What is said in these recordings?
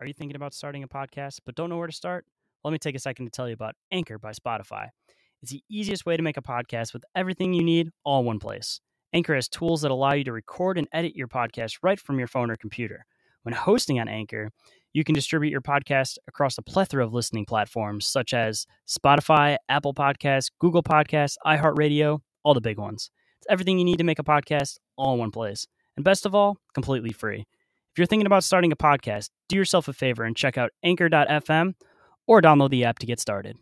Are you thinking about starting a podcast but don't know where to start? Let me take a second to tell you about Anchor by Spotify. It's the easiest way to make a podcast with everything you need all in one place. Anchor has tools that allow you to record and edit your podcast right from your phone or computer. When hosting on Anchor, you can distribute your podcast across a plethora of listening platforms such as Spotify, Apple Podcasts, Google Podcasts, iHeartRadio, all the big ones. It's everything you need to make a podcast all in one place. And best of all, completely free. If you're thinking about starting a podcast, do yourself a favor and check out anchor.fm or download the app to get started.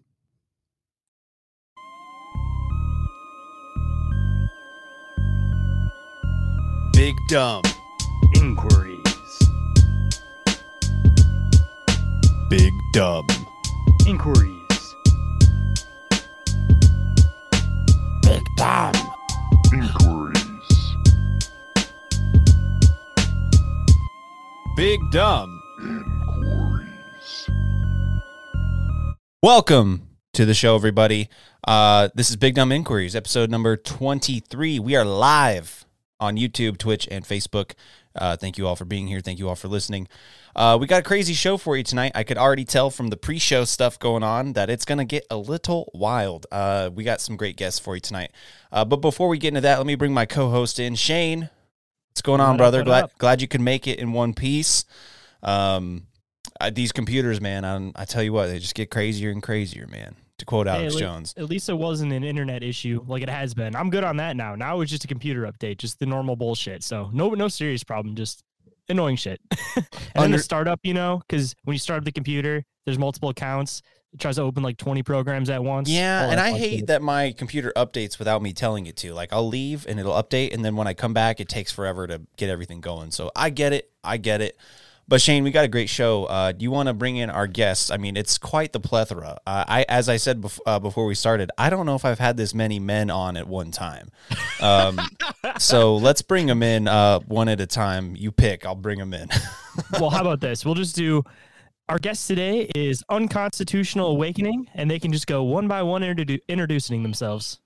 Big Dumb. Inquiries. Big Dumb. Inquiries. Big Dumb. Big Dumb. Welcome to the show, everybody. Uh, this is Big Dumb Inquiries, episode number 23. We are live on YouTube, Twitch, and Facebook. Uh, thank you all for being here. Thank you all for listening. Uh, we got a crazy show for you tonight. I could already tell from the pre show stuff going on that it's going to get a little wild. Uh, we got some great guests for you tonight. Uh, but before we get into that, let me bring my co host in. Shayn, what's going on, What brother? glad, up? glad you could make it in one piece. Um, I, these computers, man, I'm, I tell you what, they just get crazier and crazier, man. To quote Hey, Alex at le- Jones. At least it wasn't an internet issue like it has been. I'm good on that now. Now it's just a computer update, just the normal bullshit. So no, no serious problem, just annoying shit. and then the startup, you know, because when you start up the computer, there's multiple accounts. It tries to open like 20 programs at once. Yeah, and I hate that my computer updates without me telling it to. Like I'll leave and it'll update, and then when I come back, it takes forever to get everything going. So I get it, I get it. But Shayn, we got a great show. Uh, do you want to bring in our guests? I mean, it's quite the plethora. Uh, I, as I said bef- uh, before we started, I don't know if I've had this many men on at one time. Um, so let's bring them in uh, one at a time. You pick. I'll bring them in. well, how about this? We'll just do. Our guest today is Unconstitutional Awakening, and they can just go one by one introdu- introducing themselves.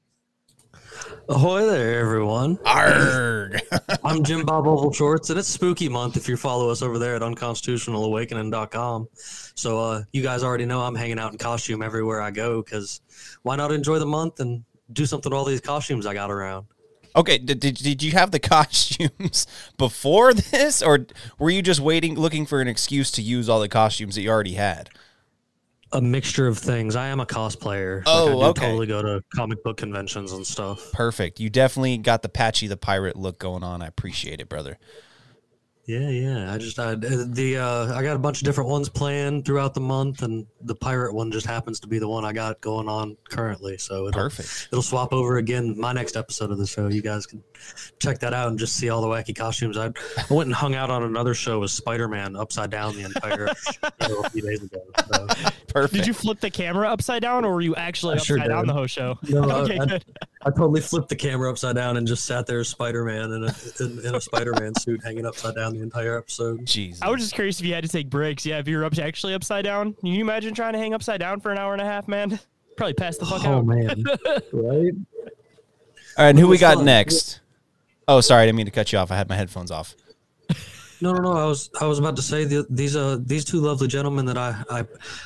Ahoy there, everyone. Arg. I'm Jim Bob Oval Shorts, and it's spooky month if you follow us over there at unconstitutionalawakening.com. So, uh, you guys already know I'm hanging out in costume everywhere I go because why not enjoy the month and do something with all these costumes I got around? Okay, did, did, did you have the costumes before this, or were you just waiting, looking for an excuse to use all the costumes that you already had? A mixture of things. I am a cosplayer. Like, Oh, I do okay. totally go to comic book conventions and stuff. Perfect. You definitely got the Patchy the Pirate look going on. I appreciate it, brother. Yeah, yeah. I just I, the uh, I got a bunch of different ones planned throughout the month, and the pirate one just happens to be the one I got going on currently. So it'll, Perfect. it'll swap over again my next episode of the show. You guys can check that out and just see all the wacky costumes. I, I went and hung out on another show with Spider Man upside down the entire show a few days ago. So. Perfect. Did you flip the camera upside down, or were you actually I sure upside down the whole show? No, okay, I- good. I totally flipped the camera upside down and just sat there as Spider Man in a in, in a Spider Man suit, hanging upside down the entire episode. Jesus. I was just curious if you had to take breaks. Yeah, if you were up actually upside down, can you imagine trying to hang upside down for an hour and a half, man? Probably pass the fuck Oh out. Oh man, right? all right, and who we got fun. next? Oh, sorry, I didn't mean to cut you off. I had my headphones off. No, no, no. I was I was about to say the, these uh these two lovely gentlemen that I, I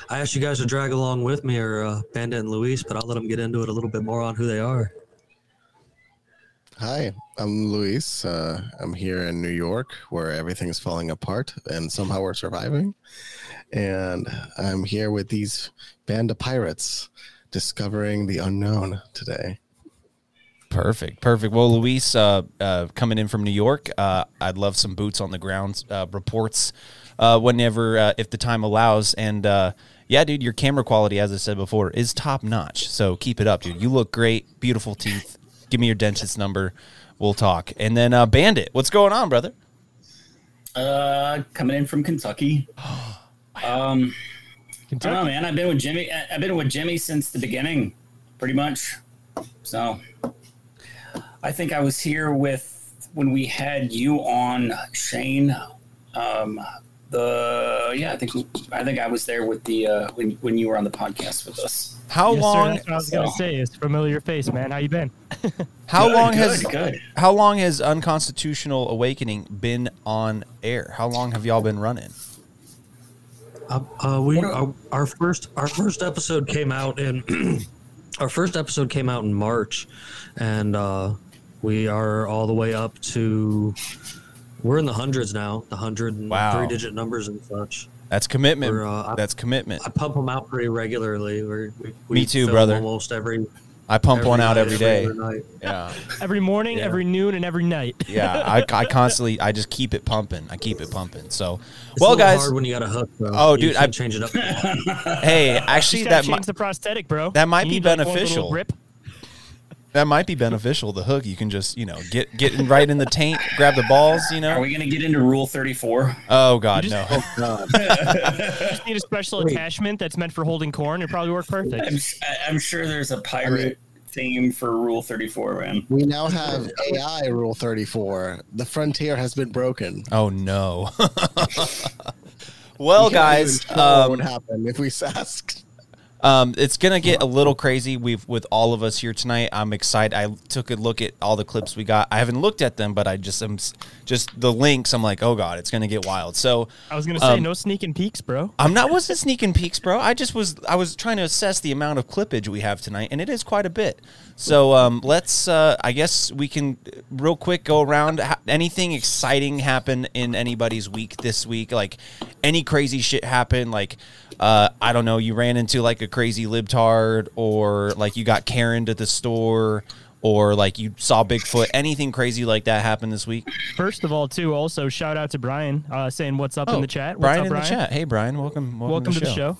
I asked you guys to drag along with me are uh, Bandit and Luis, but I'll let them get into it a little bit more on who they are. Hi, I'm Luis. Uh, I'm here in New York where everything's falling apart and somehow we're surviving. And I'm here with these band of pirates discovering the unknown today. Perfect, perfect. Well, Luis, uh, uh, coming in from New York, uh, I'd love some boots on the ground uh, reports uh, whenever, if the time allows. And yeah, dude, your camera quality, as I said before, is top notch. So keep it up, dude. You look great, beautiful teeth. Give me your dentist number. We'll talk. And then uh, Bandit, what's going on, brother? Uh, coming in from Kentucky. Um, I don't know, man. I've been with Jimmy. I've been with Jimmy since the beginning, pretty much. So, I think I was here with when we had you on, Shayn. Um, the yeah, I think I think I was there with the uh, when when you were on the podcast with us. How Yes, sir, long? that's what I was gonna say. It's familiar face, man. How you been? How Good, long good, has good. how long has Unconstitutional Awakening been on air? How long have y'all been running? Uh, uh, we our, our first our first episode came out in our first episode came out in March, and uh, we are all the way up to we're in the hundreds now, the hundred Wow. three digit numbers and such. That's commitment. We're, uh, That's commitment. I pump them out pretty regularly. We're, we, we Me too, film brother. Almost every I pump one out night, every day. other night. Yeah, Every morning, Yeah. every noon, and every night. yeah. I, I constantly, I just keep it pumping. I keep it pumping. So, It's well, a guys. hard when you got a hook. Though. Oh, You dude, I- change it up. Hey, actually, gotta that change might the prosthetic, bro. that might You be need, like, one little beneficial. Grip. That might be beneficial. The hook, you can just, you know, get get in right in the taint, grab the balls. You know. Are we gonna get into Rule Thirty Four? Oh God, You no. just- Just need a special attachment that's meant for holding corn. It probably work perfect. I'm, I'm sure there's a pirate theme for Rule Thirty Four, man. We now have AI Rule 34. The frontier has been broken. Oh no. well, We can't guys, even tell what um, would happen if we asked. Um, it's gonna get a little crazy. We've with all of us here tonight. I'm excited. I took a look at all the clips we got. I haven't looked at them, but I just am just the links. I'm like, oh god, it's gonna get wild. So I was gonna say um, no sneaking peeks, bro. I'm not wasn't sneaking peeks, bro. I just was I was trying to assess the amount of clippage we have tonight, and it is quite a bit. So um, let's uh, I guess we can uh, real quick go around. Ha- anything exciting happen in anybody's week this week? Like any crazy shit happen? Like uh, I don't know, you ran into like a crazy libtard, or like you got Karen at the store. Or like you saw Bigfoot, anything crazy like that happen this week? First of all, too, also shout out to Brian uh, saying what's up in the chat. What's Oh, Brian up, in Brian? the chat. Hey, Brian, welcome, welcome, Welcome to the show.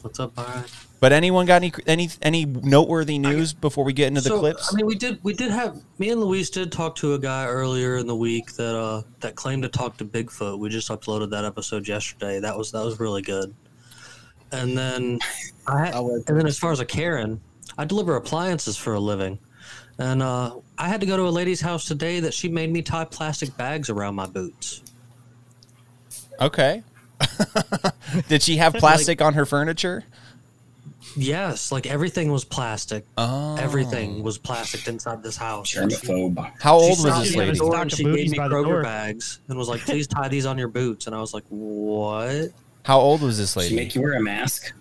What's up, Byron? But anyone got any any any noteworthy news before we get into the clips? I mean, we did we did have me and Luis did talk to a guy earlier in the week that uh that claimed to talk to Bigfoot. We just uploaded that episode yesterday. That was that was really good. And then I had, I and then as far as a Karen, I deliver appliances for a living. And uh, I had to go to a lady's house today that she made me tie plastic bags around my boots. Okay. Did she have plastic on her furniture? Yes, like everything was plastic. Oh. Everything was plastic inside this house. Germaphobe. How She old was stopped this me at the lady? door and she gave me by Kroger bags and was like, "Please tie these on your boots." And I was like, "What?" How old was this Did she lady? make you wear a mask?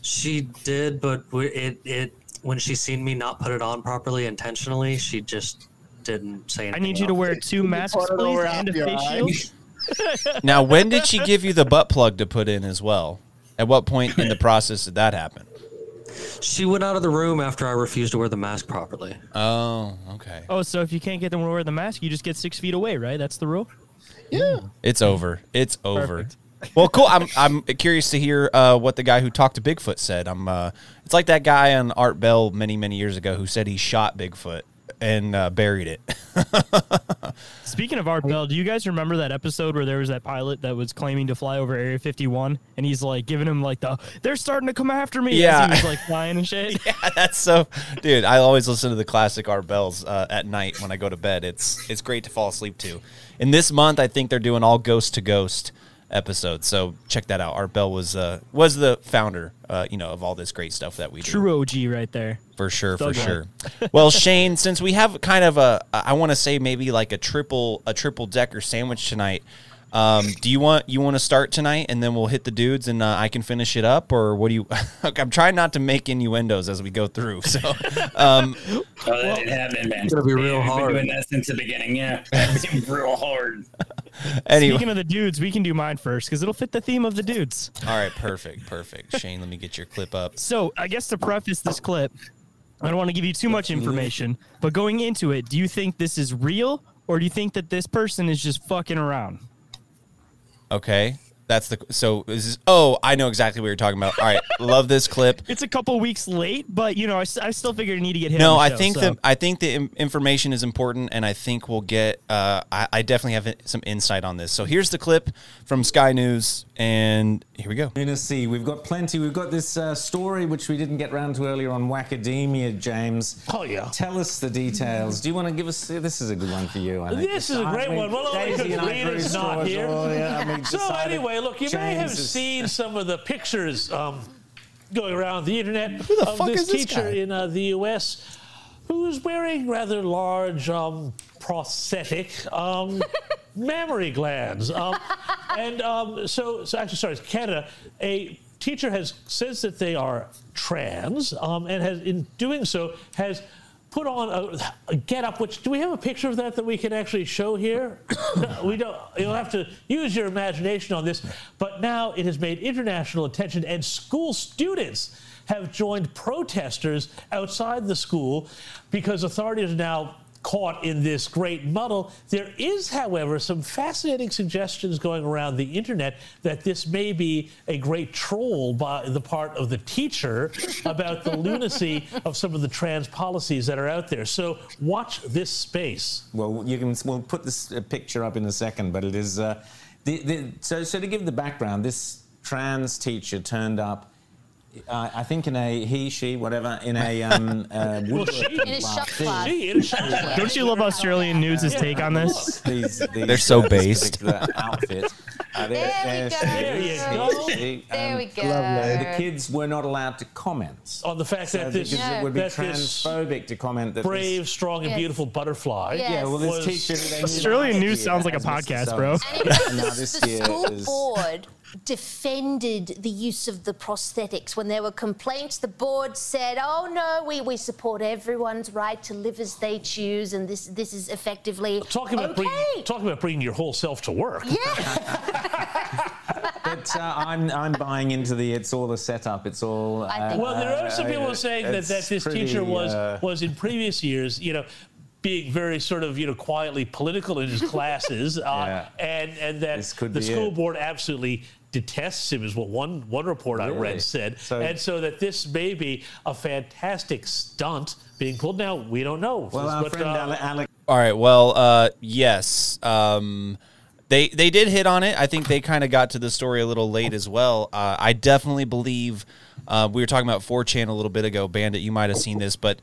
She did, but it it when she seen me not put it on properly intentionally, she just didn't say anything. I need you to wear two masks, please, and a face shield. Now, when did she give you the butt plug to put in as well? At what point in the process did that happen? She went out of the room after I refused to wear the mask properly. Oh, okay. Oh, so if you can't get them to wear the mask, you just get six feet away, right? That's the rule. Yeah. It's over. It's over. Perfect. Well, cool. I'm I'm curious to hear uh, what the guy who talked to Bigfoot said. I'm. Uh, it's like that guy on Art Bell many many years ago who said he shot Bigfoot and uh, buried it. Speaking of Art Bell, do you guys remember that episode where there was that pilot that was claiming to fly over Area 51, and he's like giving him like the "they're starting to come after me" Yeah. as he was like flying and shit. yeah, that's so, dude. I always listen to the classic Art Bells uh, at night when I go to bed. It's it's great to fall asleep to. And this month, I think they're doing all Ghost to Ghost episodes. So check that out. Art Bell was uh, was the founder, uh, you know, of all this great stuff that we do. True OG right there. For sure, for sure. well, Shayn, since we have kind of a, I want to say maybe like a triple, a triple decker sandwich tonight. Um, do you want you want to start tonight, and then we'll hit the dudes, and uh, I can finish it up, or what do you? I'm trying not to make innuendos as we go through. So, um, Oh, that didn't happen, man. It's gonna be real We've hard. been doing that since the beginning. Yeah, it's been real hard. anyway, Speaking of the dudes, we can do mine first because it'll fit the theme of the dudes. all right, perfect, perfect. Shayn, let me get your clip up. So, I guess to preface this clip, I don't want to give you too much information, but going into it, do you think this is real or do you think that this person is just fucking around? Okay, that's the so is this, oh I know exactly what you're talking about. All right, love this clip. It's a couple weeks late, but you know, I, I still figured I need to get him. No, on the I show, think so. the I think the information is important, and I think we'll get. Uh, I, I definitely have some insight on this. So here's the clip from Sky News, and here we go. Lunacy. We've got plenty. We've got this uh, story which we didn't get round to earlier on Wacademia, James. Oh, yeah. Tell us the details. Do you want to give us? This is a good one for you. I think. This is a great one. Well, only because and Rita's not here. Oh, yeah, I mean, so anyway, look, you may have is- seen some of the pictures um, going around the internet the of fuck this is this teacher guy? in uh, the U.S. who is wearing rather large um, prosthetic um, mammary glands. And um, so, so actually, sorry, Canada. A teacher has says that they are trans, um, and has in doing so has put on a, a get up. Which do we have a picture of that that we can actually show here? We don't. You'll have to use your imagination on this. But now it has made international attention, and school students have joined protesters outside the school because authorities are now caught in this great muddle. There is, however, some fascinating suggestions going around the internet that this may be a great troll by the part of the teacher about the lunacy of some of the trans policies that are out there. So watch this space. Well, you can. We'll put this uh, picture up in a second, but it is. Uh, the, the, so, so to give the background, this trans teacher turned up. Uh, I think in a he, she, whatever, in a um, uh, woodworking In a class. shop These- class. Gee, it is something. Don't you love Australian news' take on this? these, these, They're so uh, this based. particular outfit. Uh, There we go. she There you is. go. She- she, There um, we go. The kids were not allowed to comment. On the fact So that this, because it would be transphobic to comment that brave, this, strong, and beautiful butterfly. Yeah. yeah, well, this teacher Australian news sounds like a podcast, bro. And Now this the school board defended the use of the prosthetics when there were complaints. The board said, "Oh no, we, we support everyone's right to live as they choose, and this this is effectively Talking about, okay." bringing, talking about bringing your whole self to work. yeah, But uh, I'm I'm buying into the it's all a setup. It's all. I uh, think- Well, there are some uh, people saying that, that this pretty, teacher was uh, was in previous years, you know, being very sort of you know quietly political in his classes, uh, Yeah. and and that could the school it. board absolutely detests him, is what one one report I read said, So- and so that this may be a fantastic stunt being pulled. Now we don't know. Well, our but, friend uh, Ale- Alex. All right. Well, uh, yes. Um, they they did hit on it. I think they kind of got to the story a little late as well. Uh, I definitely believe. Uh, we were talking about 4chan a little bit ago. Bandit, you might have seen this, but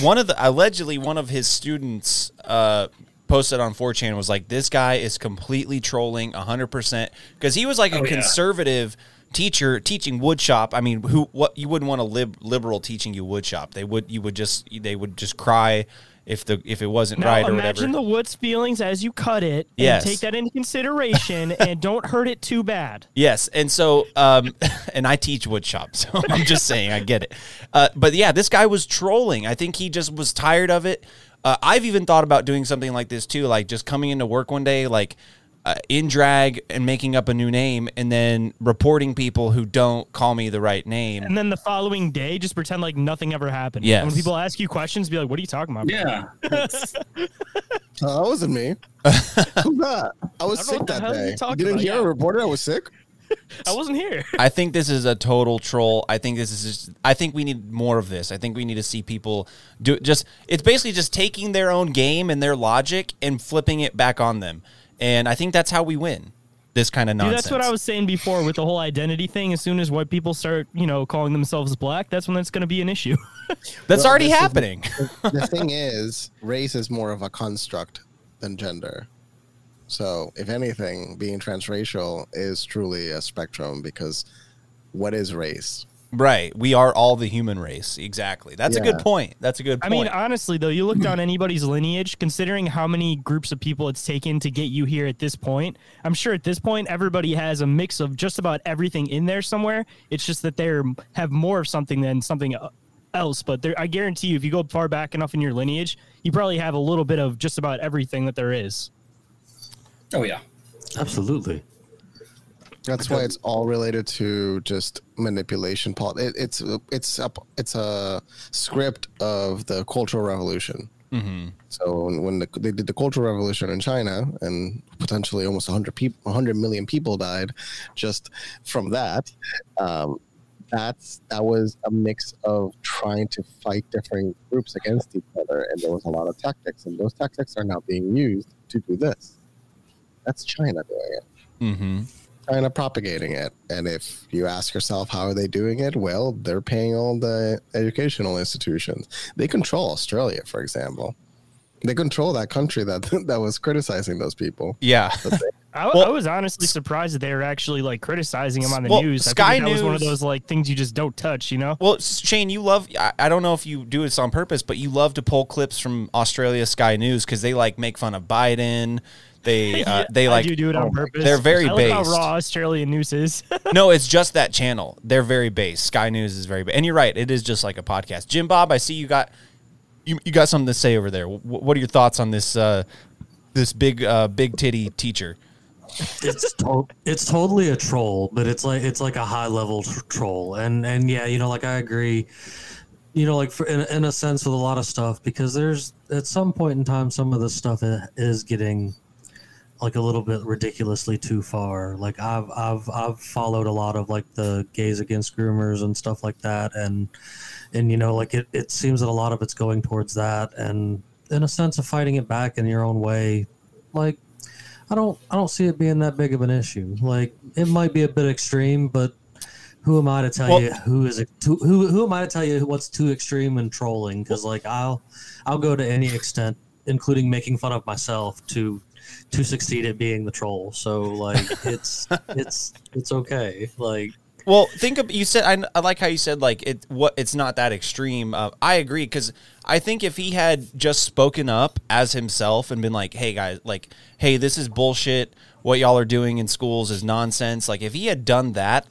one of the allegedly one of his students uh, posted on 4chan was like, "This guy is completely trolling 100 percent because he was like a yeah. conservative." teacher teaching woodshop i mean who what you wouldn't want a lib, liberal teaching you woodshop they would you would just they would just cry if the if it wasn't Now, right or imagine whatever the wood's feelings as you cut it, Yes. take that into consideration, and don't hurt it too bad. Yes, and so um, and I teach woodshop, so I'm just saying I get it. Uh, but yeah, this guy was trolling. I think he just was tired of it. Uh, I've even thought about doing something like this too, like just coming into work one day, like uh, in drag and making up a new name, and then reporting people who don't call me the right name. And then the following day, just pretend like nothing ever happened. Yeah. When people ask you questions, be like, "What are you talking about?" Yeah. Oh, that wasn't me. Who's that? I was I sick that day. You didn't about, hear yeah. a reporter? I was sick. I wasn't here. I think this is a total troll. I think this is just. I think we need more of this. I think we need to see people do just. It's basically just taking their own game and their logic and flipping it back on them. And I think that's how we win. This kind of Dude, nonsense. that's what I was saying before with the whole identity thing. As soon as white people start, you know, calling themselves black, that's when that's going to be an issue. That's Well, already this is- happening. the thing is, race is more of a construct than gender. So, if anything, being transracial is truly a spectrum because what is race? Right. We are all the human race. Exactly. That's a good point. That's a good I mean, honestly, though, you look down anybody's lineage, considering how many groups of people it's taken to get you here at this point. I'm sure at this point, everybody has a mix of just about everything in there somewhere. It's just that they have more of something than something else. But there, I guarantee you, if you go far back enough in your lineage, you probably have a little bit of just about everything that there is. Oh yeah, absolutely. That's why it's all related to just manipulation. Pol- it, it's it's a, it's a script of the Cultural Revolution. Mm-hmm. So when, when the, they did the Cultural Revolution in China, and potentially almost 100 people, 100 million people died just from that. Um, that's that was a mix of trying to fight different groups against each other, and there was a lot of tactics, and those tactics are now being used to do this. That's China doing it. Mm-hmm. China propagating it. And if you ask yourself how are they doing it, well, they're paying all the educational institutions. They control Australia, for example. They control that country that that was criticizing those people. Yeah. I, I was honestly surprised that they were actually like criticizing him on the Well, news. I Sky figured that was one of those like things you just don't touch, you know? Well, Shayn, you love. I, I don't know if you do this on purpose, but you love to pull clips from Australia Sky News because they like make fun of Biden. They uh, they like I do do it on purpose. They're very I like based. how raw Australian news is. no, it's just that channel. They're very based. Sky News is very based. And you're right. It is just like a podcast. Jim Bob, I see you got you, you got something to say over there. Wh- what are your thoughts on this uh, this big uh, big titty teacher? it's to- it's totally a troll, but it's like it's like a high level tr- troll, and and yeah, you know, like I agree, you know, like for, in in a sense with a lot of stuff because there's at some point in time some of this stuff is getting like a little bit ridiculously too far. Like I've I've I've followed a lot of like the gays against groomers and stuff like that, and and you know, like it it seems that a lot of it's going towards that, and in a sense of fighting it back in your own way, like I don't I don't see it being that big of an issue. Like it might be a bit extreme, but who am I to tell Well- you who is who who am I to tell you what's too extreme in trolling? Because like I'll I'll go to any extent, including making fun of myself to to succeed at being the troll. So like it's it's it's okay. Like Well, think of you said I, I like how you said like it what it's not that extreme. Uh, I agree because I think if he had just spoken up as himself and been like, "Hey guys, like, hey, this is bullshit. What y'all are doing in schools is nonsense." Like if he had done that,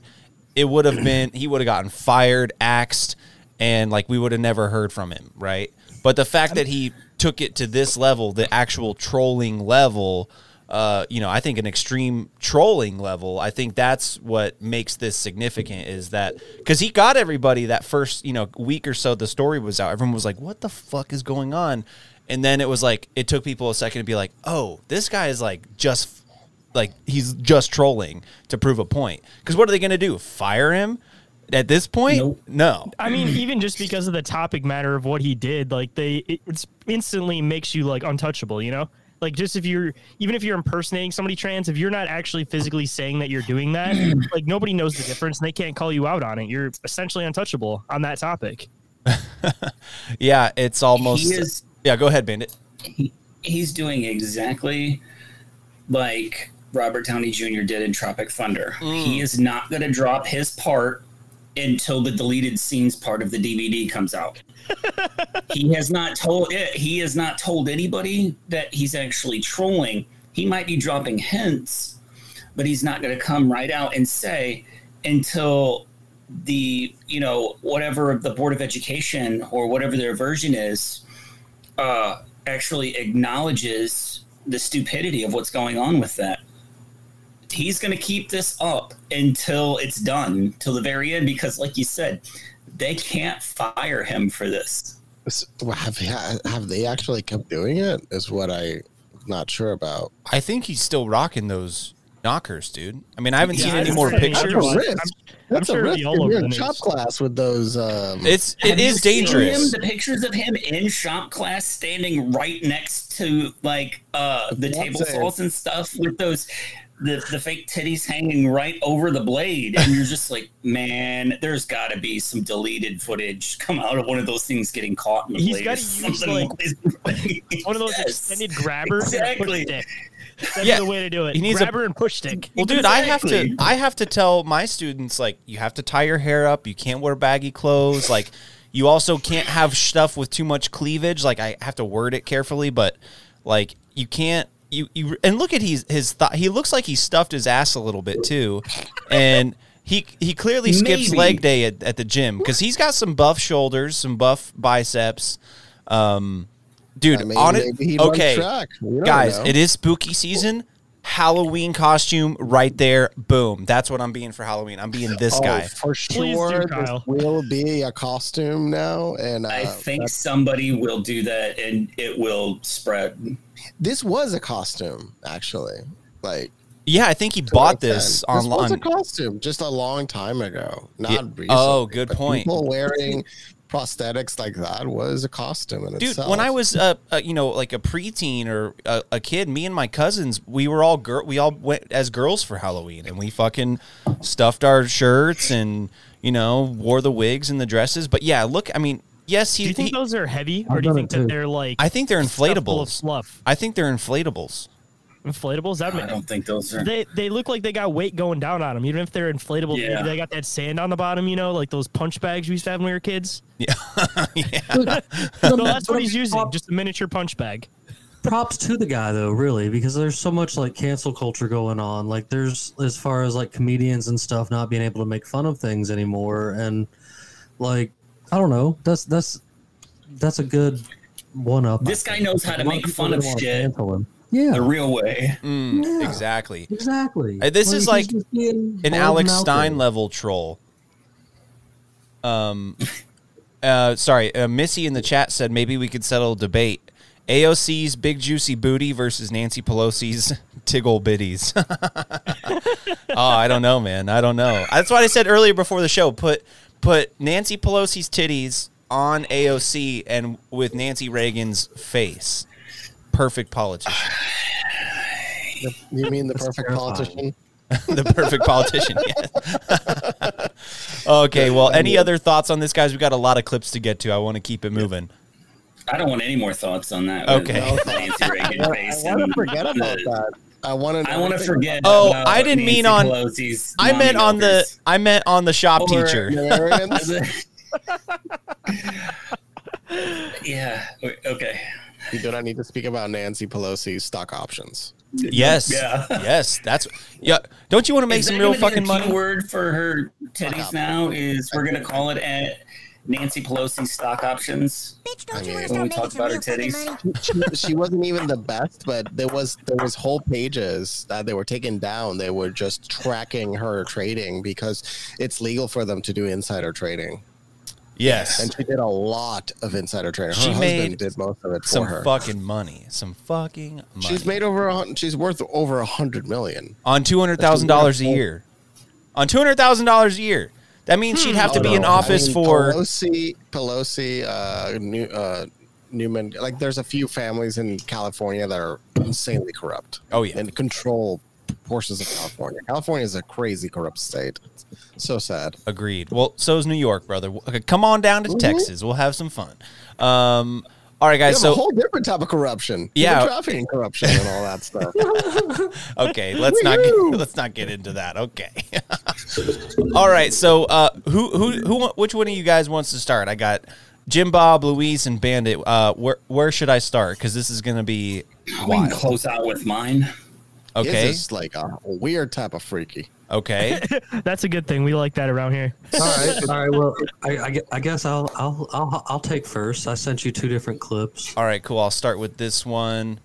it would have been he would have gotten fired, axed, and like we would have never heard from him, right? But the fact that he took it to this level, the actual trolling level, uh, you know, I think an extreme trolling level. I think that's what makes this significant is that because he got everybody that first, you know, week or so the story was out. Everyone was like, "What the fuck is going on?" And then it was like it took people a second to be like, "Oh, this guy is like just like he's just trolling to prove a point." Because what are they going to do? Fire him? At this point, no. I mean, even just because of the topic matter of what he did, like they, it, it's instantly makes you like untouchable. You know, like just if you're, even if you're impersonating somebody trans, if you're not actually physically saying that you're doing that, like nobody knows the difference and they can't call you out on it. You're essentially untouchable on that topic. Yeah, it's almost. Is- yeah, go ahead, Bandit. he's doing exactly like Robert Downey Jr. did in Tropic Thunder. He mm. is not going to drop his part until the deleted scenes part of the DVD comes out. he has not told it. He has not told anybody that he's actually trolling. He might be dropping hints, but he's not going to come right out and say until the you know whatever the board of education or whatever their version is uh, actually acknowledges the stupidity of what's going on with that. He's going to keep this up until it's done, till the very end, because, like you said, they can't fire him for this. s- have have they actually kept doing it? Is what I not sure about. I think he's still rocking those knockers, dude. I mean, I haven't Yeah, seen any that's more a- that's a pictures. risk. That's a risk. You're in shop class with those. Um, It's it Have you is seen dangerous. Him, the pictures of him in shop class, standing right next to like uh, the That's table it. saws and stuff, with those the, the fake titties hanging right over the blade, and you're just like, man, there's got to be some deleted footage come out of one of those things getting caught in the He's blade. got or to use something. like one of those extended grabbers. Exactly. it. That's Yeah, the way to do it. he needs a- Grab and push stick. Well, dude, I have to I have to tell my students like you have to tie your hair up, you can't wear baggy clothes, like you also can't have stuff with too much cleavage. Like I have to word it carefully, but like you can't you you and look at his his th- he looks like he stuffed his ass a little bit too, and he he clearly skips Maybe. leg day at, at the gym because he's got some buff shoulders, some buff biceps. Um, dude, I mean, on it. maybe he runs Okay, track. Guys, know. it is spooky season. Halloween costume right there. Boom. That's what I'm being for Halloween. I'm being this Oh, guy. for Please do, sure. this will be a costume now, and uh, I think somebody will do that and it will spread. This was a costume actually. Like Yeah, I think he bought this extent. This was a costume just a long time ago, not Yeah. recently. Oh, good point. People wearing prosthetics like that was a costume in Dude, itself. when I was uh, uh you know like a preteen or a, a kid, me and my cousins, we were all girl. We all went as girls for Halloween, and we fucking stuffed our shirts and you know wore the wigs and the dresses. But yeah, look, I mean, yes, he. Do you think he- those are heavy, or I've do you think that too. they're like? I think they're stuffed full of inflatables. fluff. I think they're inflatables. Inflatables? That I don't think those are. they they look like they got weight going down on them. Even if they're inflatable, Yeah. maybe they got that sand on the bottom. You know, like those punch bags we used to have when we were kids. Yeah, yeah. So that's what he's using, just a miniature punch bag. props to the guy though really because there's so much like cancel culture going on like there's as far as like comedians and stuff not being able to make fun of things anymore and like i don't know that's that's that's a good one up This guy knows how to make fun of shit yeah the real way. Mm, Yeah. Exactly. exactly this is like just being bold an Alex Stein level troll. Um, uh, sorry, uh, Missy in the chat said maybe we could settle a debate. AOC's big juicy booty versus Nancy Pelosi's tiggle bitties. oh, I don't know, man. I don't know. That's what I said earlier before the show. Put put Nancy Pelosi's titties on AOC and with Nancy Reagan's face. Perfect politician. you mean the perfect politician? the perfect politician. Yes. okay. Well, any other thoughts on this, guys? We got a lot of clips to get to. I want to keep it moving. I don't want any more thoughts on that. Okay. With Nancy Reagan I want to forget about the- that. I want to. I want to forget. Oh, I didn't mean on- Pelosi's I meant on the. I meant on the shop Or- teacher. yeah. Okay. You do not need to speak about Nancy Pelosi's stock options. Yes. Yeah. Yes. That's. Yeah. Don't you want to make Is some real gonna fucking the money? word for her Stock titties now is we're gonna call it a Nancy Pelosi stock options. Bitch, don't I you mean- want When to start we making talk about her fucking titties. she, she wasn't even the best, but there was there was whole pages that they were taken down. They were just tracking her trading because it's legal for them to do insider trading, Yes. and she did a lot of insider trading. Her She husband made did most of it for Some her. fucking money. Some fucking money. She's made over a hun- she's worth over a hundred million. on two hundred thousand dollars a year. On two hundred thousand dollars a year. That means she'd have to Oh, be in office I mean, for. Pelosi, Pelosi, uh, New, uh, Newman. Like, there's a few families in California that are insanely corrupt. Oh, yeah. and control portions of California. California is a crazy corrupt state. It's so sad. Agreed. Well, so is New York, brother. Okay, come on down to Texas. We'll have some fun. Um, all right, They guys. have So a whole different type of corruption. Yeah. Human trafficking corruption and all that stuff. okay, let's not get, let's not get into that. Okay. all right. So uh, who who who which one of you guys wants to start? I got Jim Bob, Luis, and Bandit. Uh, where where should I start? Because this is gonna be We can close out with mine. Okay. It's just like a weird type of freaky. Okay. That's a good thing. We like that around here. all right all right well I, I, I guess I'll, I'll i'll i'll take first i sent you two different clips All right, cool. I'll start with this one.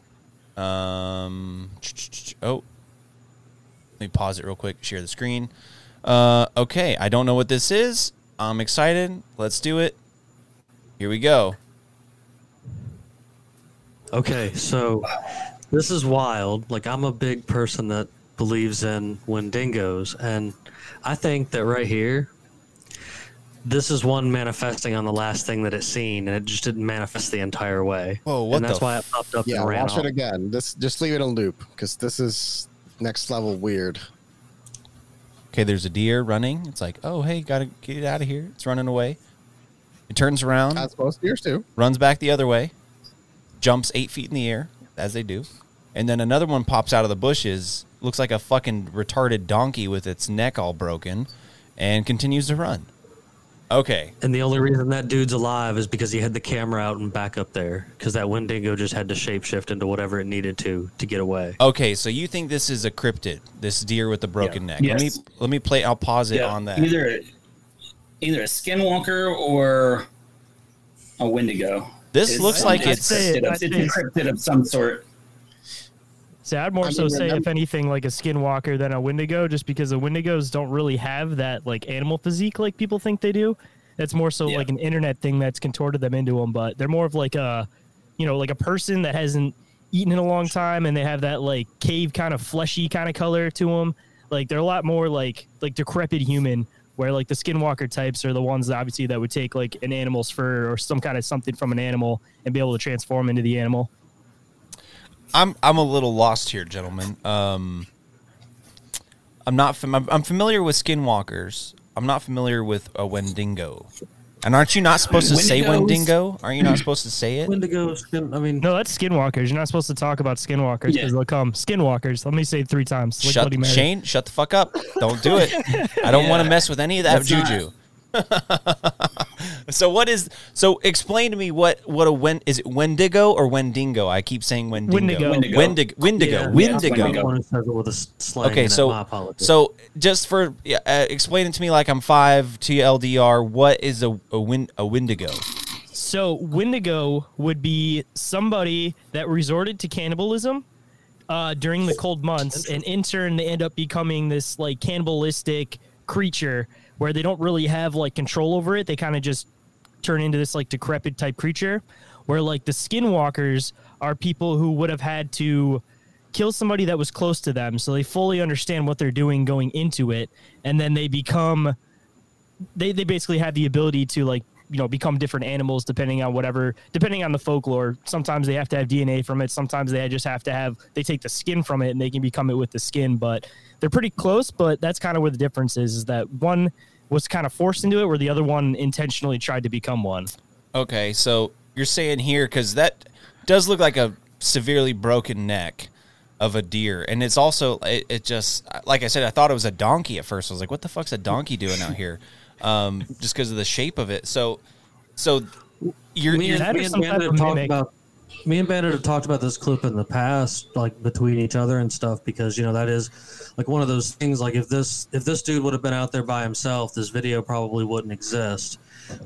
Um, oh, let me pause it real quick. Share the screen. Uh, okay, I don't know what this is. I'm excited. Let's do it. Here we go. Okay, so this is wild. Like I'm a big person that believes in Wendigos, and I think that right here, this is one manifesting on the last thing that it's seen, and it just didn't manifest the entire way. Oh, what and that's the why f- it popped up Yeah, and ran watch off. it again. This just leave it in loop because this is next level weird. Okay, there's a deer running. It's like, oh, hey, gotta get out of here. It's running away. It turns around, As most deers do. runs back the other way, jumps eight feet in the air, as they do, and then another one pops out of the bushes, looks like a fucking retarded donkey with its neck all broken, and continues to run. Okay. And the only reason that dude's alive is because he had the camera out and back up there. Because that Wendigo just had to shapeshift into whatever it needed to to get away. Okay, so you think this is a cryptid, this deer with the broken neck? Let me let me play. I'll pause it Yeah, on that. Either either a skinwalker or a Wendigo. This looks like a it's- cryptid of- I'd it's a cryptid of some sort. See, I'd more I so say, if anything, like a skinwalker than a Wendigo, just because the Wendigos don't really have that like animal physique like people think they do. That's more so like an internet thing that's contorted them into them. But they're more of like a, you know, like a person that hasn't eaten in a long time, and they have that like cave kind of fleshy kind of color to them. Like they're a lot more like like decrepit human. Where like the skinwalker types are the ones that obviously that would take like an animal's fur or some kind of something from an animal and be able to transform into the animal. I'm I'm a little lost here, gentlemen. Um, I'm not. Fam- I'm, I'm familiar with skinwalkers. I'm not familiar with a Wendigo. And aren't you not supposed to say Wendigo? Aren't you not supposed to say it? Wendigo skin. I mean, No, that's skinwalkers. You're not supposed to talk about skinwalkers because Yeah. they'll come. Skinwalkers. Let me say it three times. Like Shut Shayn, shut the fuck up. Don't do it. I don't want to mess with any of that That's not- juju. so what is so explain to me what what a when is it Wendigo or Wendigo? I keep saying Wendigo. Wendigo. Wendigo. Wendigo. Wendigo. Yeah, Wendigo. I'm the one who says it with a s- slang Okay, so so just for yeah, uh, explain it to me like I'm five TLDR. What is a a, win, a Wendigo? So Wendigo would be somebody that resorted to cannibalism uh, during the cold months, and in turn they end up becoming this like cannibalistic creature where they don't really have like control over it. They kind of just turn into this like decrepit type creature. Where like the skinwalkers are people who would have had to kill somebody that was close to them, so they fully understand what they're doing going into it, and then they become they they basically have the ability to like you know become different animals depending on whatever depending on the folklore sometimes they have to have dna from it sometimes they just have to have they take the skin from it and they can become it with the skin but they're pretty close but that's kind of where the difference is is that one was kind of forced into it where the other one intentionally tried to become one Okay, so you're saying here because that does look like a severely broken neck of a deer, and it's also it, it just like I said, I thought it was a donkey at first. I was like, what the fuck's a donkey doing out here? Um, just because of the shape of it. So, so you're, me you're and, me and Bandit have talked about me and Bandit have talked about this clip in the past, like between each other and stuff, because you know that is like one of those things. Like if this if this dude would have been out there by himself, this video probably wouldn't exist,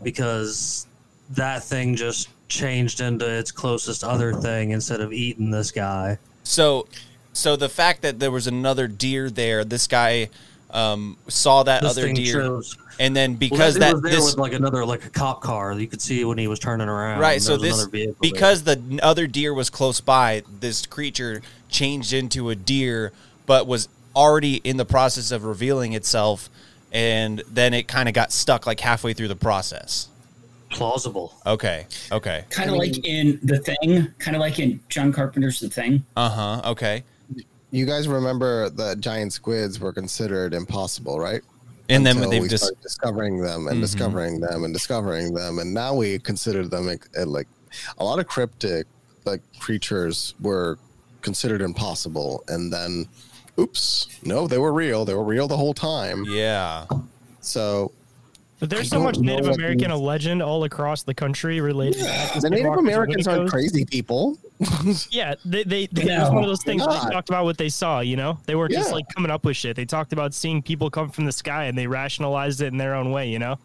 because that thing just changed into its closest other thing instead of eating this guy. So, so the fact that there was another deer there, this guy um, saw that This other thing deer, chose- and then because dude that, was there this with like another like a cop car, you could see when he was turning around. right, so this another vehicle there. because the other deer was close by, this creature changed into a deer, but was already in the process of revealing itself, and then it kind of got stuck like halfway through the process. plausible. Okay, okay, Kind of like in The Thing, kind of like in John Carpenter's The Thing. uh huh, okay. You guys remember that giant squids were considered impossible, right? And then they've we dis- started discovering them and Mhm. discovering them and discovering them, and now we consider them like, uh, a lot of cryptic like creatures were considered impossible, and then, oops, no, they were real. They were real the whole time. Yeah. So but there's I so much native american these- legend all across the country related to the Native Americans aren't crazy people. Yeah, they they, they No, it was one of those things. they're They not. talked about what they saw. You know, they weren't just like coming up with shit. They talked about seeing people come from the sky, and they rationalized it in their own way. You know.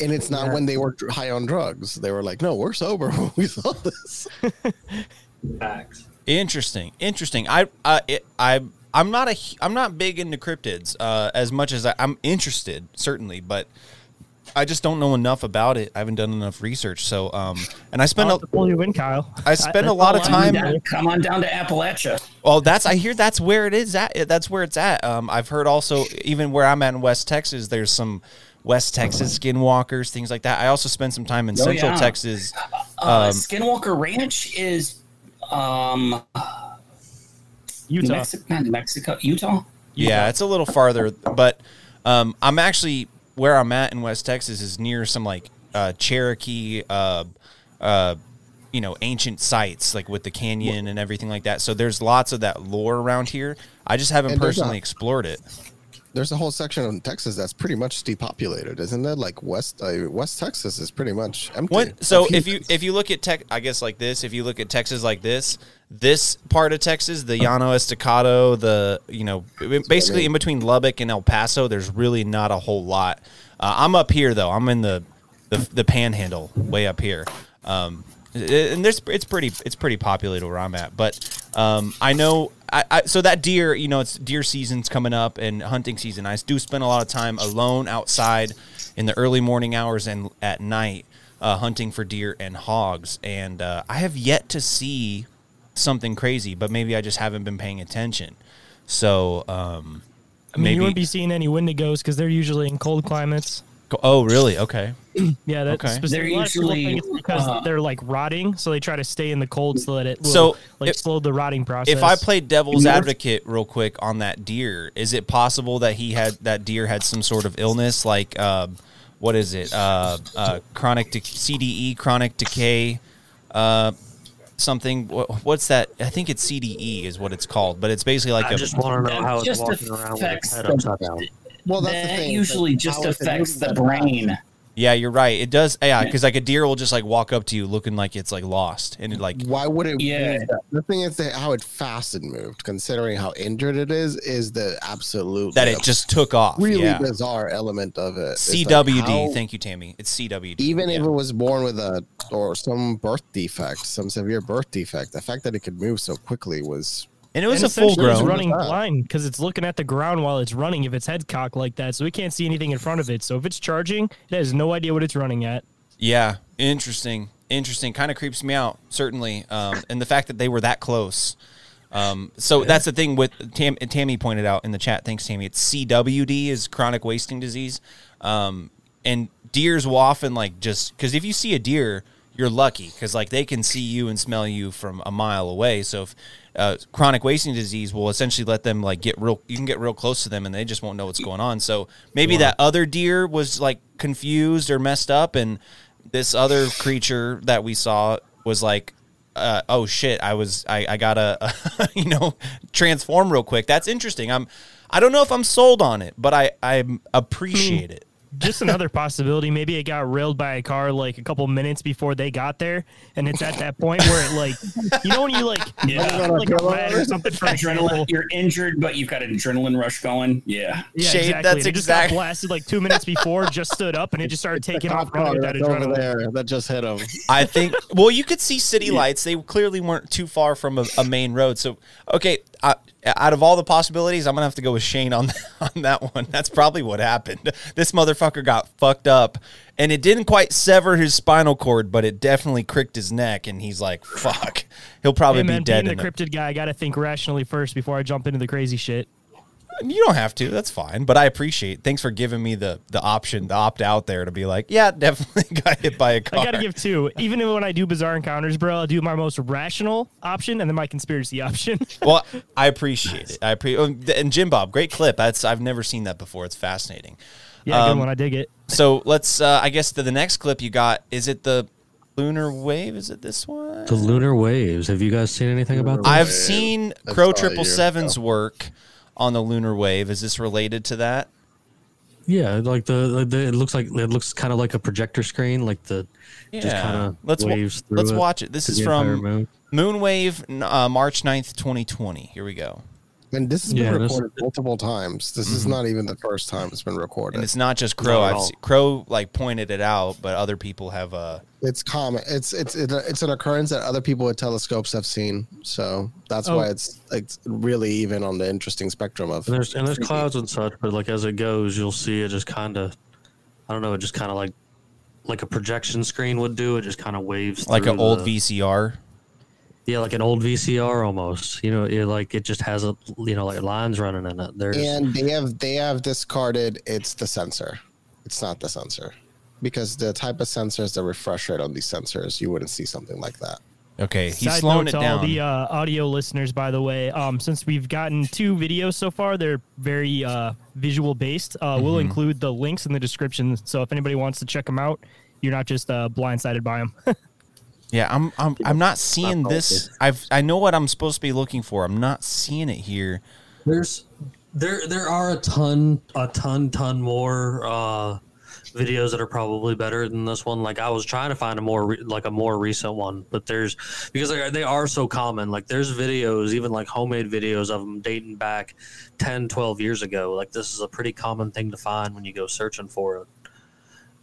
And it's not when they were high on drugs. They were like, no, we're sober when we saw this. Facts. Interesting, interesting. I, I, it, I, I'm not a, hu- I'm not big into cryptids uh, as much as I, I'm interested, certainly, but I just don't know enough about it. I haven't done enough research. So, um, and I spend I'll a, pull you in, Kyle. I spend a lot of time. need. Come on down to Appalachia. Well, that's I hear that's where it is at. That's where it's at. Um, I've heard also even where I'm at in West Texas, there's some West Texas skinwalkers, things like that. I also spent some time in Oh, Central yeah. Texas. Uh, Um, Skinwalker Ranch is um, New Utah. Mexico, Mexico, Utah. Yeah, it's a little farther, but um, I'm actually where I'm at in West Texas is near some like uh, Cherokee, uh, uh, you know ancient sites like with the canyon and everything like that. So there's lots of that lore around here. I just haven't And personally explored it. There's a whole section of Texas that's pretty much depopulated, isn't it? Like West uh, West Texas is pretty much empty. What? So if you if you look at tech, I guess like this. If you look at Texas like this, this part of Texas, the Llano Estacado, the you know, basically in between Lubbock and El Paso, there's really not a whole lot. Uh, I'm up here though. I'm in the the, the Panhandle, way up here. Um, and there's it's pretty it's pretty populated where I'm at. But um, I know I, I so that deer, you know, it's deer season's coming up and hunting season. I do spend a lot of time alone outside in the early morning hours and at night uh, hunting for deer and hogs. And uh, I have yet to see something crazy, but maybe I just haven't been paying attention. So um, I mean, maybe you wouldn't be seeing any Wendigos because they're usually in cold climates. oh really okay. Yeah, that's Okay. specific. They're a lot of people usually, because uh, they're like rotting, so they try to stay in the cold so that it will So, like if- slow the rotting process. If I played devil's advocate real quick on that deer, is it possible that he had that deer had some sort of illness like um, what is it? Uh, uh, chronic de- CDE, chronic decay, uh, something. Wha- What's that? I think it's CDE is what it's called, but it's basically like I a just want to know how it's walking around with affects its head the- upside down. well, that's the that thing. usually just how is it affects the moving that brain. Yeah. You're right. It does. Yeah, because like a deer will just like walk up to you looking like it's like lost, and it like Why would it? Yeah. The thing is that how it fast it moved, considering how injured it is, is the absolute that it just took off. really yeah. bizarre element of it. It's like CWD. how- Thank you, Tammy. It's CWD. even yeah. if it was born with a or some birth defect, some severe birth defect, the fact that it could move so quickly was and it was and a full essentially it's grown. running What's blind because it's looking at the ground while it's running. If its head cocked like that, so it can't see anything in front of it. So if it's charging, it has no idea what it's running at. Yeah, interesting. Interesting. Kind of creeps me out, certainly. Um, and the fact that they were that close. Um, so that's the thing with Tam, Tammy pointed out in the chat. Thanks, Tammy. It's CWD is chronic wasting disease. Um, and deers will often like just because if you see a deer, you're lucky because like they can see you and smell you from a mile away. So if uh, chronic wasting disease will essentially let them like get real, you can get real close to them and they just won't know what's going on. So maybe that other deer was like confused or messed up, and this other creature that we saw was like. Uh, oh shit! I was I, I gotta you know transform real quick. That's interesting. I'm I don't know if I'm sold on it, but I I appreciate it. Just another possibility. Maybe it got railed by a car like a couple minutes before they got there, and it's at that point where it like, you know, when you like, Yeah. like a rat or something for. Adrenaline. You're injured, but you've got an adrenaline rush going. Yeah. Yeah, Shayn, exactly. that's it just exact- got blasted like two minutes before, just stood up, and it just started taking off running car that that's over adrenaline. there that just hit him. I think. Well, you could see city lights. They clearly weren't too far from a, a main road. So, okay, I, out of all the possibilities, I'm gonna have to go with Shayn on on that one. That's probably what happened. This motherfucker got fucked up, and it didn't quite sever his spinal cord, but it definitely cricked his neck, and he's like, "Fuck." He'll probably Hey man, be dead. being the cryptid guy, I gotta think rationally first before I jump into the crazy shit. You don't have to. That's fine. But I appreciate. Thanks for giving me the the option, the opt out there to be like, yeah, definitely got hit by a car. I gotta give two. Even when I do bizarre encounters, bro, I'll do my most rational option and then my conspiracy option. well, I appreciate it. I appreciate. And Jim Bob, great clip. That's I've never seen that before. It's fascinating. yeah, Um, good one. I dig it. So let's. Uh, I guess to the next clip you got. Is it the lunar wave? Is it this one? The lunar waves. Have you guys seen anything about that? I've seen Crow Triple years Seven's ago. work on the lunar wave. Is this related to that? Yeah, like the, the it looks like it looks kind of like a projector screen, like the just kind of let's wa- waves through let's it watch it. This is from moon. Moonwave, uh, March 9th, 2020. Here we go. And this has been Yeah, this- recorded multiple times. This is not even the first time it's been recorded. And it's not just Crow. Not I've seen, Crow like pointed it out, but other people have. Uh, It's common. It's it's it, it's an occurrence that other people with telescopes have seen. So that's Oh. why it's like really even on the interesting spectrum of. And there's and there's clouds and such, but like as it goes, you'll see it just kind of, I don't know, it just kind of like, like a projection screen would do. It just kind of waves like an through old the- VCR. Yeah, like an old VCR almost. You know, it like it just has a you know like lines running in it. There's And they have they have discarded it's the sensor. It's not the sensor. Because the type of sensors, the refresh rate on these sensors, you wouldn't see something like that. Okay, he's Side slowing note it to down. all the uh, audio listeners, by the way, um, since we've gotten two videos so far, they're very uh, visual based. Uh, We'll Mm-hmm. include the links in the description, so if anybody wants to check them out, you're not just uh, blindsided by them. Yeah, I'm I'm I'm not seeing Not this. I've I know what I'm supposed to be looking for. I'm not seeing it here. There's there there are a ton a ton ton more uh videos that are probably better than this one like i was trying to find a more re- like a more recent one but there's because like, they are so common like there's videos even like homemade videos of them dating back 10 12 years ago like this is a pretty common thing to find when you go searching for it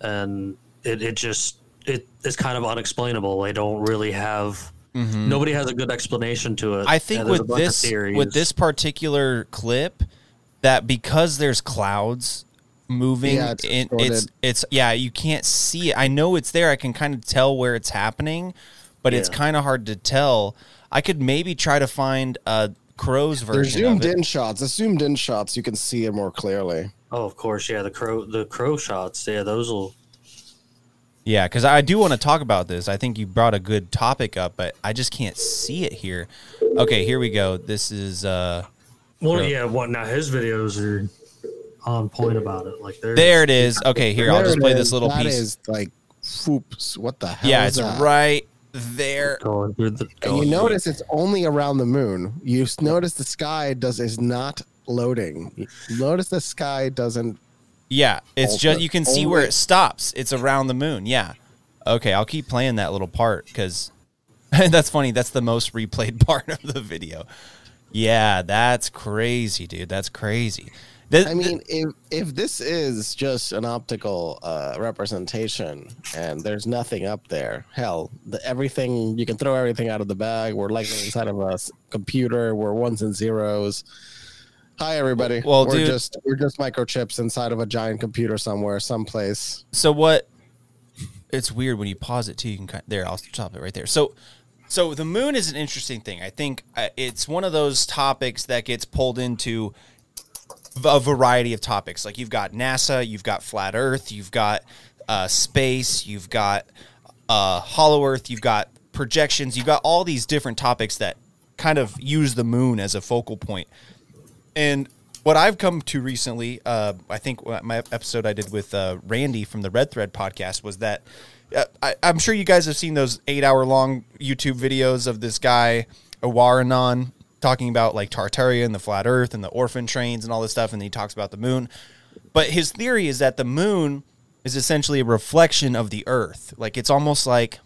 and it, it just it is kind of unexplainable they don't really have Mhm. nobody has a good explanation to it I think and with this with this particular clip, that because there's clouds moving, Yeah, it's in, it's it's yeah, you can't see it. I know it's there. I can kind of tell where it's happening, but it's kind of hard to tell. I could maybe try to find a crow's They're version zoomed of it. in shots. The zoomed in shots, you can see it more clearly. Oh, of course, yeah. The crow, the crow shots. Yeah, those will. Yeah, because I do want to talk about this. I think you brought a good topic up, but I just can't see it here. Okay, here we go. This is uh Well, Crow. yeah. What now? His videos are on point about it. Like there. there it is. Okay, here I'll just play is. this little That piece. is like, whoops. What the hell? yeah, is it's that? right there. Going through the. And you through- notice it's only around the moon. You notice the sky does is not loading. You notice the sky doesn't. Yeah, it's just you can see where it stops. It's around the moon. Yeah. Okay, I'll keep playing that little part because that's funny. That's the most replayed part of the video. Yeah, that's crazy, dude. That's crazy. I mean, if if this is just an optical uh, representation and there's nothing up there, hell, the, everything you can throw everything out of the bag. We're likely inside of a computer. We're ones and zeros. Hi, everybody. Well, we're dude- just we're just microchips inside of a giant computer somewhere, someplace. so what it's weird when you pause it too you can kind of, there i'll stop it right there. So so the moon is an interesting thing. I think uh, it's one of those topics that gets pulled into a variety of topics. Like you've got nasa you've got flat earth you've got uh, space you've got uh, hollow earth you've got projections you've got all these different topics that kind of use the moon as a focal point and what I've come to recently, uh, I think my episode I did with uh, Randy from the Red Thread podcast was that uh, I, I'm sure you guys have seen those eight hour long YouTube videos of this guy, Awaranon, talking about like Tartaria and the flat earth and the orphan trains and all this stuff. And he talks about the moon. But his theory is that the moon is essentially a reflection of the earth. Like it's almost like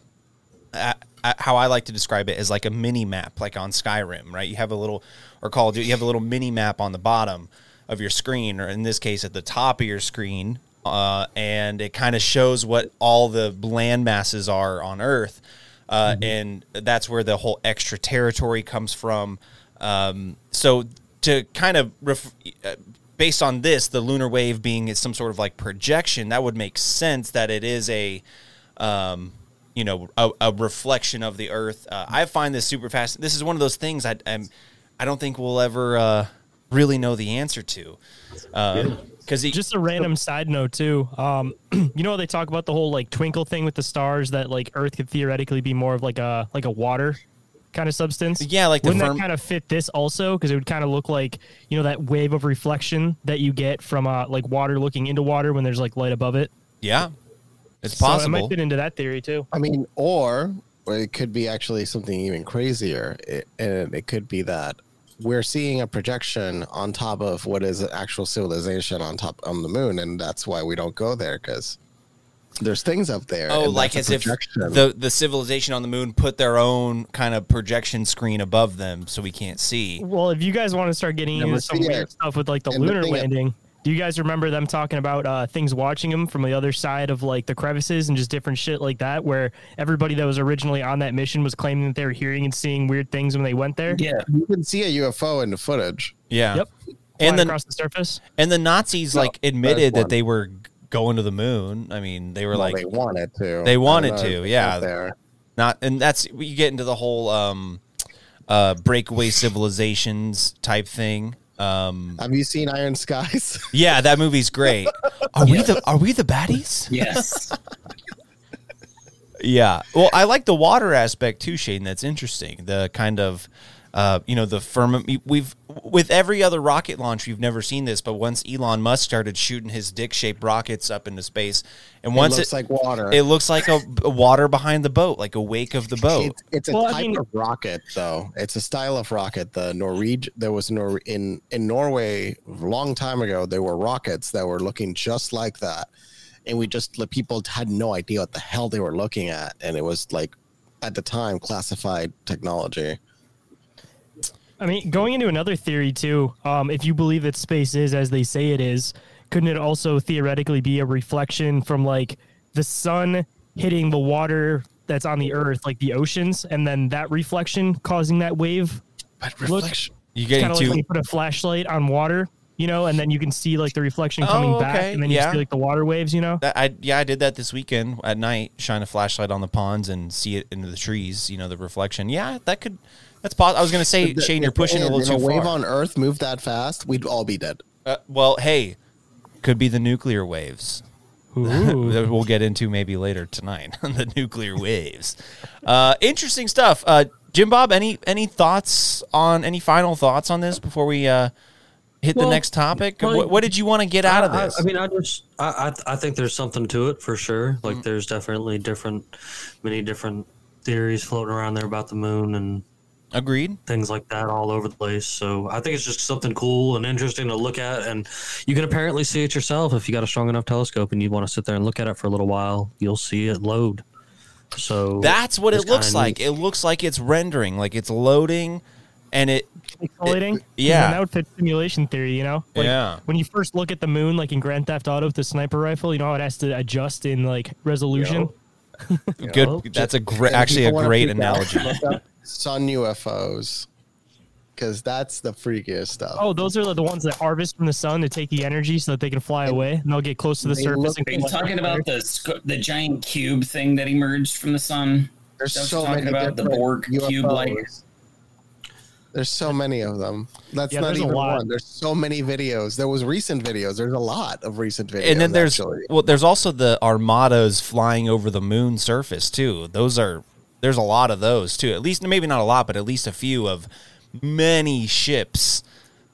uh, uh, how I like to describe it is like a mini map, like on Skyrim, right? You have a little, or Call of Duty, you have a little mini map on the bottom of your screen, or in this case, at the top of your screen, uh, and it kind of shows what all the land masses are on Earth, uh, and that's where the whole extra territory comes from. Um, so to kind of ref- uh, based on this, the lunar wave being some sort of like projection, that would make sense that it is a um, you know, a, a reflection of the earth. Uh, I find this super fast. This is one of those things I I'm, I don't think we'll ever uh, really know the answer to. Because just a random side note too. Um, you know they talk about the whole like twinkle thing with the stars that like Earth could theoretically be more of like a like a water kind of substance. Yeah, like wouldn't firm- that kind of fit this also? Because it would kind of look like you know that wave of reflection that you get from uh like water looking into water when there's like light above it. yeah, it's So it might fit into that theory too. I mean, or, or it could be actually something even crazier. It, and it could be that we're seeing a projection on top of what is an actual civilization on top on the moon, and that's why we don't go there because there's things up there. Oh, like as if the the civilization on the moon put their own kind of projection screen above them, so we can't see. Well, if you guys want to start getting into some weird stuff with like the And lunar thing- landing, do you guys remember them talking about uh, things watching them from the other side of like the crevices and just different shit like that? Where everybody that was originally on that mission was claiming that they were hearing and seeing weird things when they went there. Yeah. you can see a UFO in the footage. Yeah. Yep. And then across the surface. and the Nazis No, like admitted that they were going to the moon. I mean, they were Well, like they wanted to. They wanted to, if yeah. There. not and that's you get into the whole um uh breakaway civilizations type thing um Have you seen Iron Skies? yeah that movie's great. Are we the are we the baddies? Yes. yeah. Well i like the water aspect too Shayn. That's interesting. The kind of uh, you know, the firmament. We've with every other rocket launch, we've never seen this, but once Elon Musk started shooting his dick-shaped rockets up into space, and once It once looks like water. it looks like a, a water behind the boat, like a wake of the boat. It's, it's a Well, I type mean- of rocket, though. It's a style of rocket. The Norwegian, there was Nor in in Norway a long time ago. There were rockets that were looking just like that, and we just the people had no idea what the hell they were looking at, and it was like at the time classified technology. I mean, going into another theory too, um, if you believe that space is as they say it is, couldn't it also theoretically be a reflection from like the sun hitting the water that's on the earth, like the oceans, and then that reflection causing that wave? But reflection. You getting of like when you put a flashlight on water, you know, and then you can see like the reflection coming Oh, back, and then you yeah. see like the water waves, you know. That, I yeah, I did that this weekend at night. Shine a flashlight on the ponds and see it into the trees. You know the reflection. Yeah, that could. That's possible. I was gonna say, The- Shayn, you're pushing it a little is, too if a wave far. on Earth moved that fast, we'd all be dead. Uh, well, hey, could be the nuclear waves. That we'll get into maybe later tonight. the nuclear waves. Uh, interesting stuff. Uh, Jim Bob, any any thoughts on any final thoughts on this before we uh, hit the next topic? like- what, what did you want to get out of I- I- this? I, mean, I just, I, I, I think there's something to it for sure. Mm-hmm. Like, there's definitely different, many different theories floating around there about the moon and Agreed. things like that all over the place. So I think it's just something cool and interesting to look at, and you can apparently see it yourself if you got a strong enough telescope and you want to sit there and look at it for a little while. You'll see it load. So That's what it looks like. neat. It looks like it's rendering, like it's loading, and it. Pixelating. yeah. And that would fit simulation theory, you know? Like, Yeah. When you first look at the moon, like in Grand Theft Auto with the sniper rifle, you know how it has to adjust in like resolution? Good. That's a great, actually a great analogy. look up Sun UFOs, because that's the freakiest stuff. Oh, those are the ones that harvest from the sun to take the energy so that they can fly away and they'll get close to the They surface. look- and Are you talking fire. about the the giant cube thing that emerged from the sun? There's so what many talking about, the Borg cube like. There's so many of them. That's Yeah, not there's a even lot. one. There's so many videos. There was recent videos. There's a lot of recent videos. and then there's actually. well, there's also the armadas flying over the moon surface too. Those are there's a lot of those too. At least maybe not a lot, but at least a few of many ships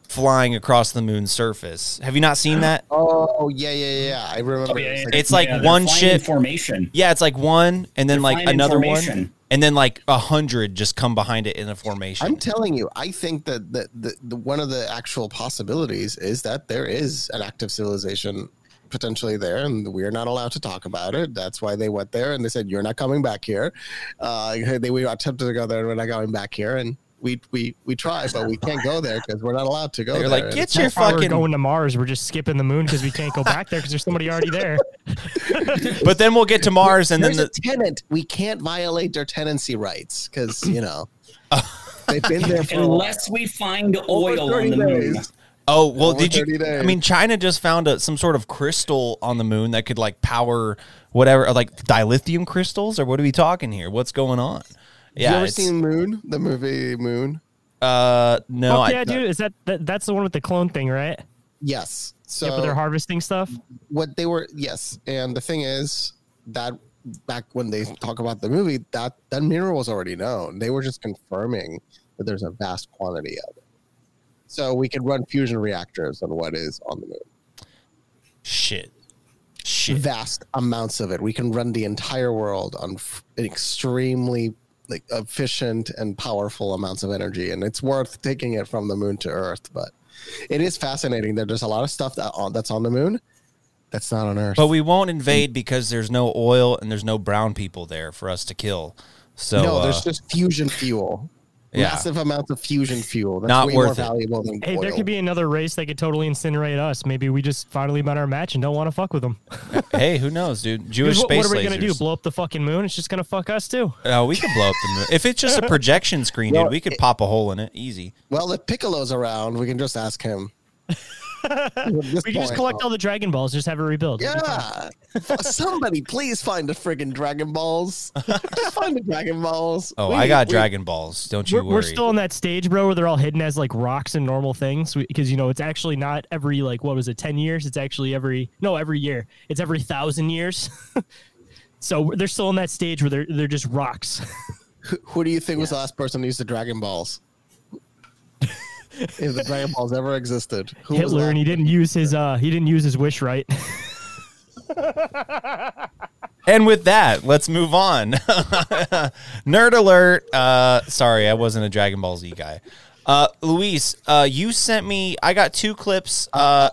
flying across the moon's surface. Have you not seen that? Oh yeah, yeah, yeah. I remember. Oh, yeah, It's yeah, like- It's like Yeah, one ship. formation. Yeah, it's like one, and then They're like another one, and then like a hundred just come behind it in a formation. I'm telling you, I think that the, the, the one of the actual possibilities is that there is an active civilization potentially there, and we're not allowed to talk about it. That's why they went there, and they said, "You're not coming back here." Uh, they we attempted to go there, and we're not going back here, and we we we tried, but we can't go there because we're not allowed to go They're there. like, get it's- your fucking. we're going to Mars. We're just skipping the moon because we can't go back there because there's somebody already there. But then we'll get to Mars, and then the a tenant. We can't violate their tenancy rights because you know they've been there for a. Unless we find oil on 30 the moon. Days. Oh well, did you? 30 days. I mean, China just found a, some sort of crystal on the moon that could like power whatever, like dilithium crystals, or what are we talking here? What's going on? you Yeah, ever seen Moon? The movie Moon? uh, no, Fuck I, yeah, dude. Is that, that that's the one with the clone thing, right? Yes. So yeah, but they're harvesting stuff. what they were yes and the thing is that back when they talk about the movie that that mineral was already known they were just confirming that there's a vast quantity of it so we could run fusion reactors on what is on the moon shit, shit. vast amounts of it we can run the entire world on f- extremely like efficient and powerful amounts of energy and it's worth taking it from the moon to earth but it is fascinating that there's a lot of stuff that on, that's on the moon that's not on earth But we won't invade because there's no oil and there's no brown people there for us to kill. So no, uh, there's just fusion fuel. Yeah. Massive amounts of fusion fuel. That's Not way more worth it. valuable than Hey, oil. there could be another race that could totally incinerate us. Maybe we just finally met our match and don't want to fuck with them. hey, who knows, dude? Jewish what, space what are we gonna do? Blow up the fucking moon? It's just gonna fuck us too. Uh, we could blow up the moon. If it's just a projection screen, Well, dude, we could pop a hole in it easy. well, if Piccolo's around, we can just ask him. At this We can just point, collect all the Dragon Balls, just have it rebuild. It'll be fine. Yeah. Somebody please find the friggin' Dragon Balls. just find the Dragon Balls. Oh, We I got we- Dragon Balls. Don't you We're, worry. we're still in that stage, bro, where they're all hidden as like rocks and normal things because you know it's actually not every like what was it, ten years? It's actually every no every year. It's every thousand years. so they're still in that stage where they're they're just rocks. Who, who do you think was the last person to use the Dragon Balls? If the Dragon Balls ever existed. Who Hitler, and he didn't use his uh he didn't use his wish right. And with that, let's move on. Nerd alert. Uh, sorry, I wasn't a Dragon Ball Z guy. Uh, Luis, uh, you sent me. I got two clips. Uh,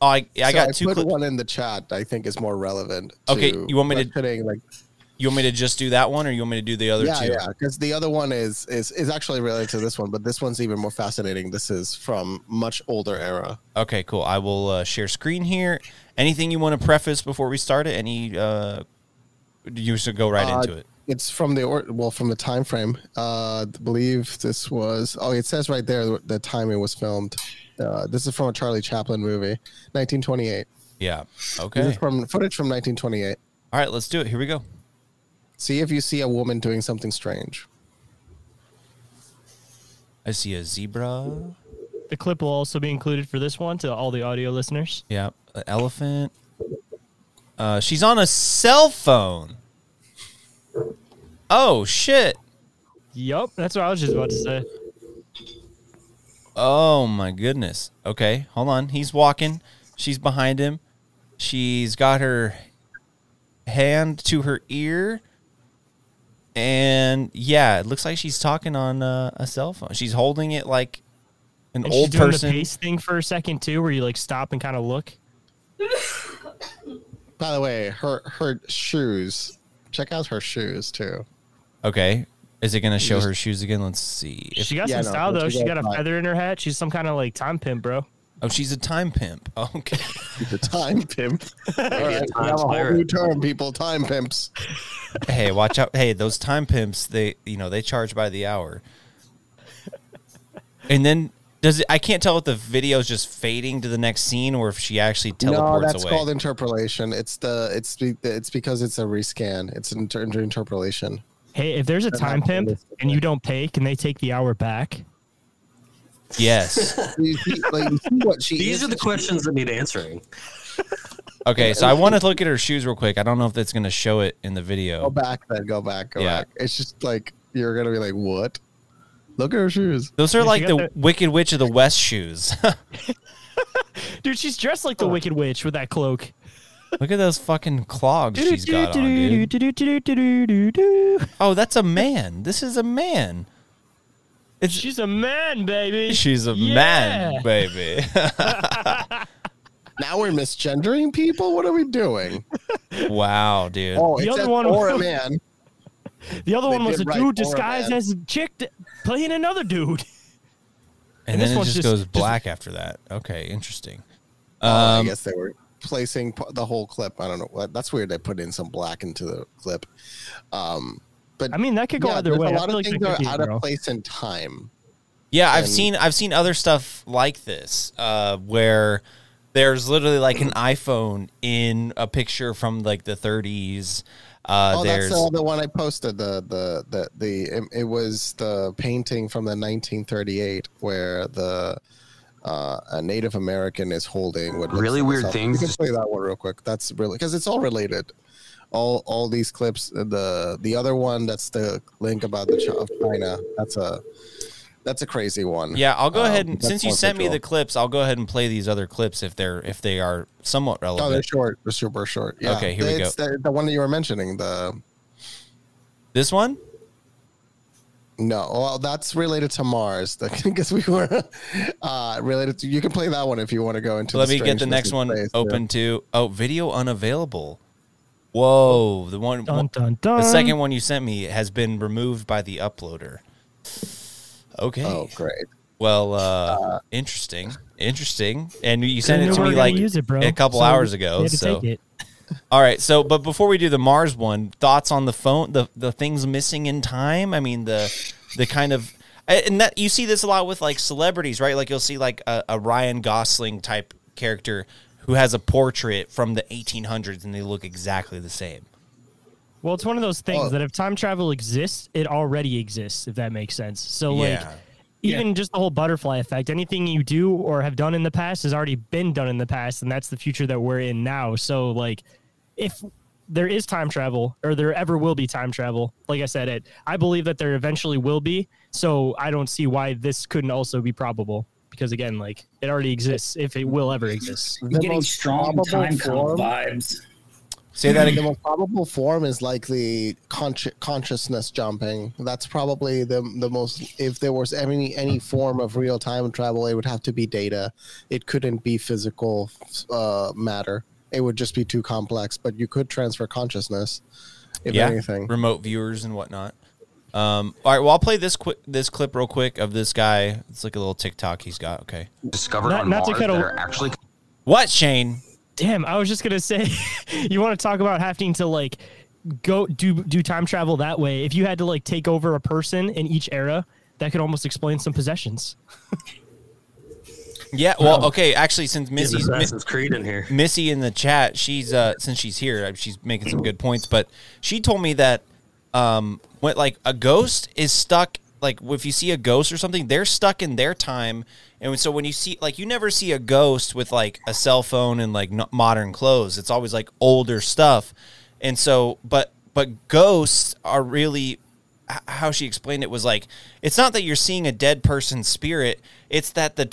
oh, I I So got two put clips. one in the chat. I think is more relevant. Okay, to you want me to- questioning, like You want me to just do that one, or you want me to do the other yeah, two? yeah, because the other one is is is actually related to this one, but this one's even more fascinating. This is from much older era. Okay, cool. I will uh, share screen here. Anything you want to preface before we start it? Any? Uh, you should go right Uh, into it. It's from the or, well from the time frame. Uh, I believe this was. Oh, it says right there the time it was filmed. Uh, this is from a Charlie Chaplin movie, 1928. Yeah. This Okay. is from footage from 1928. All right, let's do it. Here we go. See if you see a woman doing something strange. I see a zebra. the clip will also be included for this one to all the audio listeners. Yeah, an elephant. Uh, she's on a cell phone. Oh shit! Yup, that's what I was just about to say. Oh my goodness. Okay, hold on. He's walking. She's behind him. She's got her hand to her ear. And yeah, it looks like she's talking on uh, a cell phone. She's holding it like an And old she's doing person. the pace thing for a second too, where you like stop and kind of look. By the way, her her shoes. Check out her shoes too. Okay. Is it going to show just- her shoes again? Let's see. If, She got Yeah, some no, style but though. she She got got a feather in her hat. She's some kind of like time pimp, bro. Oh, she's a time pimp. Oh, okay. The time pimp. All Maybe a right, we time have a whole new term, people. Time pimps. hey, watch out. Hey, those time pimps, they, you know, they charge by the hour. And then does it I can't tell if the video is just fading to the next scene or if she actually teleports away. No, that's away. called interpolation. It's the it's the, it's because it's a rescan. It's an inter- interpolation. Hey, if there's a time pimp and you don't pay, can they take the hour back? Yes. You see, like, you see what she These is are the questions that need answering. Okay, so I want to look at her shoes real quick. I don't know if that's going to show it in the video. Go back, then go back, go Yeah. back. It's just like you're gonna be like, what? Look at her shoes. Those are like got the that- Wicked Witch of the West shoes. Dude, she's dressed like the Wicked Witch with that cloak. Look at those fucking clogs she's got on, dude. Oh, that's a man. This is a man. It's She's a man, baby. she's a Yeah. man, baby. Now we're misgendering people. What are we doing? wow, dude. Oh, The other one- or a man. The other They one was a dude for a disguised as a chick d- playing another dude. and and then it just just- goes just- black after that. Okay, interesting. Oh, I Um, guess they were placing the whole clip. I don't know. What That's weird. They put in some black into the clip. Um, but I mean, that could go yeah, either there's way. A I lot feel of like things that are out of place in time. Yeah, I've And- seen I've seen other stuff like this uh, where there's literally like an iPhone in a picture from like the 30s. Uh, oh, there's that's uh, the one I posted. The the the the it, it was the painting from the 1938 where the uh, a Native American is holding what looks Really like weird cell phone. things. We can play that one real quick. That's really because it's all related. All all these clips. The the other one that's the link about the of China. That's a that's a crazy one. yeah. I'll go Um, ahead and since you sent me the clips, I'll go ahead and play these other clips if they're if they are somewhat relevant. Oh, they're short. They're super short. Yeah. Okay, here we it's The, the one that you were mentioning. The this one? no, well, that's related to Mars. Because we were uh, related to. You can play that one if you want to go into. Let me get the next one space, yeah. open too. Oh, video unavailable. Whoa, the one Dun, dun, the second one you sent me has been removed by the uploader. Okay. Oh, great. Well, uh, interesting, interesting. And you sent it to me like use it, bro. a couple So hours ago. So, all right. So, but before we do the Mars one, thoughts on the phone, the the things missing in time. I mean, the the kind of and that you see this a lot with like celebrities, right? Like you'll see like a, a Ryan Gosling type character who has a portrait from the 1800s, and they look exactly the same. Well, it's one of those things Oh. that if time travel exists, it already exists, if that makes sense. So, like, Yeah. even just the whole butterfly effect, anything you do or have done in the past has already been done in the past, and that's the future that we're in now. So, like, if there is time travel, or there ever will be time travel. Like I said, it. I believe that there eventually will be. So I don't see why this couldn't also be probable. Because again, like it already exists. If it will ever exist, I'm getting strong probable time cop form- vibes. Say that The again. most probable form is likely consci- consciousness jumping. That's probably the the most. If there was any any form of real time travel, it would have to be data. It couldn't be physical uh, matter. It would just be too complex. But you could transfer consciousness, if yeah, anything. remote viewers and whatnot. Um, all right, well, I'll play this quick this clip real quick of this guy. It's like a little TikTok he's got. Okay, discovered Not- on not to Mars cut that are actually what Shayn? damn, I was just gonna say, you want to talk about having to like go do do time travel that way? If you had to like take over a person in each era, that could almost explain some possessions. Yeah, well, okay. Actually, since Miss Missy's Assassin's Creed in here. Missy in the chat, she's uh since she's here, uh, she's making some good points. But she told me that um when like a ghost is stuck, like if you see a ghost or something, they're stuck in their time. And so when you see like you never see a ghost with like a cell phone and like modern clothes. It's always like older stuff. And so, but but ghosts are really how she explained it was like it's not that you're seeing a dead person's spirit it's that the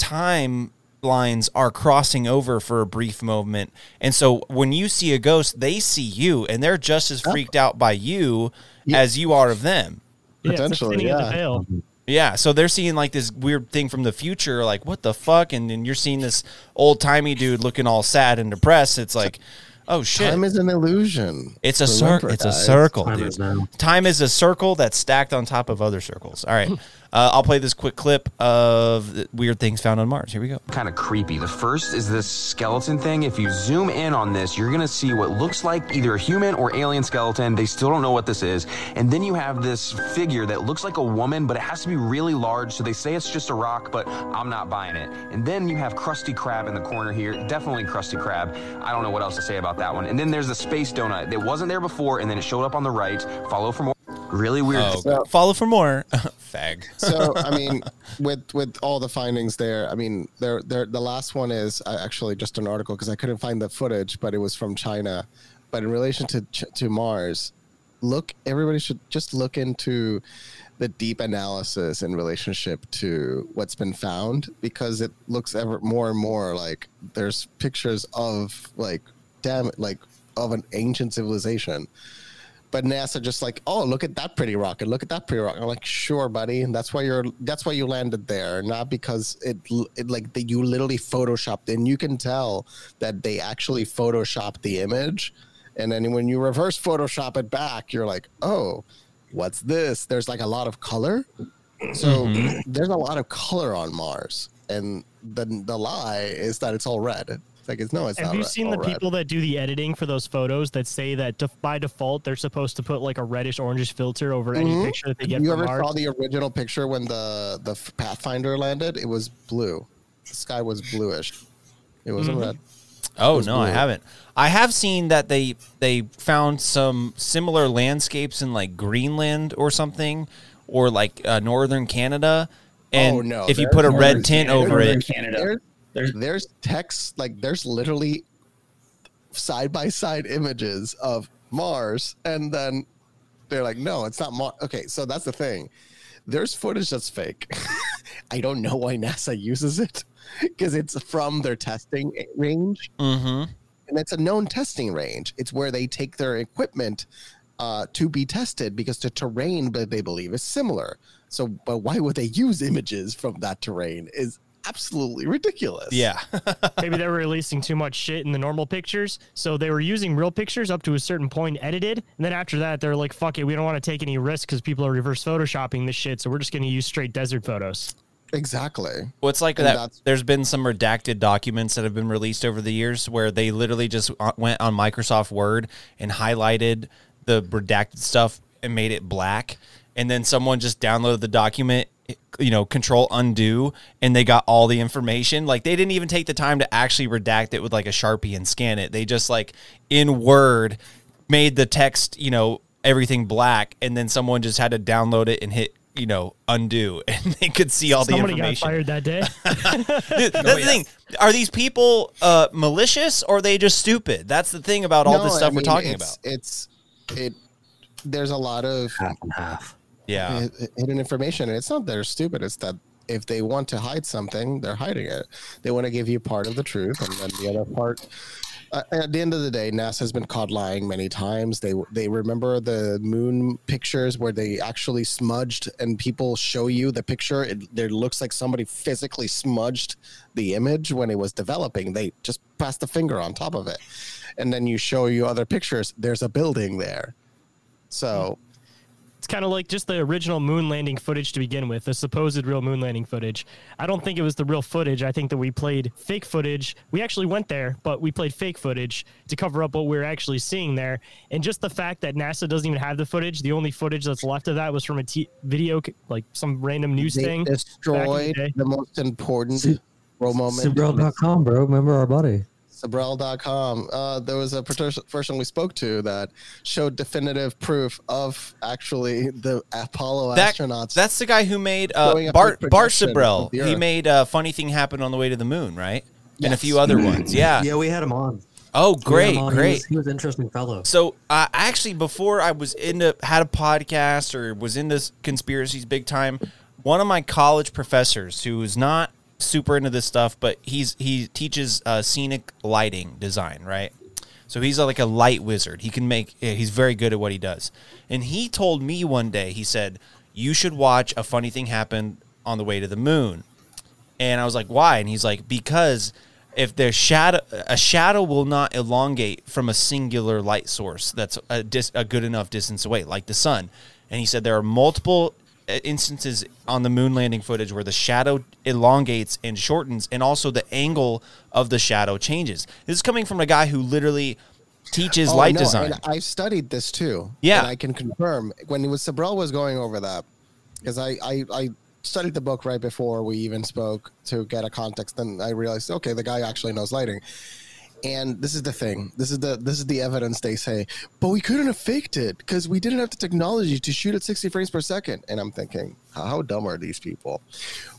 timelines are crossing over for a brief moment and so when you see a ghost they see you and they're just as freaked out by you as you are of them Yeah, Potentially, thinning the yeah. veil. yeah so they're seeing like this weird thing from the future like what the fuck and then you're seeing this old-timey dude looking all sad and depressed it's like oh shit Time is an illusion. it's a circle. It's a circle, Time dude. is. Time is a circle that's stacked on top of other circles. All right, uh, I'll play this quick clip of weird things found on Mars. Here we go. kind of creepy. The first is this skeleton thing. If you zoom in on this, you're gonna see what looks like either a human or alien skeleton. They still don't know what this is. And then you have this figure that looks like a woman, but it has to be really large. So they say it's just a rock, but I'm not buying it. And then you have Krusty Krab in the corner here. Definitely Krusty Krab. I don't know what else to say about that one. And then there's the space donut that wasn't there before, and then it showed up on the right. Follow for more. Really weird. Oh, follow for more. Fag. So I mean, with with all the findings there, I mean, there there the last one is uh, actually just an article because I couldn't find the footage, but it was from China. But in relation to to Mars, look, everybody should just look into the deep analysis in relationship to what's been found because it looks ever more and more like there's pictures of like damn like of an ancient civilization but NASA just like, oh, look at that pretty rocket, look at that pretty rocket. I'm like, sure, buddy, and that's why you're, that's why you landed there, not because it, it like that you literally photoshopped, and you can tell that they actually photoshopped the image, and then when you reverse Photoshop it back, you're like, oh, what's this? There's like a lot of color, so mm-hmm. there's a lot of color on Mars, and the the lie is that it's all red. It's like it's no, it's Have not. you seen all the red. people that do the editing for those photos that say that def- by default they're supposed to put like a reddish orangish filter over any Mhm. picture that they get you from ever Mars? saw the original picture when the the Pathfinder landed? It was blue. The sky was bluish. It wasn't Mhm. red. Oh was no, I haven't. I have seen that they they found some similar landscapes in like Greenland or something, or like uh, northern Canada. And oh no! if you put a red tint Canada- over it, There's, there's there's text like there's literally side by side images of Mars, and then they're like, no, it's not Mars. Okay, so that's the thing. There's footage that's fake. I don't know why NASA uses it because it's from their testing range. Mm-hmm. and it's a known testing range. It's where they take their equipment uh, to be tested because the terrain that they believe is similar. So, but why would they use images from that terrain? Is absolutely ridiculous. Yeah. Maybe they were releasing too much shit in the normal pictures, so they were using real pictures up to a certain point, edited, and then after that, they're like, "Fuck it, we don't want to take any risks because people are reverse photoshopping this shit, so we're just going to use straight desert photos." Exactly. Well, it's like And that. There's been some redacted documents that have been released over the years where they literally just uh, went on Microsoft Word and highlighted the redacted stuff and made it black, and then someone just downloaded the document, you know, Control Undo, and they got all the information. Like they didn't even take the time to actually redact it with like a sharpie and scan it. They just like in Word made the text, you know, everything black, and then someone just had to download it and hit you know, undo, and they could see all Somebody the got information. fired that day. Dude, That's the thing. Are these people uh, malicious or are they just stupid? That's the thing about all No, this I stuff we're talking it's, about. It's it. There's a lot of half and half. Yeah. hidden information, and it's not that they're stupid. It's that if they want to hide something, they're hiding it. They want to give you part of the truth, and then the other part. Uh, at the end of the day, NASA has been caught lying many times. They they remember the moon pictures where they actually smudged, and people show you the picture. It there looks like somebody physically smudged the image when it was developing. They just passed the finger on top of it, and then you show you other pictures. There's a building there, so. It's kind of like just the original moon landing footage to begin with, the supposed real moon landing footage. I don't think it was the real footage. I think that we played fake footage. We actually went there, but we played fake footage to cover up what we were actually seeing there. And just the fact that NASA doesn't even have the footage, the only footage that's left of that was from a t- video, like some random news they thing. back in the destroyed the, most important Su- role moment. Sibrel.com, bro. Remember our buddy. Sibrel.com. Uh, there was a person we spoke to that showed definitive proof of actually the Apollo That- astronauts. that's the guy who made uh, Bart with Bart Sibrel. He made a funny thing happen on the way to the moon, right? And a few other ones. Yeah. Yeah, we had him on. Oh, We had great. He great. was, he was an interesting fellow. So uh, actually, before I was into had a podcast or was into conspiracies big time, one of my college professors who is not super into this stuff, but he's he teaches uh, scenic lighting design, right? So he's like a light wizard. He can make. He's very good at what he does. And he told me one day. He said, "You should watch a funny thing happen on the way to the moon." And I was like, "Why?" And he's like, "Because." If there's shadow, a shadow will not elongate from a singular light source that's a, dis, a good enough distance away, like the sun. And he said there are multiple Uh, instances on the moon landing footage where the shadow elongates and shortens, and also the angle of the shadow changes. This is coming from a guy who literally teaches Oh, light no, design. I studied this too. Yeah. And I can confirm when it was Sibrel was going over that because I, I I studied the book right before we even spoke to get a context. Then I realized, okay, the guy actually knows lighting. And this is the thing. This is the this is the evidence they say. But we couldn't have faked it because we didn't have the technology to shoot at 60 frames per second. And I'm thinking, how, dumb are these people?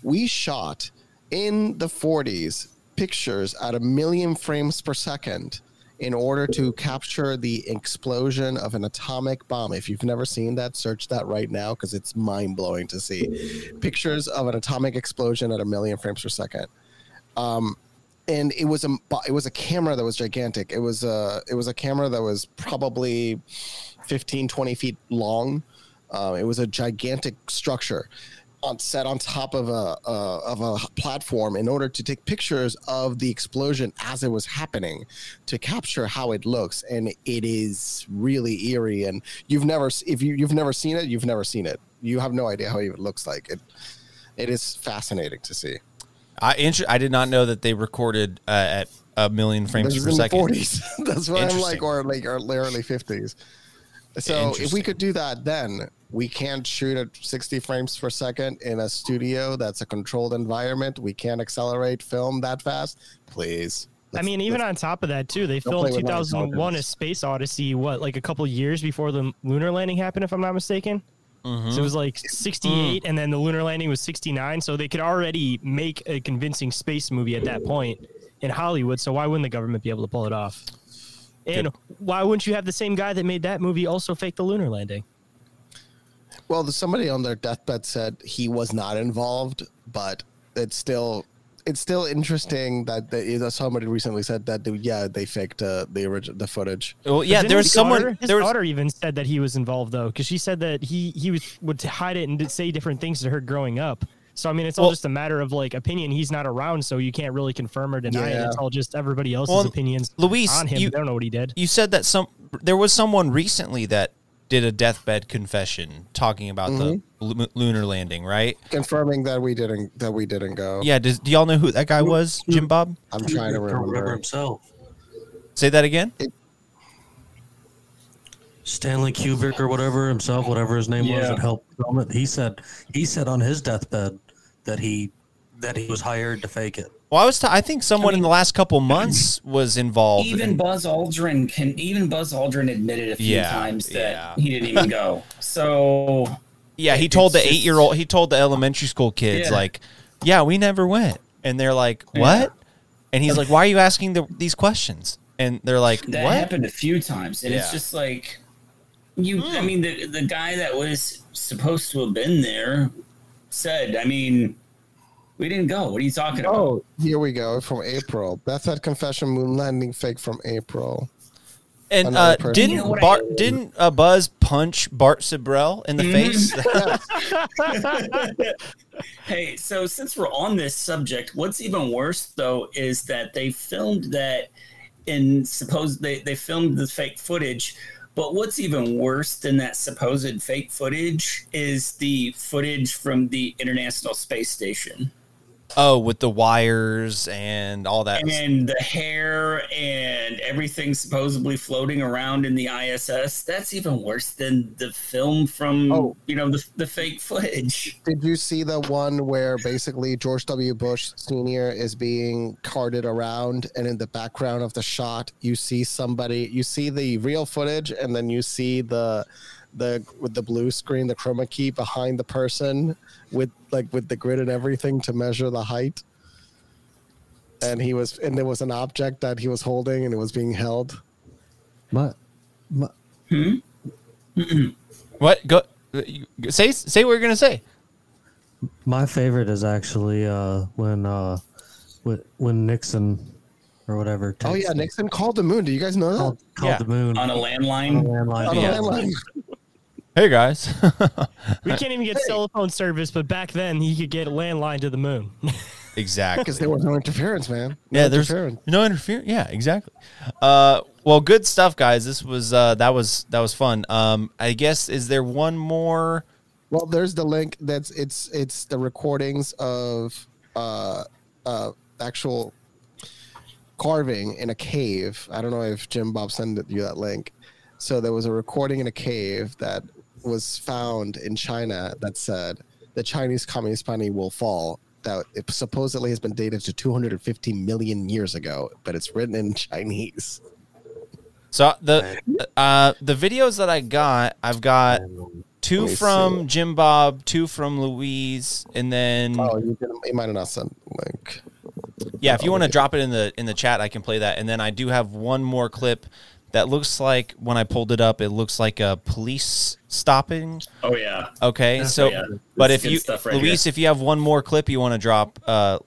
We shot in the 40s pictures at a million frames per second in order to capture the explosion of an atomic bomb. If you've never seen that, search that right now because it's mind blowing to see pictures of an atomic explosion at a million frames per second. Um, and it was a it was a camera that was gigantic. It was a it was a camera that was probably 15, 20 feet long. Uh, it was a gigantic structure on set on top of a uh, of a platform in order to take pictures of the explosion as it was happening to capture how it looks. And it is really eerie. And you've never if you you've never seen it you've never seen it. You have no idea how it looks like. It it is fascinating to see I inter- I did not know that they recorded uh, at a million frames This is per in the second. 40s. That's why I'm like, or like early, early 50s. So if we could do that, then we can't shoot at 60 frames per second in a studio that's a controlled environment. We can't accelerate film that fast. Please. I mean, even on top of that too, they filmed play with my 2001: A. Space Odyssey. What, like a couple years before the lunar landing happened, if I'm not mistaken. Mm-hmm. So it was like 68, and then the lunar landing was 69. So they could already make a convincing space movie at that point in Hollywood. So why wouldn't the government be able to pull it off? And why wouldn't you have the same guy that made that movie also fake the lunar landing? Well, somebody on their deathbed said he was not involved, but it's still it's still interesting that the, that somebody recently said that they, yeah they faked uh, the original the footage. Well, yeah, there was his someone. Daughter, his There was, daughter even said that he was involved though, because she said that he he was, would hide it and say different things to her growing up. So I mean, it's all Well- just a matter of like opinion. He's not around, so you can't really confirm or deny it. It's all just everybody else's Well, opinions Luis, on him. you- they don't know what he did. you said that some there was someone recently that did a deathbed confession talking about the mm-hmm. lu- lunar landing, right? Confirming that we didn't that we didn't go. Yeah. Does, do y'all know who that guy was, Jim Bob? I'm trying to remember remember. himself. Say that again. Stanley Kubrick or whatever himself, whatever his name was, that helped film it. He said he said on his deathbed that he that he was hired to fake it. Well, I was. T- I think someone in the last couple months was involved. Even in- Buzz Aldrin can even Buzz Aldrin admitted a few Yeah, times that yeah. he didn't even go. So Yeah, he told the eight year old. He told the elementary school kids Yeah. like, "Yeah, we never went," and they're like, "What?" And he's like, "Why are you asking the, these questions?" And they're like, That "What?" happened a few times, and it's. Hmm. just like you. I mean, the the guy that was supposed to have been there said, "I mean, we didn't go. What are you talking about?" Oh, here we go from April. Beth had confession moon landing fake from April. And uh, didn't You know what I- didn't uh, Buzz punch Bart Sibrel in the Mhm. face? hey, so since we're on this subject, what's even worse though is that they filmed that and suppose they, they filmed the fake footage. But what's even worse than that supposed fake footage is the footage from the International Space Station. Oh, with the wires and all that. And the hair and everything supposedly floating around in the ISS. That's even worse than the film from Oh. you know the, the fake footage. Did you see the one where basically George W. Bush Sr. is being carted around, and in the background of the shot, you see somebody, you see the real footage, and then you see the the with the blue screen, the chroma key behind the person with like with the grid and everything to measure the height. And he was, and there was an object that he was holding, and it was being held. My, my, What? Go say say what you're gonna say. my favorite is actually uh, when uh, when, when Nixon or whatever. Oh yeah, Nixon called the moon. Do you guys know that? called, called Yeah. the moon On a on landline. a landline. On a Yeah. landline. Hey guys. We can't even get cell phone service, but back then you could get a landline to the moon. exactly. Because there was no interference, man. No Yeah, there's interference. no interference. Yeah, exactly. Uh, well, good stuff, guys. This was uh, that was that was fun. Um, I guess is there one more? Well, there's the link. That's it's it's the recordings of uh uh actual carving in a cave. I don't know if Jim Bob sent you that link. So there was a recording in a cave that was found in China that said the Chinese Communist Party will fall. That it supposedly has been dated to 250 million years ago, but it's written in Chinese. So the uh, the videos that I got, I've got two from see. Jim Bob, two from Luis, and then Oh, you, didn't, you might have not sent link. yeah, if you oh, want to okay. drop it in the in the chat, I can play that. And then I do have one more clip that looks like when I pulled it up, it looks like a police stopping. Oh yeah. Okay, so yeah. but if you right Luis, if you have one more clip you want to drop, uh,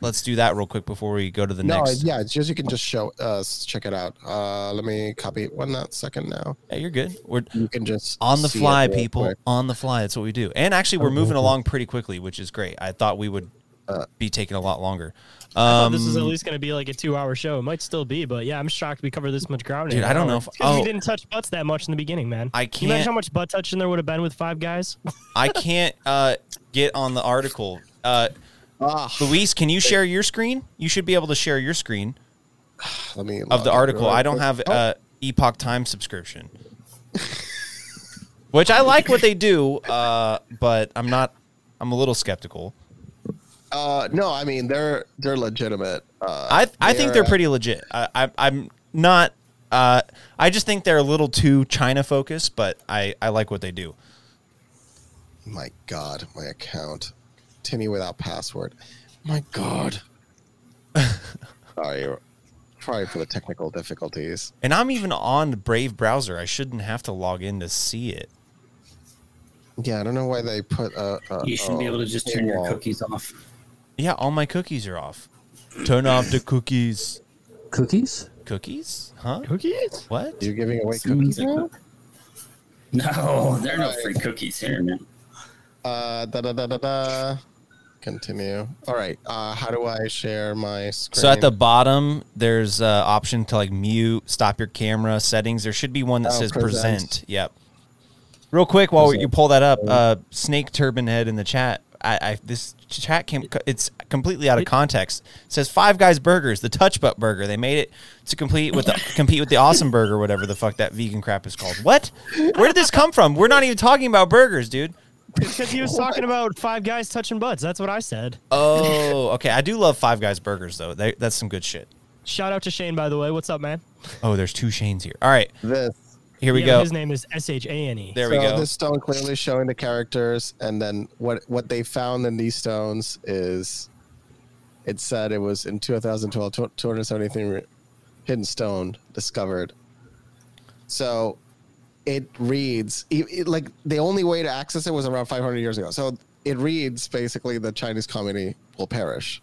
let's do that real quick before we go to the no, next. yeah, it's just you can just show us check it out. Uh, let me copy it one not second now. Yeah, you're good. We're You can just on the fly, people. quick. On the fly. That's what we do. And actually, we're moving along pretty quickly, which is great. I thought we would Uh, be taking a lot longer. I thought Um, this was at least going to be like a two-hour show. It might still be, but yeah, I'm shocked we covered this much ground. Dude, an I don't hour. know if- Because oh. we didn't touch butts that much in the beginning, man. I Can you imagine can't- how much butt touching there would have been with five guys? I can't uh, get on the article. Uh, Ah, Luis, can you share your screen? You should be able to share your screen let me of the article. real I don't quick. have Oh, uh, Epoch Time subscription, which I like what they do, uh, but I'm not. I'm a little skeptical. Uh, no, I mean they're they're legitimate. Uh, I I think they're pretty legit. I, I I'm not. Uh, I just think they're a little too China focused, but I I like what they do. My God, my account. Timmy without password. My God. Sorry, sorry for the technical difficulties. And I'm even on Brave browser. I shouldn't have to log in to see it. Yeah, I don't know why they put a. a You should be a able to just turn your cookies off. Yeah, all my cookies are off. Turn off the cookies. Cookies? Cookies? Huh? Cookies? What? You're giving away cookies now? No, there are no free cookies here, man. Uh, da da da da da. Continue. All right. Uh, how do I share my screen? So at the bottom, there's uh, option to like mute, stop your camera settings. There should be one that Oh, says present. present. Yep. Real quick, while Present. you pull that up, uh, Snake Turban Head in the chat. I, I this chat came. It's completely out of context. It says Five Guys Burgers, the Touch Butt Burger. They made it to compete with the compete with the Awesome Burger, whatever the fuck that vegan crap is called. What? Where did this come from? We're not even talking about burgers, dude. Because he was talking about five guys touching butts. That's what I said. Oh, okay. I do love Five Guys Burgers though. They, that's some good shit. Shout out to Shane, by the way. What's up, man? Oh, there's two Shanes here. All right. this Here we Yeah, go. His name is S H A N E. There we go. This stone clearly showing the characters, and then what what they found in these stones is, it said it was in 2012 273 hidden stone discovered. So, it reads it, it- like the only way to access it was around 500 years ago. So it reads basically the Chinese community will perish.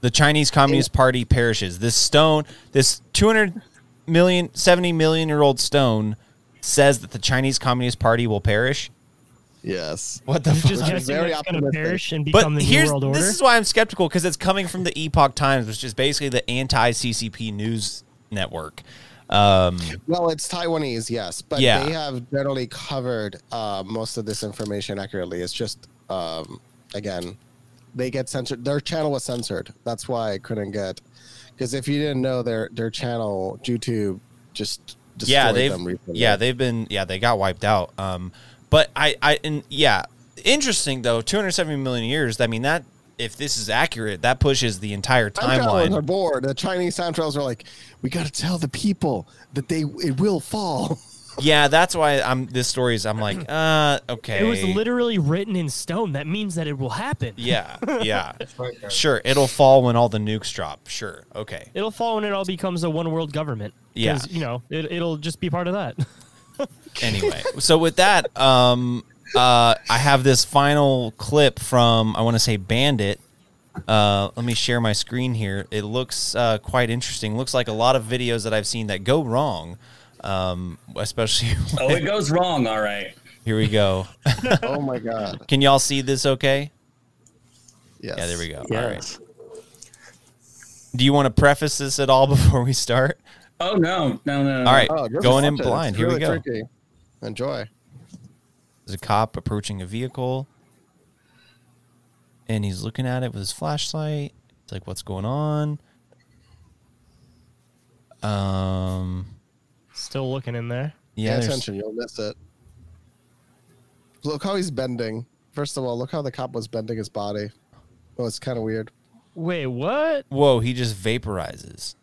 the Chinese Communist Party perishes. This stone, this 200 million, 70 million year old stone says that the Chinese Communist Party will perish. Yes. What the He's fuck? just guessing very it's going to optimistic. perish and But become the new here's world order. this is why I'm skeptical because it's coming from the Epoch Times, which is basically the anti CCP news network. Um, Well, it's Taiwanese, yes, but Yeah. they have generally covered uh, most of this information accurately. It's just, um, again, they get censored. Their channel was censored. That's why I couldn't get. Because if you didn't know, their their channel, YouTube, just destroyed yeah, they've them recently. yeah they've been yeah they got wiped out. Um, but I I and yeah, interesting though. 270 million years. I mean that if this is accurate, that pushes the entire timeline. are bored. The Chinese time travelers are like, we got to tell the people that they it will fall. Yeah, that's why I'm. This story is. I'm like, uh, okay. It was literally written in stone. That means that it will happen. Yeah, yeah. Sure, it'll fall when all the nukes drop. Sure, okay. It'll fall when it all becomes a one world government. 'Cause, Yeah. You know, it, it'll just be part of that. Anyway, so with that, um, uh, I have this final clip from I want to say Bandit. Uh, let me share my screen here. It looks uh, quite interesting. Looks like a lot of videos that I've seen that go wrong, um, especially. Oh, it goes wrong. All right. Here we go. oh my god. Can y'all see this? Okay. Yes. Yeah, there we go. All Yes. right. Do you want to preface this at all before we start? Oh no, no, no. no. All right, Oh, going in watch. It's blind. Here we go. tricky. Enjoy. There's a cop approaching a vehicle, and he's looking at it with his flashlight. It's like, what's going on? Um, Still looking in there. yeah, Pay there's- attention, you'll miss it. Look how he's bending. First of all, look how the cop was bending his body. Oh, it's kind of weird. Wait, what? Whoa, he just vaporizes.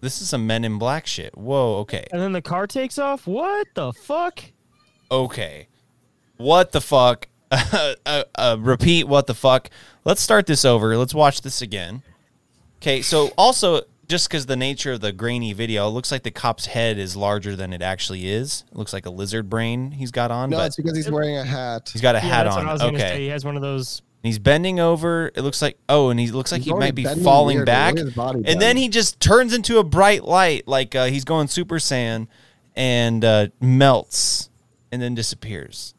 This is some Men in Black shit. Whoa, okay, And then the car takes off? What the fuck? okay. What the fuck? uh, uh, repeat. What the fuck? Let's start this over. Let's watch this again. Okay, so also just because the nature of the grainy video, it looks like the cop's head is larger than it actually is. It looks like a lizard brain he's got on, No, but it's because he's wearing a hat. he's got a Yeah, hat that's on. what I was gonna okay, say. He has one of those. He's bending over. It looks like oh, and he looks like He's he might be falling weirdly. back, Look at his body and then he just turns into a bright light, like uh, he's going Super Saiyan, and uh, melts, and then disappears.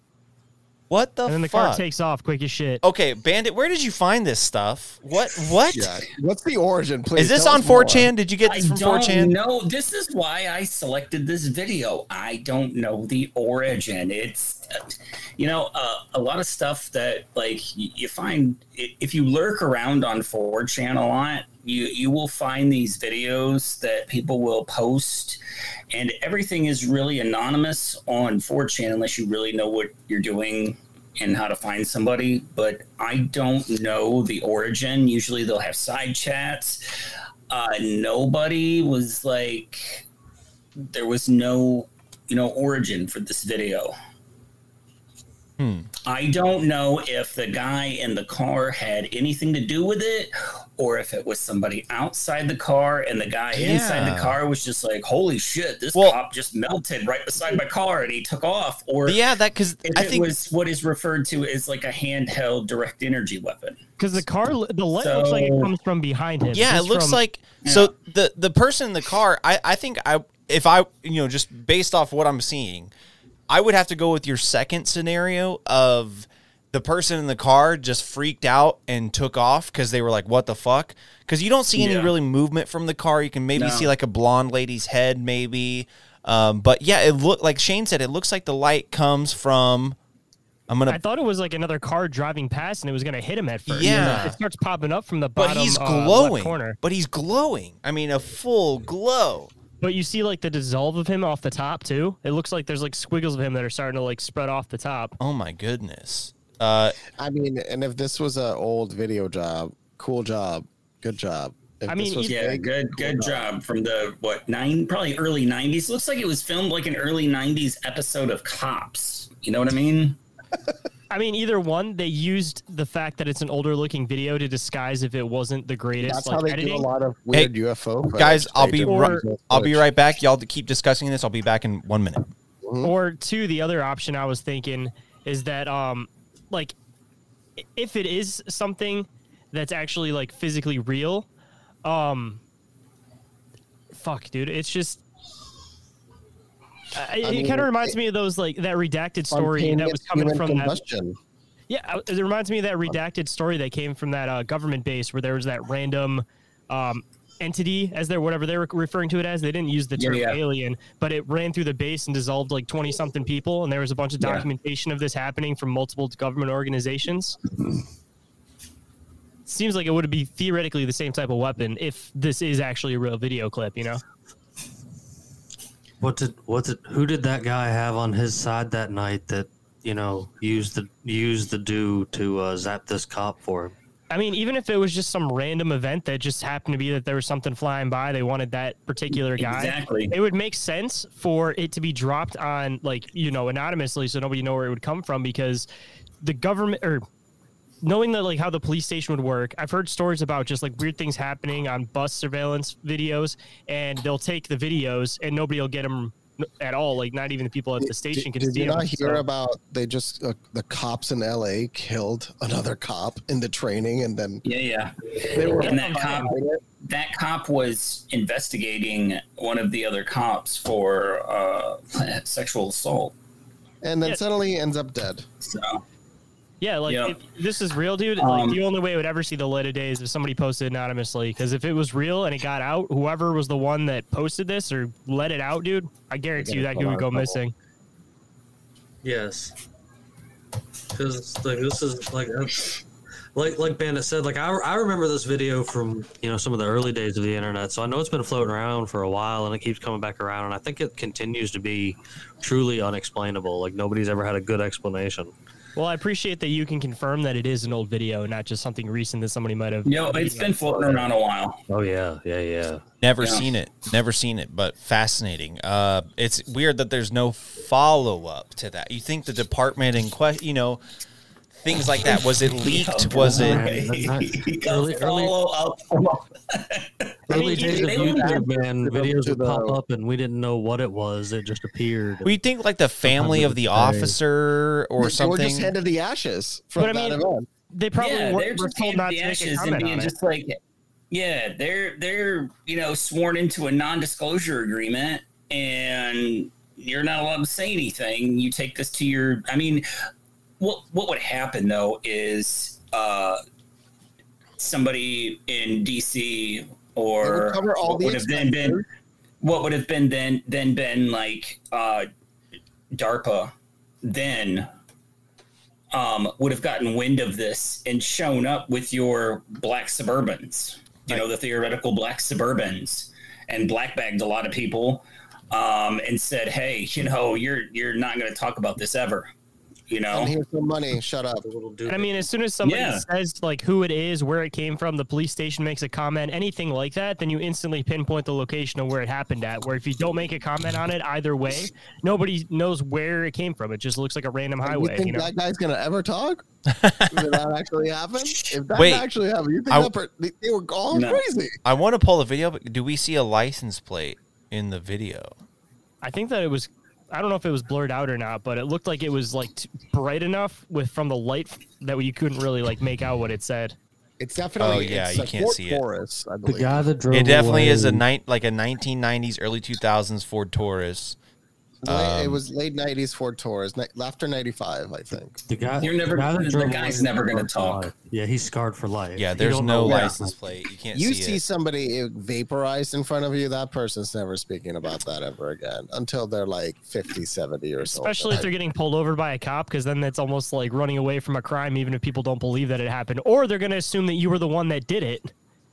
What the fuck? And then the fuck? car takes off quick as shit. okay, Bandit, where did you find this stuff? What? What? Yeah. What's the origin, please? Is this tell on us 4chan? Did you get I this from don't 4chan? know. This is why I selected this video. I don't know the origin. It's, uh, you know, uh, a lot of stuff that like you find if you lurk around on 4chan a lot, you you will find these videos that people will post, and everything is really anonymous on 4chan unless you really know what you're doing and how to find somebody, but I don't know the origin. Usually they'll have side chats. Uh, nobody was like, there was no, you know, origin for this video. Hmm. I don't know if the guy in the car had anything to do with it or if it was somebody outside the car and the guy inside the car was just like, holy shit, this Well- cop just melted right beside my car and he took off. Or Yeah, that because if I it think was what is referred to as like a handheld direct energy weapon. Because the car, the light looks like it comes from behind him. Yeah, it looks from- like so the the person in the car. I I think I if I you know just based off what I'm seeing, I would have to go with your second scenario of the person in the car just freaked out and took off because they were like, "What the fuck?" Because you don't see any Yeah. really movement from the car. You can maybe No. see like a blonde lady's head, maybe. Um, but yeah, it looked like Shayn said. It looks like the light comes from. I'm gonna I thought it was like another car driving past and it was going to hit him at first. Yeah. It starts popping up from the bottom. but he's uh, glowing. corner. but he's glowing. I mean, a full glow. But you see like the dissolve of him off the top too. It looks like there's like squiggles of him that are starting to like spread off the top. Oh my goodness. Uh, I mean, and if this was an old video job, cool job, good job. If I mean, this was yeah, fake, good good job from the what nine probably early '90s. Looks like it was filmed like an early '90s episode of Cops. You know what I mean? I mean, either one, they used the fact that it's an older looking video to disguise if it wasn't the greatest. That's like, how they editing. do a lot of weird UFO. Guys, I'll be do ri- I'll be right back. Y'all to keep discussing this. I'll be back in one minute. Or two, the other option I was thinking is that um like if it is something that's actually like physically real, um fuck dude, it's just I, it mean, kind of it- reminds me of those like that redacted story that was coming from that combustion. yeah, uh, it reminds me of that redacted story that came from that uh, government base where there was that random um, entity, as they're whatever they were referring to it as. They didn't use the term yeah. alien, but it ran through the base and dissolved like twenty something people, and there was a bunch of Yeah. documentation of this happening from multiple government organizations. Seems like it would be theoretically the same type of weapon if this is actually a real video clip, you know? What did what did who did that guy have on his side that night that you know used the used the do to uh, zap this cop for him? I mean, even if it was just some random event that just happened to be that there was something flying by, they wanted that particular guy. Exactly. It would make sense for it to be dropped on, like, you know, anonymously so nobody know where it would come from because the government or knowing that like how the police station would work i've heard stories about just like weird things happening on bus surveillance videos and they'll take the videos and nobody will get them at all like not even the people at the station can Did see you them not hear so- about they just uh, the cops in L.A. killed another cop in the training, and then Yeah, yeah. they were And that cop, that cop was investigating one of the other cops for uh, sexual assault. and then Yeah. suddenly ends up dead. So Yeah, like Yeah. if this is real, dude. Um, like the only way it would ever see the light of day is if somebody posted anonymously. Because if it was real and it got out, whoever was the one that posted this or let it out, dude, I guarantee you that put dude would go trouble. missing. Yes, because like this is like uh, like like Bandit said. Like I, I remember this video from you know some of the early days of the internet. So I know it's been floating around for a while, and it keeps coming back around. And I think it continues to be truly unexplainable. Like nobody's ever had a good explanation. Well, I appreciate that you can confirm that it is an old video, not just something recent that somebody might have. you know, it's been floating around a while. Oh yeah, yeah, yeah. Never Yeah. seen it. Never seen it, but fascinating. Uh, it's weird that there's no follow up to that. You think the department in question, you know, things like that. Was it leaked? Was it? Early- early- up. Early days of YouTube, man, videos would pop up, and we didn't know what it was. It just appeared. We think like the family of the say- or or They were something. just handed the ashes from But I mean, event. They probably yeah, were, they're were just told handing not the to make a ashes and being on it. just like, yeah, they're they're you know sworn into a non-disclosure agreement, and you're not allowed to say anything. You take this to your. I mean, what what would happen though is uh, somebody in DC or would cover all what would have then been what would have been then then been like uh, DARPA then um, would have gotten wind of this and shown up with your black Suburbans, you know, the theoretical black Suburbans, and black bagged a lot of people, um, and said, "Hey, you know, you're you're not going to talk about this ever," you know. And here's some money. Shut up. And I mean, as soon as somebody Yeah. says like who it is, where it came from, the police station makes a comment, anything like that, then you instantly pinpoint the location of where it happened at. Where if you don't make a comment on it either way, nobody knows where it came from. It just looks like a random You highway. think You know? that guy's gonna ever talk? Did that actually happen? If that Wait. actually happened, you think I- per- they, they were all No. crazy? I want to pull the video, but do we see a license plate in the video? I think that it was. I don't know if it was blurred out or not, but it looked like it was like bright enough with from the light that you couldn't really like make out what it said. It's definitely. Oh, yeah, it's you a can't Ford see it. Taurus, I the guy that drove It definitely is a night like a 1990s, early 2000s Ford Taurus. Late- it Um, was late '90s Ford Taurus, ni- after '95, I think. The guy, You're never- the, guy the guy's never gonna talk. Yeah, he's scarred for life. Yeah, there's no know license happened. plate. You can't You see, see it. somebody vaporized in front of you, that person's never speaking about that ever again until they're like 50, 70 or so. Especially if they're getting pulled over by a cop, because then that's almost like running away from a crime, even if people don't believe that it happened, or they're gonna assume that you were the one that did it,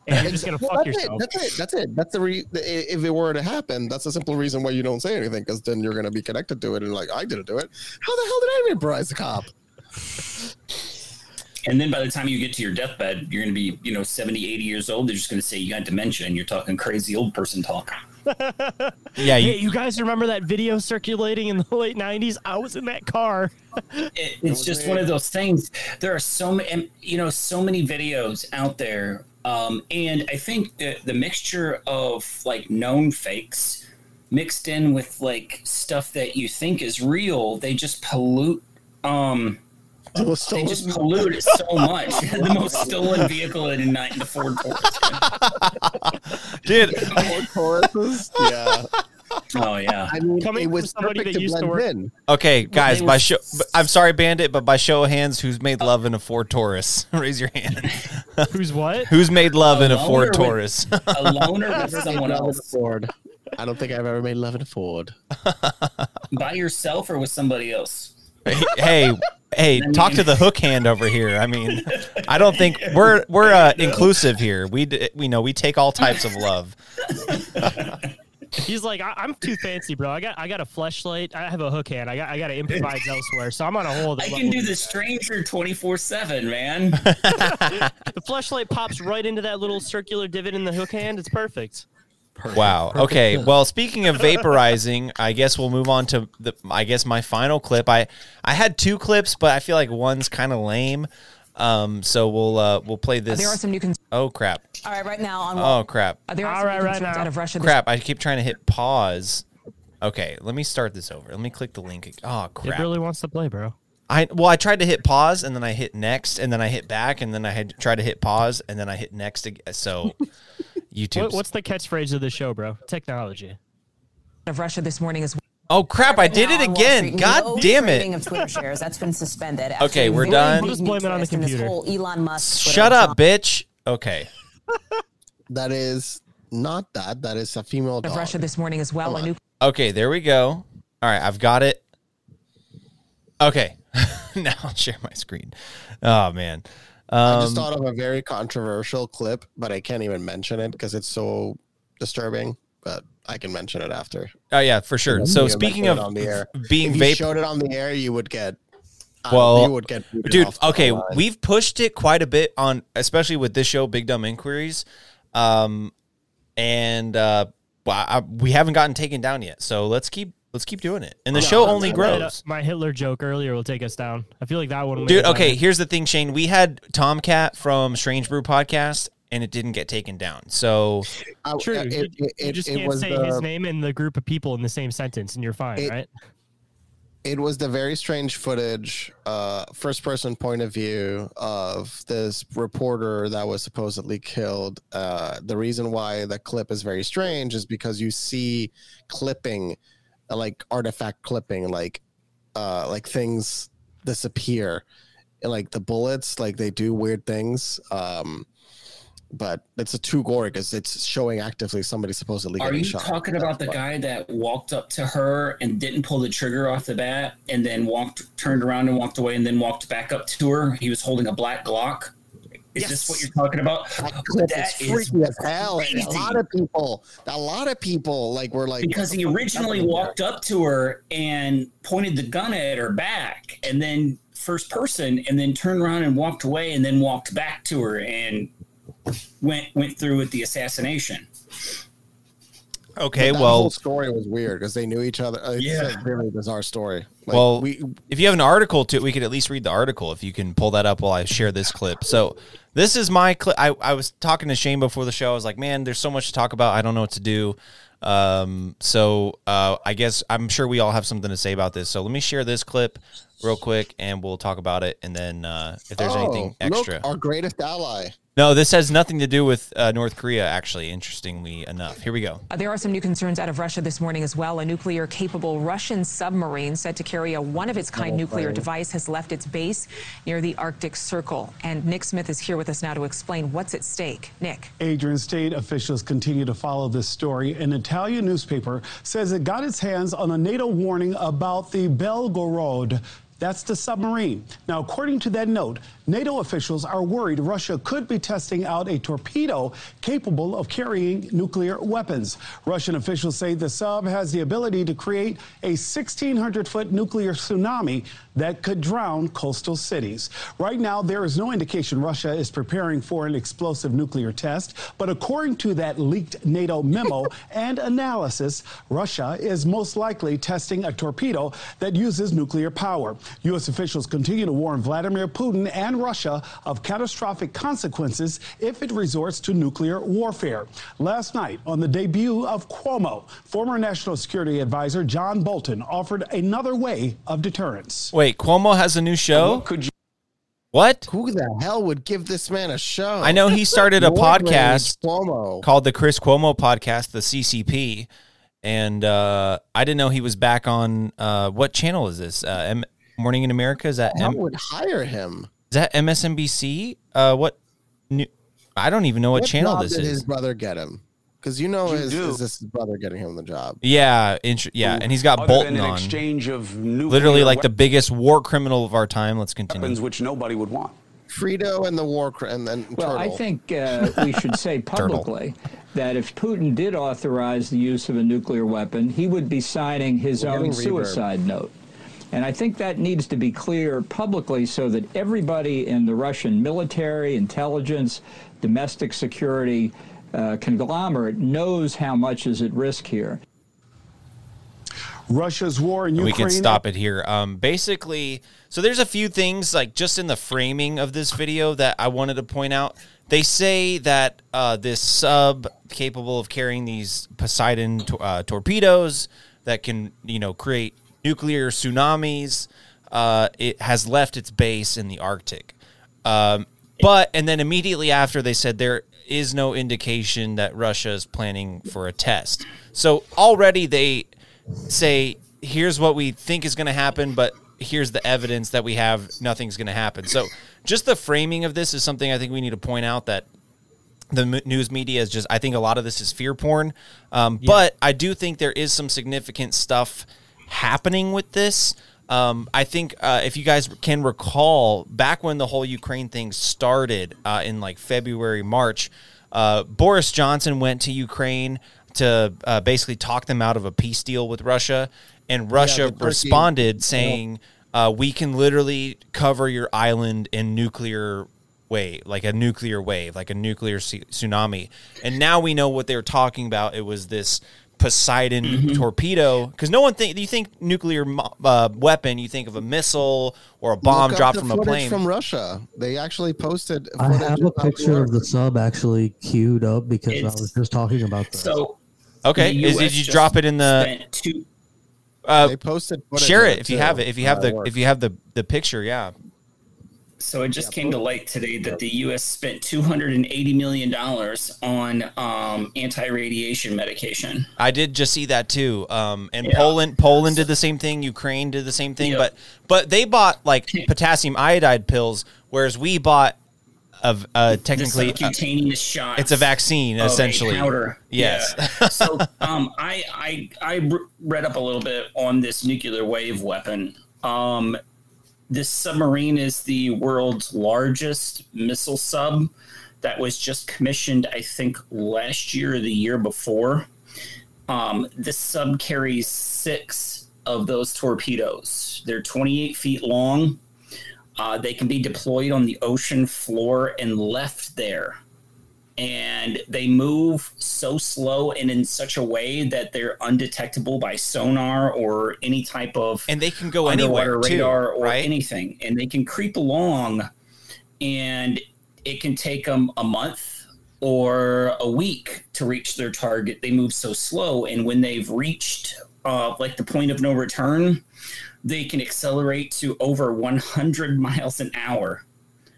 and you're just gonna Well, fuck that's yourself. It, that's it. That's it. That's the re- if it were to happen, that's a simple reason why you don't say anything because then you're going to be connected to it and like I didn't do it. How the hell did I vaporize the cop? And then by the time you get to your deathbed, you're going to be, you know, 70, 80 years old. They're just going to say you got dementia and you're talking crazy old person talk. Yeah, you- Hey, you guys remember that video circulating in the late '90s? I was in that car. It, it's just one of those things. There are so many, you know, so many videos out there, um, and I think the the mixture of like known fakes mixed in with like stuff that you think is real, they just pollute. Um, they just pollute it so much. the most stolen vehicle in night the Ford Taurus. Dude, Ford Tauruses? Yeah. Oh yeah. I mean, Coming it from was somebody perfect that to used to blend work- in. Okay, guys, they by show, I'm sorry, Bandit, but by show of hands, who's made oh. love in a Ford Taurus? Raise your hand. Who's what? Who's made love in a Alone Ford or with- Taurus? Alone or with someone Love in a else? Ford. I don't think I've ever made love in a Ford. By yourself or with somebody else? Hey, hey, talk to the hook hand over here. I mean, I don't think we're we're uh, inclusive here. We d- we know we take all types of love. He's like, I- I'm too fancy, bro. I got I got a fleshlight. I have a hook hand. I got I got to improvise elsewhere. So I'm on a whole. other I can do the stranger 24 7, man. The fleshlight pops right into that little circular divot in the hook hand. It's perfect. Wow. Okay. Well, speaking of vaporizing, I guess we'll move on to the. I guess my final clip. I I had two clips, but I feel like one's kind of lame. Um. So we'll uh we'll play this. There are some new cons- oh crap. All right, right now on Oh crap. Uh, there are All some right, right now. out of Russia. this- Crap. I keep trying to hit pause. Okay. Let me start this over. Let me click the link. Oh crap. It really wants to play, bro. I well, I tried to hit pause and then I hit next and then I hit back and then I had tried to hit pause and then I hit next. Again. So YouTube. What, what's the catchphrase of the show, bro? Technology. of Russia this morning is oh crap! I did it Now on Wall again. God no damn it! of Twitter shares that's been suspended. after Okay, we're done. We'll just blame it on the this computer. whole Elon Musk. Shut up, bitch. Okay. That is not that. That is a female Of dog. Russia this morning as well. A new Okay, there we go. All right, I've got it. Okay, now I'll share my screen. Oh man, I just Um, thought of a very controversial clip, but I can't even mention it because it's so disturbing. But I can mention it after. oh yeah, for sure. So speaking of on the air, being if you vape, showed it on the air, you would get. well, you would get dude. Okay, we've pushed it quite a bit on, especially with this show, Big Dumb Inquiries, um, and uh, I, we haven't gotten taken down yet. So let's keep let's keep doing it, and the No, show only My- grows. My Hitler joke earlier will take us down. I feel like that one. will Dude, okay, better. here's the thing, Shayn. We had Tomcat from Strange Brew podcast, and it didn't get taken down. So I- True. it- you, it- you it- just it can't was say the- his name and the group of people in the same sentence, and you're fine, It- right? it was the very strange footage, uh, first person point of view of this reporter that was supposedly killed. Uh, the reason why the clip is very strange is because you see clipping, uh, like artifact clipping, like uh, like things disappear, and like the bullets, like they do weird things. Um, but it's a too gory because it's showing actively somebody supposedly Are you shot. talking about the guy that walked up to her and didn't pull the trigger off the bat and then walked, turned around and walked away and then walked back up to her? He was holding a black Glock. Is this what you're talking about? That clip That is freaky as hell. and A lot of people, a lot of people, like were like because he originally walked up to her and pointed the gun at her back and then first person and then turned around and walked away and then walked back to her and went went through with the assassination okay, But that well, whole story was weird because they knew each other. Uh, It's Yeah. a really bizarre story. Like, well, we if you have an article to it, we could at least read the article if you can pull that up while I share this clip. So this is my clip. I, I was talking to Shayn before the show. I was like, man, there's so much to talk about. I don't know what to do. Um, so uh, I guess I'm sure we all have something to say about this. So let me share this clip real quick and we'll talk about it. And then uh, if there's anything Oh, look, extra. our greatest ally. No, this has nothing to do with uh, North Korea, actually, interestingly enough. Here we go. Uh, There are some new concerns out of Russia this morning as well. A nuclear capable Russian submarine said to carry a one of its kind nuclear device has left its base near the Arctic Circle. And Nick Smith is here with us now to explain what's at stake. Nick. Adrian, state officials continue to follow this story. An Italian newspaper says it got its hands on a NATO warning about the Belgorod. That's the submarine. Now, according to that note, NATO officials are worried Russia could be testing out a torpedo capable of carrying nuclear weapons. Russian officials say the sub has the ability to create a 1,600 foot nuclear tsunami that could drown coastal cities. Right now, there is no indication Russia is preparing for an explosive nuclear test, but according to that leaked NATO memo and analysis, Russia is most likely testing a torpedo that uses nuclear power. U.S. officials continue to warn Vladimir Putin and Russia of catastrophic consequences if it resorts to nuclear warfare. Last night, on the debut of Cuomo, former National Security Advisor John Bolton offered another way of deterrence. Wait, Cuomo has a new show? What could you? What? Who the hell would give this man a show? I know he started a podcast Cuomo. called the Chris Cuomo podcast, the CCP, and uh, I didn't know he was back on. Uh, what channel is this? Uh, M- Morning in America? Is that Who would hire him? Is that MSNBC? Uh, what? New- I don't even know what, channel job this did is. his brother get him? Because you know, You is, do. is this his brother getting him the job? Yeah, int- yeah, and he's got Other Bolton an on. exchange of nuclear Literally, like the biggest war criminal of our time. Let's continue. which nobody would want. Frito and the war cr- and then Well, I think uh, we should say publicly that if Putin did authorize the use of a nuclear weapon, he would be signing his We're own getting reverb. suicide note. And I think that needs to be clear publicly so that everybody in the Russian military, intelligence, domestic security uh, conglomerate knows how much is at risk here. Russia's war in And Ukraine. we can stop it here. Um, basically, so there's a few things like just in the framing of this video that I wanted to point out. They say that uh, this sub capable of carrying these Poseidon to- uh, torpedoes that can, you know, create nuclear tsunamis. Uh, it has left its base in the Arctic. Um, but and then immediately after they said there is no indication that Russia is planning for a test. So already they say here's what we think is going to happen, but here's the evidence that we have nothing's going to happen. So just the framing of this is something I think we need to point out that the m- news media is just I think a lot of this is fear porn. Um, But I do think there is some significant stuff happening with this. Um, I think uh, if you guys can recall, back when the whole Ukraine thing started uh, in like February, March, uh, Boris Johnson went to Ukraine to uh, basically talk them out of a peace deal with Russia, and Russia Turkey- responded saying, uh, "We can literally cover your island in nuclear wave, like a nuclear wave, like a nuclear tsu- tsunami." And now we know what they were talking about. It was this Poseidon Mm-hmm. torpedo because no one think you think nuclear uh, weapon, you think of a missile or a bomb Look up dropped the from a plane. from Russia. They actually posted. I have a picture of the sub actually queued up because I was just talking about this. So okay, is, US did you drop it in the? two- Uh, They posted share it it if you have it. If you have the if you have the the picture, yeah. So it just came to light today that the U.S. spent 280 million dollars on um, anti-radiation medication. I did just see that too. Um, and Yeah. Poland, Poland did the same thing. Ukraine did the same thing. Yeah. But but they bought like potassium iodide pills, whereas we bought of uh, technically the subcutaneous shot. it's a vaccine of a essentially. powder. Yes. Yeah. so um, I I I r- read up a little bit on this nuclear wave weapon. Um, this submarine is the world's largest missile sub that was just commissioned, I think, last year or the year before. Um, this sub carries six of those torpedoes. They're 28 feet long. Uh, they can be deployed on the ocean floor and left there. And they move so slow and in such a way that they're undetectable by sonar or any type of and they can go anywhere too, radar or right? anything. And they can creep along, and it can take them a month or a week to reach their target. They move so slow, and when they've reached uh, like the point of no return, they can accelerate to over 100 miles an hour.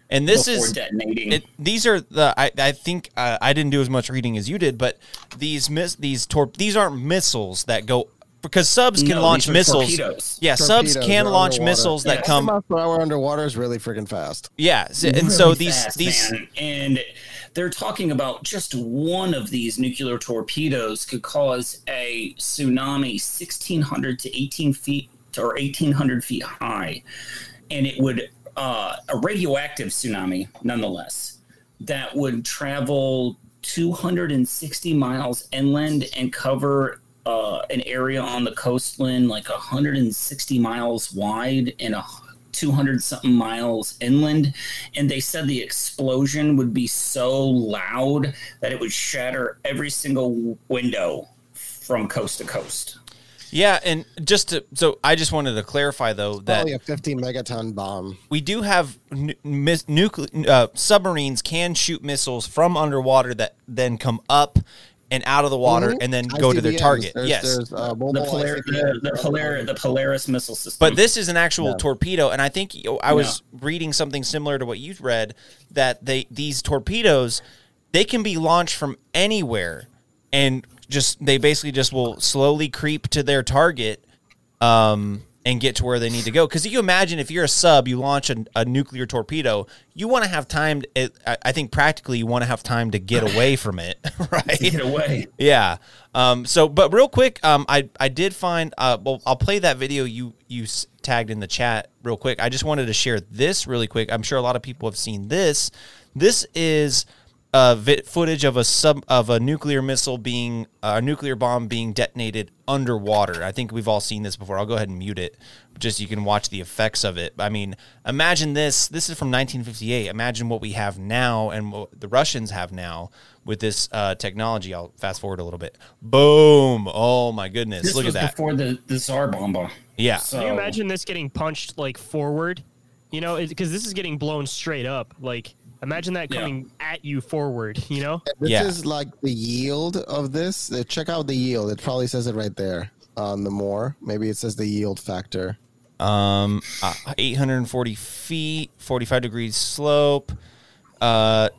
And this before is detonating. It, these are the I, I think uh, I didn't do as much reading as you did, but these miss these tor- these aren't missiles that go because subs can No, launch missiles. torpedoes. Yeah, subs can launch underwater. missiles that Six come. miles per hour underwater is really freaking fast. Yeah, s- and so these fast, these man. and they're talking about just one of these nuclear torpedoes could cause a tsunami 1600 to 18 feet or 1,800 feet high, and it would uh, a radioactive tsunami, nonetheless, that would travel 260 miles inland and cover uh, an area on the coastline like 160 miles wide and a 200 something miles inland. And they said the explosion would be so loud that it would shatter every single window from coast to coast. Yeah, and just to so I just wanted to clarify though that Probably a 50 megaton bomb. we do have nu- mis- nuclear uh, submarines can shoot missiles from underwater that then come up and out of the water Mhm. and then go to their target. There's- yes, there's, uh, The, Polar, the, the, Polar, the Polaris missile system. But this is an actual Yeah. torpedo, and I think I was reading something similar to what you read that they these torpedoes they can be launched from anywhere, and just they basically just will slowly creep to their target, um, and get to where they need to go. Because you imagine if you're a sub, you launch a, a nuclear torpedo, you want to have time. To, I I think practically you want to have time to get away from it, right? Get away. Yeah. Um, so, but real quick, um, I I did find. Uh, well, I'll play that video you you s- tagged in the chat real quick. I just wanted to share this really quick. I'm sure a lot of people have seen this. This is uh, footage of a sub of a nuclear missile being uh, a nuclear bomb being detonated underwater. I think we've all seen this before. I'll go ahead and mute it, just so you can watch the effects of it. I mean, imagine this. This is from 1958. Imagine what we have now and what the Russians have now with this uh, technology. I'll fast forward a little bit. Boom! Oh my goodness! this Look was at that. before the, the Tsar bomba. Yeah. Can you imagine this getting punched like forward? You know, because this is getting blown straight up. Like, imagine that Yeah. coming at you forward. You know? This is like the yield of this. Uh, Check out the yield. It probably says it right there on the more. Maybe it says the yield factor. Um, uh, 840 feet, 45 degrees slope. Uh,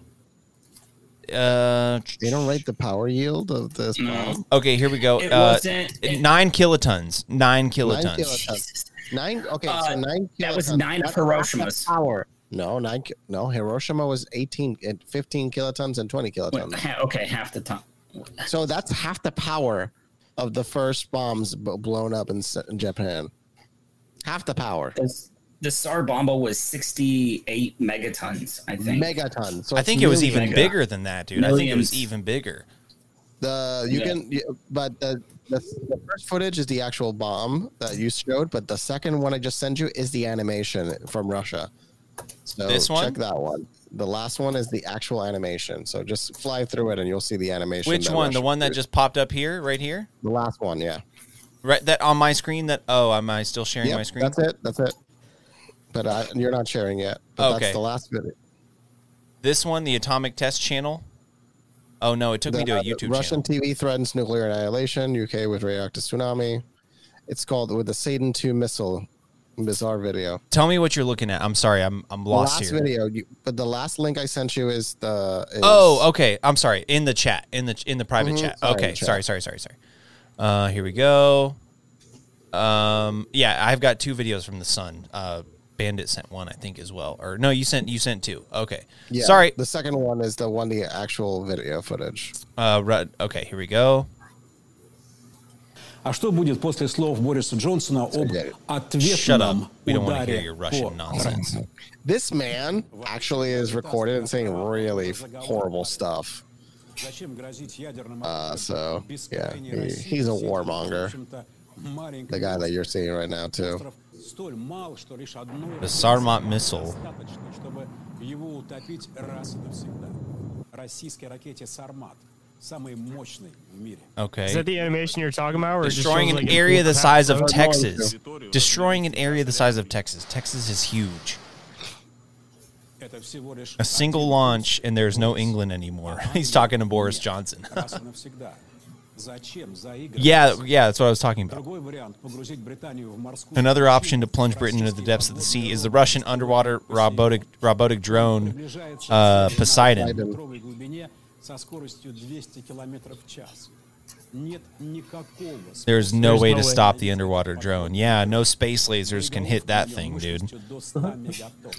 uh, they don't rate the power yield of this bomb. Okay, here we go. It uh, wasn't- it- nine kilotons. Nine kilotons. Nine kilotons. Nine. Okay, so Uh, nine. that was nine That's half Hiroshimas. Power. No, nine. No, Hiroshima was 18, and 15 kilotons and 20 kilotons. Ha- okay, half the time. So that's half the power of the first bombs b- blown up in, in Japan. Half the power. The Tsar bomba was 68 megatons, I think. Megaton. So I think it was million. even bigger than that, dude. I think it was even bigger. The you Yeah. can, but the, the the first footage is the actual bomb that you showed, but the second one I just sent you is the animation from Russia. So This one? check that one. The last one is the actual animation. So just fly through it and you'll see the animation. Which one? The one that just popped up here, right here? the last one, yeah. Right, that on my screen. That oh, am I still sharing Yep, my screen? That's it. That's it. But I, you're not sharing yet. But Okay. that's the last video. This one, the Atomic Test Channel. Oh no, it took me to a The YouTube Russian channel. TV threatens nuclear annihilation. UK with radioactive tsunami. It's called with the Satan two missile. Bizarre video. Tell me what you're looking at. I'm sorry, I'm I'm lost last here. video, you, but the last link I sent you is the. Is, Oh, okay. I'm sorry. In the chat, in the in the private Mhm, chat. sorry, Okay, chat. sorry, sorry, sorry, sorry. Uh, here we go. Um, yeah, I've got two videos from the Sun. Uh, Bandit sent one, I think, as well. Or no, you sent you sent two. Okay, Yeah, sorry. The second one is the one, the actual video footage. Uh, ru- okay, here we go. А что будет после слов Бориса Джонсона об Shut ответном up. We don't want to ударе hear your по Russian nonsense. This man actually is recorded and saying really horrible stuff. Зачем грозить ядерным Uh, so yeah, he, he's a warmonger. The guy that you're seeing right now too. столь мал, что лишь одной The Sarmat missile. достаточно, чтобы его утопить раз и навсегда. Российской ракете «Сармат» самой мощной в мире. Okay. Is that the animation you're talking about? Or it just Destroying shows, an like, area the improved size of power? Texas. Destroying an area the size of Texas. Texas is huge. Это всего лишь A single launch, and there's no England anymore. He's talking to Boris Johnson. раз и навсегда. Зачем заигрывать? yeah, yeah, that's what I was talking about. Другой вариант – погрузить Британию в морскую Another option to plunge Britain into the depths of the sea is the Russian underwater robotic robotic drone uh, Poseidon. Со скоростью 200 км в час. There's no way to stop the underwater drone. Yeah, no space lasers can hit that thing, dude.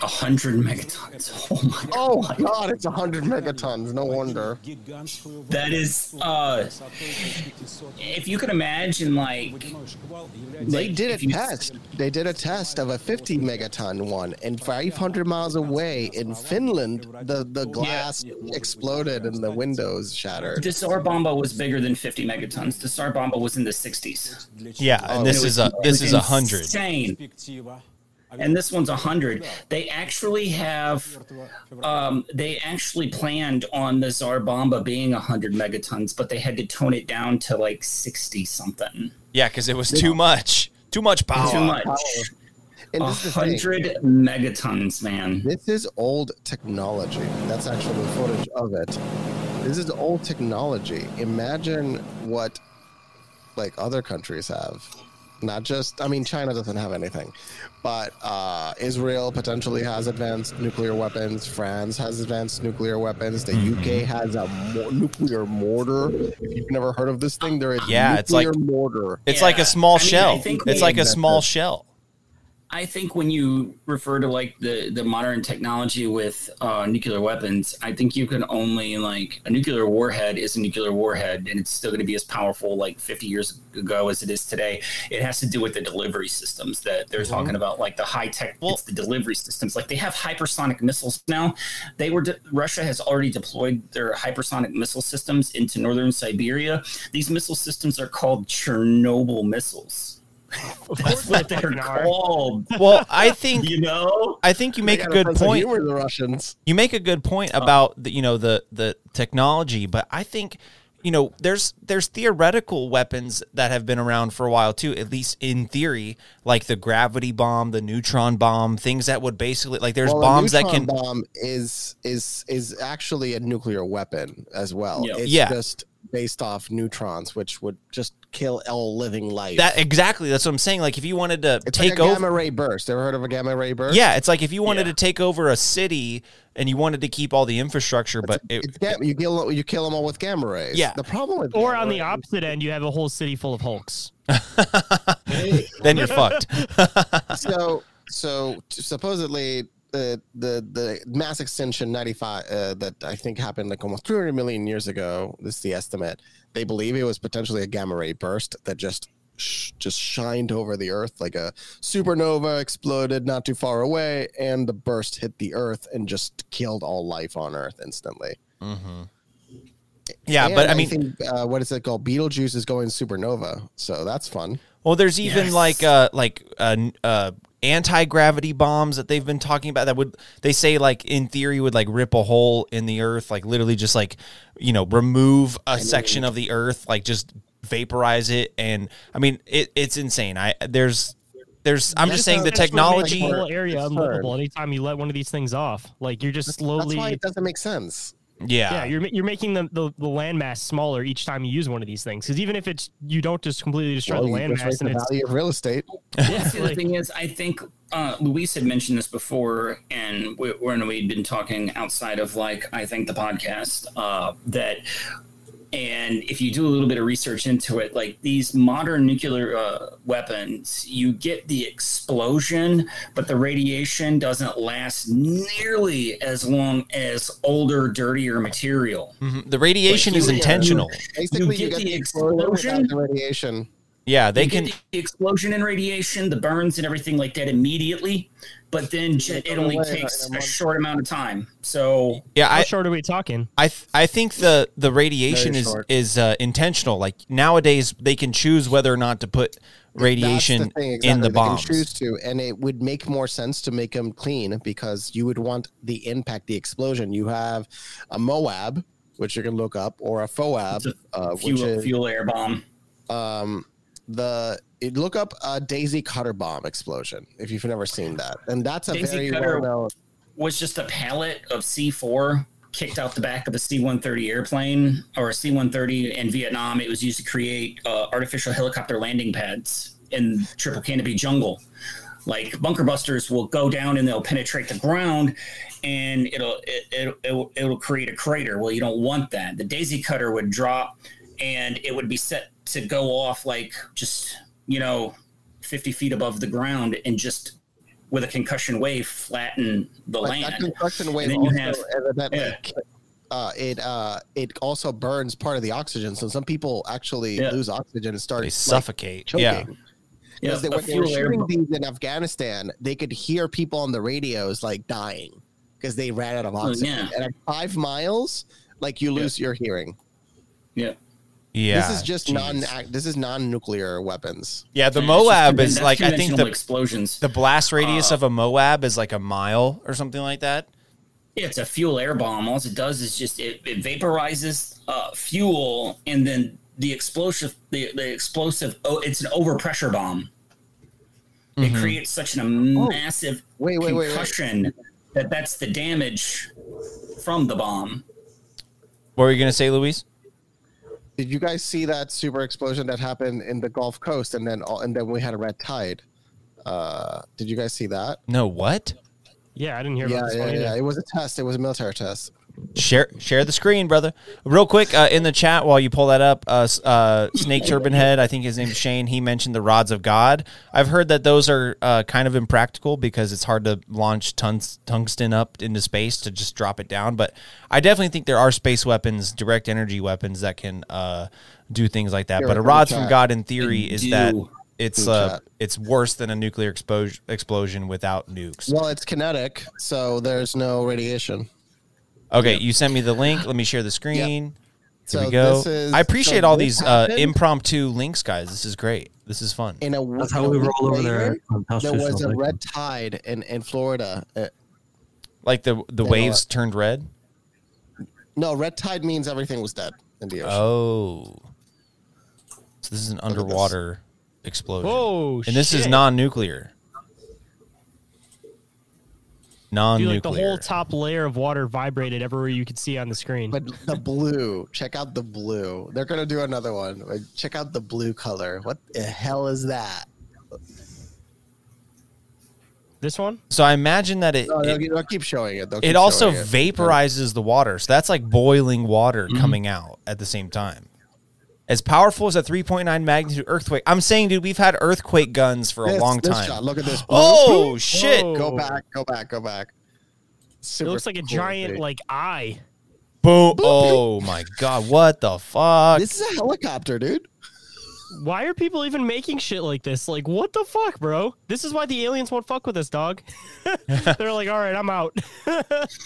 A hundred megatons. Oh my Oh god, it's a hundred megatons. No wonder. That is, uh, if you can imagine, like, They like, did a if you- test. They did a test of a 50 megaton one, and 500 miles away in Finland, the the glass exploded and the windows shattered. The Tsar Bomba was bigger than 50 megatons. The Tsar Bomba was in the 60s. Yeah, and this is was- a this is a hundred. Insane. And this one's a hundred. They actually have, um, they actually planned on the Tsar Bomba being a hundred megatons, but they had to tone it down to like 60 something. Yeah, because it was too much. Too much power. Too much. A this is the thing. hundred megatons, man. This is old technology. That's actually the footage of it. This is old technology. Imagine what like other countries have. Not just I mean China doesn't have anything. But uh, Israel potentially has advanced nuclear weapons. France has advanced nuclear weapons. The UK has a mo- nuclear mortar. If you've never heard of this thing, there is Yeah, it's like- mortar. It's like a small I mean, shell. think It's like a small shell. I think when you refer to like the the modern technology with uh, nuclear weapons, I think you can only like a nuclear warhead is a nuclear warhead, and it's still going to be as powerful like 50 years ago as it is today. It has to do with the delivery systems that they're talking about, like the high tech. it's the delivery systems. Like they have hypersonic missiles now. They were de- Russia has already deployed their hypersonic missile systems into northern Siberia. These missile systems are called Chernobyl missiles. That's what they're called. Well, I think you know. I think you make a good sense of point. humor, the Russians. You make a good point uh-huh. about the, you know the the technology, but I think you know there's there's theoretical weapons that have been around for a while too, at least in theory, like the gravity bomb, the neutron bomb, things that would basically like there's Well, bombs that neutron can bomb is is is actually a nuclear weapon as well. Yeah. It's Yeah. just based off neutrons, which would just kill all living life. that exactly that's what I'm saying. Like if you wanted to it's take like a over gamma ray burst. Ever heard of a gamma ray burst? Yeah, it's like if you wanted to take over a city and you wanted to keep all the infrastructure, but it, It's gamma, you kill you kill them all with gamma rays. Yeah. The problem with Or gamma on the rays- opposite end, you have a whole city full of Hulks. then you're fucked. so so supposedly the the the mass extinction 95 uh, that I think happened like almost 300 million years ago. This is the estimate. They believe it was potentially a gamma ray burst that just sh- just shined over the earth like a supernova exploded not too far away and the burst hit the earth and just killed all life on earth instantly. Mm-hmm. Yeah, And but I mean, think, uh, what is it called? Betelgeuse is going supernova, so that's fun. Well, there's even Yes. like uh like uh, uh anti gravity bombs that they've been talking about that would they say like in theory would like rip a hole in the earth, like literally just like you know remove a section of the earth, like just vaporize it, and I mean it, it's insane. I there's there's I'm just saying the That's what makes technology. whole area unlivable anytime you let one of these things off. Like you're just slowly. That's why it doesn't make sense. Yeah. Yeah, you're you're making the, the, the landmass smaller each time you use one of these things. Because even if it's you don't just completely destroy Well, the you landmass and the it's value of real estate. Yeah, see, the thing is, I think uh, Luis had mentioned this before, and we, when we'd been talking outside of like I think the podcast uh, that. And if you do a little bit of research into it, like these modern nuclear uh, weapons, you get the explosion, but the radiation doesn't last nearly as long as older, dirtier material. Mhm. The radiation Like, is you- intentional. Basically, you get get, the the explosion without explosion. the radiation. Yeah, they You can. get the explosion and radiation, the burns and everything like that immediately, but then j- it only away in a- takes a a short amount of time. So Yeah, how I short are we talking? I th- I think the the radiation Very is short. is uh, intentional. Like nowadays, they can choose whether or not to put radiation the thing, in the They bombs. Choose to, and it would make more sense to make them clean because you would want the impact, the explosion. You have a Moab, which you can look up, or a FOAB, uh, which fuel, is fuel air bomb. um the it, look up a Daisy Cutter bomb explosion if you've never seen that, and that's a Daisy very Cutter well known. was just a pallet of C4 kicked out the back of a C-130 airplane or a C-130 in Vietnam. It was used to create uh, artificial helicopter landing pads in triple canopy jungle. Like bunker busters will go down and they'll penetrate the ground, and it'll it, it, it'll it'll create a crater. Well, you don't want that. The Daisy Cutter would drop and it would be set to go off like just you know 50 feet above the ground and just with a concussion wave flatten the But land. that concussion wave And then you also have- evidently yeah. uh, it uh, it also burns part of the oxygen. So some people actually Yeah. lose oxygen and start They like, suffocate. choking. Yeah. Yeah, Because they, when they were fuel air these in Afghanistan, they could hear people on the radios like dying because they ran out of Oh, oxygen. yeah. And at five miles, like you lose your hearing. Yeah. Yeah. This is just jeez. non. This is non-nuclear weapons. Yeah, the Yeah, Moab is like I think the explosions. The blast radius Uh, of a Moab is like a mile or something like that. Yeah, it's a fuel air bomb. All it does is just it, it vaporizes uh, fuel, and then the explosive, the, the explosive, oh, it's an overpressure bomb. It Mhm. creates such a massive wait, wait, wait. concussion that that's the damage from the bomb. What were you gonna say, Luis? Did you guys see that super explosion that happened in the Gulf Coast, and then all, and then we had a red tide? Uh, did you guys see that? No, what? Yeah, I didn't hear Yeah, about this yeah, one either. yeah. It was a test. It was a military test. Share share the screen, brother. Real quick, uh, in the chat while you pull that up, uh, uh, Snake Turban Head, I think his name's Shane. He mentioned the rods of God. I've heard that those are uh, kind of impractical because it's hard to launch tons, tungsten up into space to just drop it down. But I definitely think there are space weapons, direct energy weapons that can uh, do things like that. Here, but a rods from. God, in theory, They is do. that it's uh, it's worse than a nuclear explosion explosion without nukes. Well, it's kinetic, so there's no radiation. Okay, you sent me the link. Let me share the screen. Here So we go. this is- I appreciate so all these uh, impromptu links, guys. This is great. This is fun. In a That's how we week roll over there later, on House There was a Traditional red tide in in Florida. Uh, Like the the Yeah. waves turned red. no, red tide means everything was dead in the ocean. Oh, so this is an underwater explosion. Whoa, and this is non-nuclear. Dude, Non-nuclear. like the whole top layer of water vibrated everywhere you could see on the screen. But the blue, check out the blue. They're gonna do another one. Check out the blue color. What the hell is that? this one? so I imagine that it No, they'll, it, they'll keep showing it. They'll it also showing it. vaporizes the water. So that's like boiling water Mm-hmm. coming out at the same time. As powerful as a 3.9 magnitude earthquake. I'm saying, dude, we've had earthquake guns for a long time. shot, Look at this. Oh Boop. shit! Whoa. Go back. Go back. Go back. It looks like a cool, giant dude. like eye. Boom! Oh my god! What the fuck? This is a helicopter, dude. Why are people even making shit like this? Like, what the fuck, bro? This is why the aliens won't fuck with us, dog. They're like, all right, I'm out.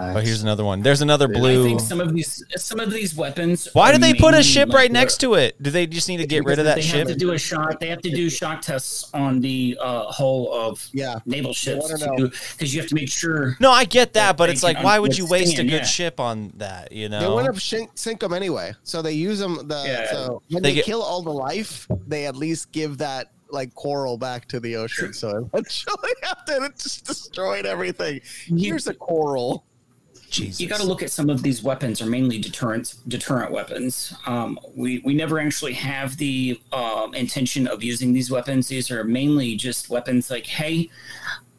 Oh, here's another one. There's another blue. I blue. think some of these some of these weapons. Why are do they put a ship like, right they're- next to it? Do they just need to get rid of that they ship? have to do a shot. They have to do shock tests on the uh, hull of Yeah. naval ships because you have to make sure. No, I get that, but it's like, why would you waste a good yeah. ship on that? You know, They know? want to sink, sink them anyway, so they use them. The Yeah. so when They they, get- kill all the life, they at least give that like coral back to the ocean. So eventually, after it just destroyed everything, here's a coral. Jesus. You got to look at some of these weapons are mainly deterrent deterrent weapons. Um, we we never actually have the um, intention of using these weapons. These are mainly just weapons like, hey,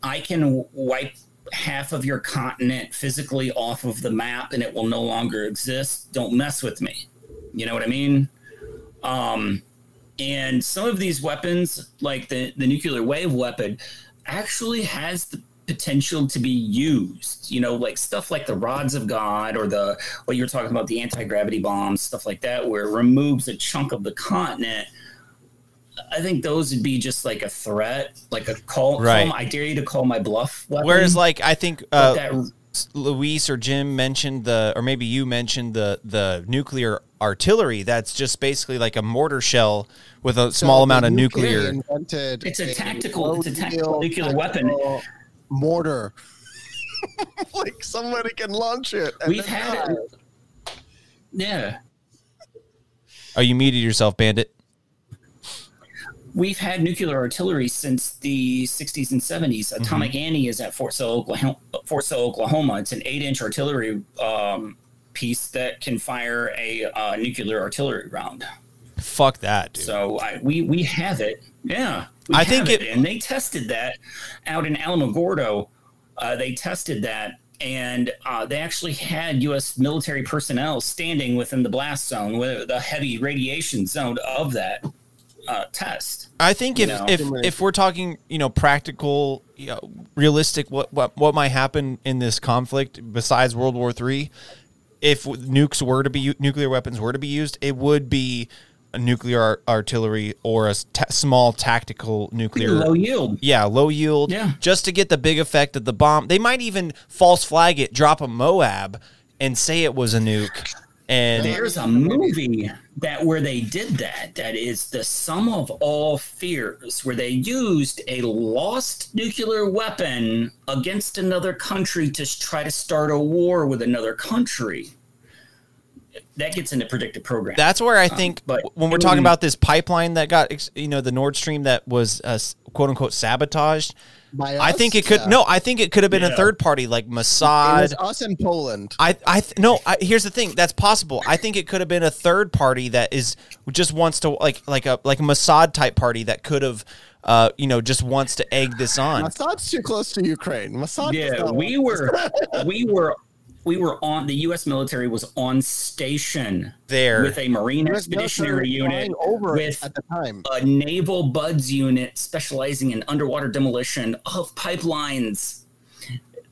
I can wipe half of your continent physically off of the map and it will no longer exist. Don't mess with me. You know what I mean? Um, and some of these weapons, like the, the nuclear wave weapon, actually has the potential to be used. You know, like stuff like the rods of God or the what you were talking about, the anti gravity bombs, stuff like that, where it removes a chunk of the continent. I think those would be just like a threat, like a call. call Right. I dare you to call my bluff. Weapon. Whereas, like, I think But uh, that- Luis or Jim mentioned the, or maybe you mentioned the the nuclear artillery. That's just basically like a mortar shell with a small amount of nuclear. Invented It's a tactical- it's a tactical yield nuclear weapon. Tactical mortar. like somebody can launch it. and We've had die. it. Yeah. Oh, you muted yourself, Bandit. We've had nuclear artillery since the 60s and 70s. Mm-hmm. Atomic Annie is at Fort Sill, Oklahoma. Fort Sill, Oklahoma. It's an eight-inch artillery um, piece that can fire a uh, nuclear artillery round. Fuck that, dude. So I, we we have it. Yeah, I think it- and they tested that out in Alamogordo. Uh, they tested that and uh, they actually had U.S. military personnel standing within the blast zone, with the heavy radiation zone of that uh, test. I think if know? if if we're talking, you know, practical, you know, realistic, what what what might happen in this conflict besides World War Three, if nukes were to be nuclear weapons were to be used, it would be nuclear ar- artillery or a ta- small tactical nuclear Low yield. Yeah, low yield. Yeah. just to get the big effect of the bomb. They might even false flag it, drop a Moab, and say it was a nuke. And There's a movie that where they did that. That is the sum of all fears, where they used a lost nuclear weapon against another country to try to start a war with another country. That gets into predictive programming. That's where I Um, think but when we're talking would- about this pipeline that got, you know, the Nord Stream that was uh, quote unquote sabotaged. By I think it could Yeah. no. I think it could have been a third party like It was Mossad. us in Poland. I I th- no. I, here's the thing. That's possible. I think it could have been a third party that is just wants to like like a like a Mossad type party that could have, uh, you know, just wants to egg this on. Mossad's too close to Ukraine. Mossad. yeah, we were, we were, we were on. The U.S. military was on station There. with a Marine US expeditionary unit over with at the time. a naval buds unit specializing in underwater demolition of pipelines.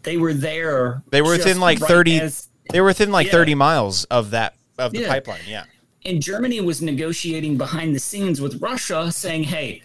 They were there. They were within like right thirty. as- they were within like Yeah. thirty miles of that of the Yeah. pipeline. Yeah. and Germany was negotiating behind the scenes with Russia, saying, "Hey,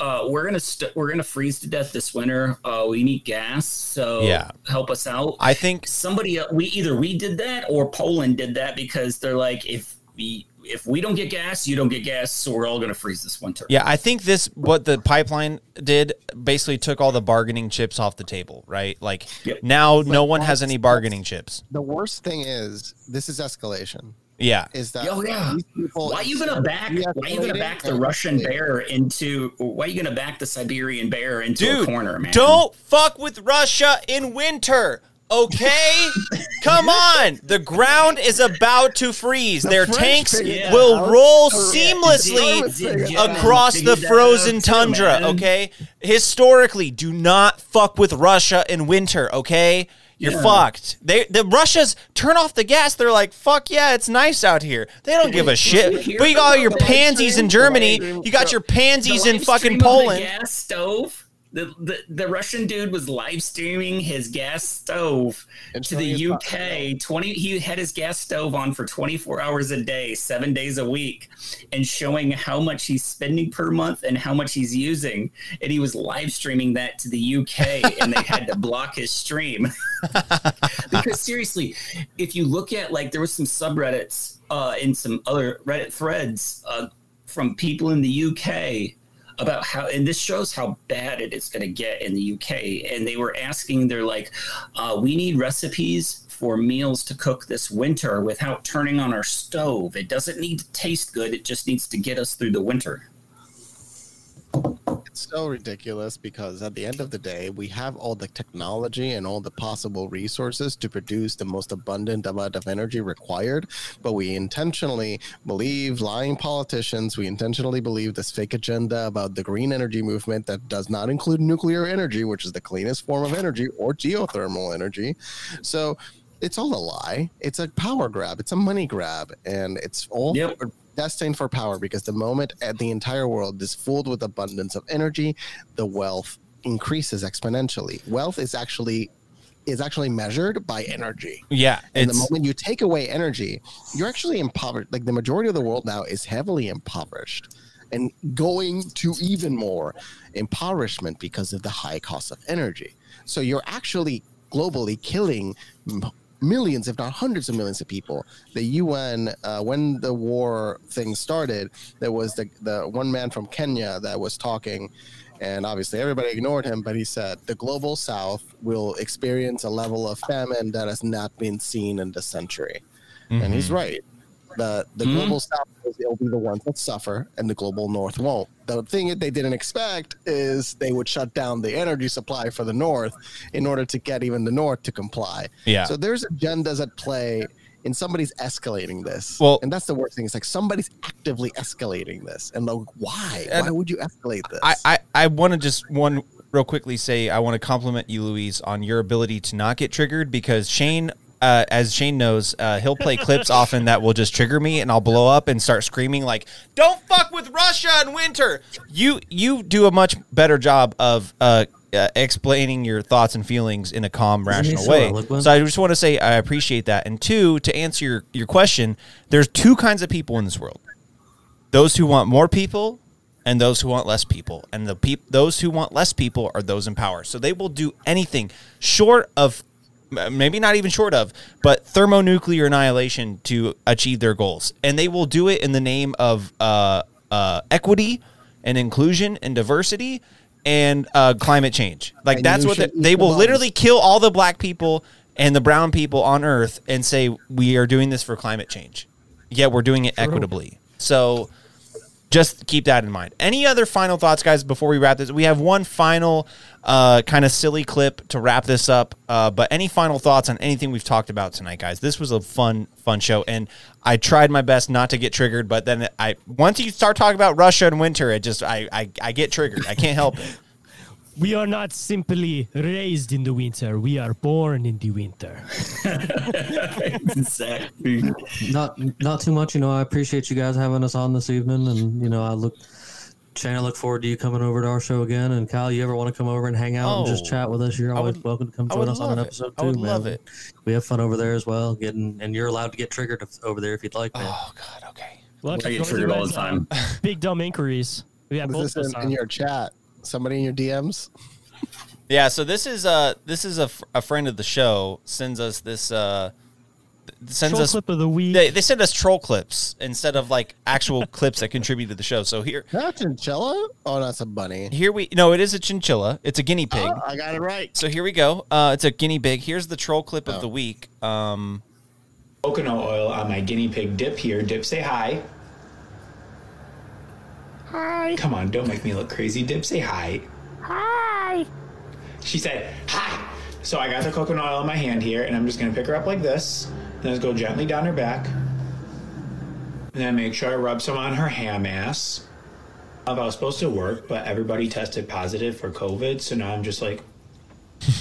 uh, we're gonna st- we're gonna freeze to death this winter. Uh, we need gas, so Yeah. help us out." I think somebody uh, we either we did that or Poland did that because they're like, if we if we don't get gas, you don't get gas, so we're all gonna freeze this winter. Yeah, I think this what the pipeline did basically took all the bargaining chips off the table, right? Like now no one has any bargaining chips. The worst thing is this is escalation. Yeah. Is that Oh yeah. people Why are you gonna back? Why are you gonna back the Russian bear into? Why are you gonna back the Siberian bear into a corner, man? don't fuck with Russia in winter. Okay? Come on. The ground is about to freeze. The Their French tanks figured it will roll seamlessly the Germans figured across the frozen tundra, okay? Historically, do not fuck with Russia in winter, okay? You're Yeah. fucked. They the Russians turn off the gas. They're like, "Fuck yeah, it's nice out here." They don't give a Did you shit. But you got all your pansies in? Germany. You got your pansies in fucking stream the Poland. gas stove. The, the the Russian dude was live streaming his gas stove to the UK. Twenty he had his gas stove on for twenty four hours a day, seven days a week, and showing how much he's spending per month and how much he's using. And he was live streaming that to the UK, and they had to block his stream because seriously, if you look at like there was some subreddits uh, and some other Reddit threads uh, from people in the UK about how, and this shows how bad it is going to get in the UK. And they were asking, they're like, uh, we need recipes for meals to cook this winter without turning on our stove. It doesn't need to taste good. It just needs to get us through the winter. It's so ridiculous because at the end of the day, we have all the technology and all the possible resources to produce the most abundant amount of energy required, but we intentionally believe lying politicians, we intentionally believe this fake agenda about the green energy movement that does not include nuclear energy, which is the cleanest form of energy, or geothermal energy. So it's all a lie. It's a power grab. It's a money grab, and it's all destined for power because the moment the entire world is filled with abundance of energy, the wealth increases exponentially. Wealth is actually is actually measured by energy. Yeah, And the moment you take away energy, you're actually impoverished. Like the majority of the world now is heavily impoverished and going to even more impoverishment because of the high cost of energy. So you're actually globally killing millions, if not hundreds of millions of people. The UN, uh, when the war thing started, there was the, the one man from Kenya that was talking and obviously everybody ignored him but he said the global south will experience a level of famine that has not been seen in the century and he's Mhm. right the the Mhm. global south will be the ones that suffer and the global north won't. The thing that they didn't expect is they would shut down the energy supply for the north in order to get even the north to comply. Yeah. so there's agendas at play and somebody's escalating this. Well- and that's the worst thing. It's like somebody's actively escalating this. And like why? And- why would you escalate this? I, I, I want to just one real quickly say I want to compliment you, Luis, on your ability to not get triggered because Shayn, uh, as Shayn knows, uh, he'll play clips often that will just trigger me and I'll blow up and start screaming like, "Don't fuck with Russia in winter." You you do a much better job of uh, uh, explaining your thoughts and feelings in a calm, rational way. So I just want to say I appreciate that. And two, to answer your your question, there's two kinds of people in this world those who want more people and those who want less people and the peop- those who want less people are those in power so they will do anything short of maybe not even short of but thermonuclear annihilation to achieve their goals. And they will do it in the name of uh, uh, equity and inclusion and diversity and uh, climate change. Like And that's what they, they will literally kill all the black people and the brown people on earth and say we are doing this for climate change. Yet we're doing it equitably. So just keep that in mind. Any other final thoughts, guys, before we wrap this? We have one final uh, kind of silly clip to wrap this up. Uh, but any final thoughts on anything we've talked about tonight, guys? This was a fun, fun show, and I tried my best not to get triggered. But then I, once you start talking about Russia and winter, it just I, I, I get triggered. I can't help it. We are not simply raised in the winter. We are born in the winter. exactly. Not not too much, you know. I appreciate you guys having us on this evening, and you know, I look. Shayn, I look forward to you coming over to our show again. And Kyle, you ever want to come over and hang out and just Oh, chat with us? You're always would- welcome to come join us on an love it. episode I too, would man. love it. We have fun over there as well. Getting and you're allowed to get triggered over there if you'd like, man. Oh God, okay. Well, I get triggered all the time. Big dumb inquiries. We have both of this us in, on. in your chat? Somebody in your DMs? Yeah, so this is uh this is a, f- a friend of the show sends us this uh sends Troll us clip of the week. They, they send us troll clips instead of like actual clips that contribute to the show. So here Not chinchilla? Oh, that's a bunny. here we no, it is a chinchilla. It's a guinea pig. Oh, I got it right. So here we go. Uh, it's a guinea pig. Here's the troll clip of Oh. the week. Um, coconut oil on my guinea pig dip here. Dip, say hi. Hi. Come on, don't make me look crazy. Dip, say hi. Hi. She said, hi. So I got the coconut oil in my hand here, and I'm just gonna pick her up like this. And then just go gently down her back. And then make sure I rub some on her ham ass. I was supposed to work, but everybody tested positive for COVID, so now I'm just like, you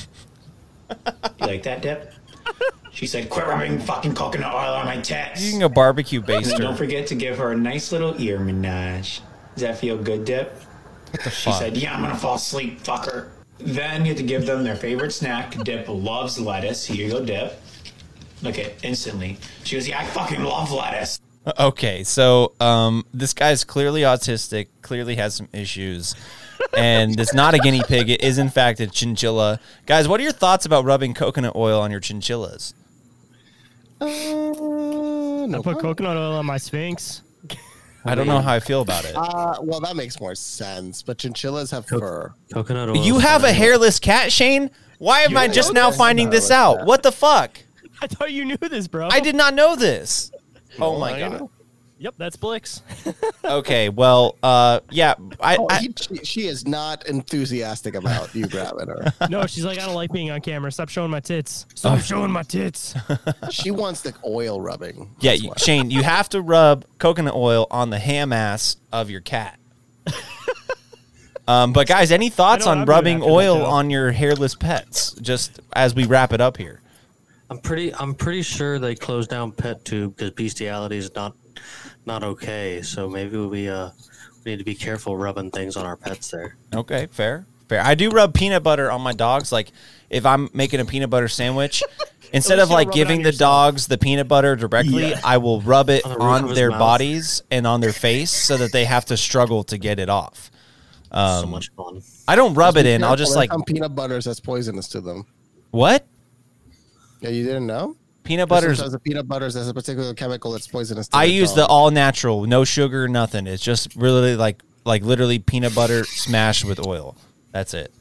like that dip? She said, quit rubbing fucking coconut oil on my tits. using a barbecue And don't forget to give her a nice little ear menage. Does that feel good, Dip? She said, Yeah, I'm gonna fall asleep, fucker. Then you have to give them their favorite snack. Dip loves lettuce. Here you go, Dip. Look at instantly. She goes, Yeah, I fucking love lettuce. Okay, so um, this guy's clearly autistic. Clearly has some issues. And it's not a guinea pig. It is, in fact, a chinchilla. Guys, what are your thoughts about rubbing coconut oil on your chinchillas? Uh, I put comment. coconut oil on my Sphynx. I don't know how I feel about it. Uh, well, that makes more sense. But chinchillas have fur. Coconut oil. You have a hairless cat, Shayn? Why am I just now finding this out? What the fuck? I thought you knew this, bro. I did not know this. Oh my I god. Yep, that's Blix. Okay, well, uh, yeah, I, Oh, I he, she, she is not enthusiastic about you grabbing her. no, she's like, I don't like being on camera. Stop showing my tits. Stop showing my tits. she wants the oil rubbing. yeah, you. Shayn, you have to rub coconut oil on the ham ass of your cat. Um, but guys, any thoughts on I'm rubbing oil on your hairless pets? Just as we wrap it up here. I'm pretty. I'm pretty sure they closed down Pet Tube because bestiality is not not okay. So maybe we uh we need to be careful rubbing things on our pets there. Okay, fair, fair. I do rub peanut butter on my dogs. Like if I'm making a peanut butter sandwich, instead of like don't rub it on giving the dogs the peanut butter directly, Yeah. I will rub it On the on their mouth. bodies and on their face so that they have to struggle to get it off. so Um, much fun. I don't rub it in. I'll just like some peanut butters that's poisonous to them. what? Yeah, you didn't know? Peanut There's butter's. sometimes the peanut butters has a particular chemical that's poisonous. To I use dog. the all natural, no sugar, nothing. It's just really like like literally peanut butter smashed with oil. That's it.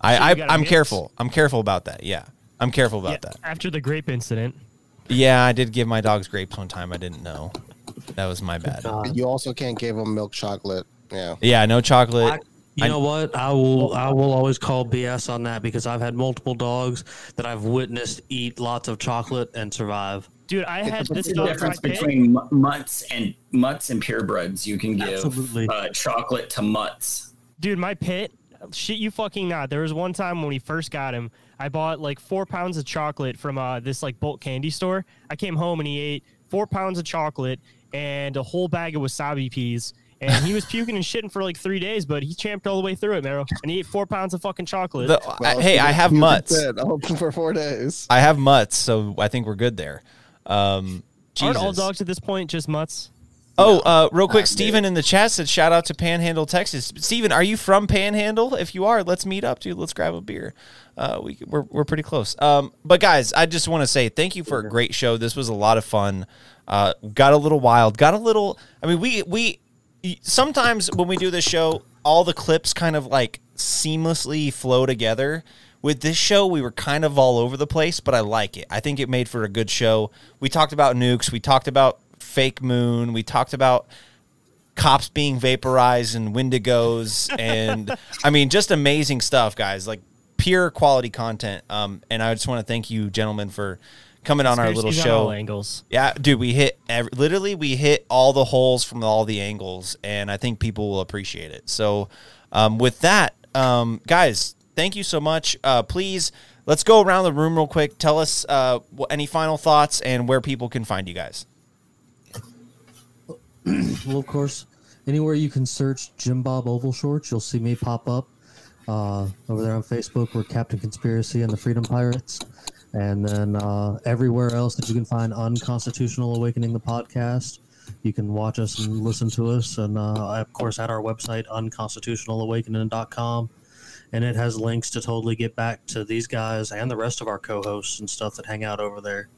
I, So you I got a I'm mix? careful. I'm careful about that. Yeah, I'm careful about Yeah, that. After the grape incident. Yeah, I did give my dogs grapes one time. I didn't know. That was my bad. You also can't give them milk chocolate. Yeah. Yeah, no chocolate. I, you I- know what? I will. I will always call BS on that because I've had multiple dogs that I've witnessed eat lots of chocolate and survive. Dude, I had this There's a dog difference between mutts and mutts and purebreds. You can give uh, chocolate to mutts. Dude, my pit, shit you fucking not. There was one time when we first got him, I bought like four pounds of chocolate from uh, this like bulk candy store. I came home and he ate four pounds of chocolate and a whole bag of wasabi peas. And he was puking and shitting for like three days, but he champed all the way through it, Mero. And he ate four pounds of fucking chocolate. The- I- hey, I have mutts. Open for four days. I have mutts, so I think we're good there. Um, Aren't all dogs at this point just mutts? Oh, uh, real quick, Steven in the chat said shout out to Panhandle, Texas. Steven, are you from Panhandle? If you are, let's meet up, dude. Let's grab a beer. Uh, we, we're, we're pretty close. Um, but guys, I just want to say thank you for a great show. This was a lot of fun. Uh, got a little wild. Got a little. I mean, we we sometimes when we do this show, all the clips kind of like seamlessly flow together. With this show, we were kind of all over the place, but I like it. I think it made for a good show. We talked about nukes. We talked about fake moon. We talked about cops being vaporized and wendigos and I mean just amazing stuff, guys. Like pure quality content. Um, and I just want to thank you, gentlemen, for coming on our little Conspiracies show. all angles. Yeah, dude, we hit every, literally we hit all the holes from all the angles, and I think people will appreciate it. So, um, with that, um, guys, thank you so much. Uh, please let's go around the room real quick. Tell us uh, wh- any final thoughts and where people can find you guys. well, of course, anywhere you can search Jim Bob Oval Shorts, you'll see me pop up. Uh, over there on Facebook, we're Captain Conspiracy and the Freedom Pirates. And then uh, everywhere else that you can find Unconstitutional Awakening, the podcast, you can watch us and listen to us. And uh, of course, at our website, unconstitutionalawakening.com. And it has links to totally get back to these guys and the rest of our co hosts and stuff that hang out over there.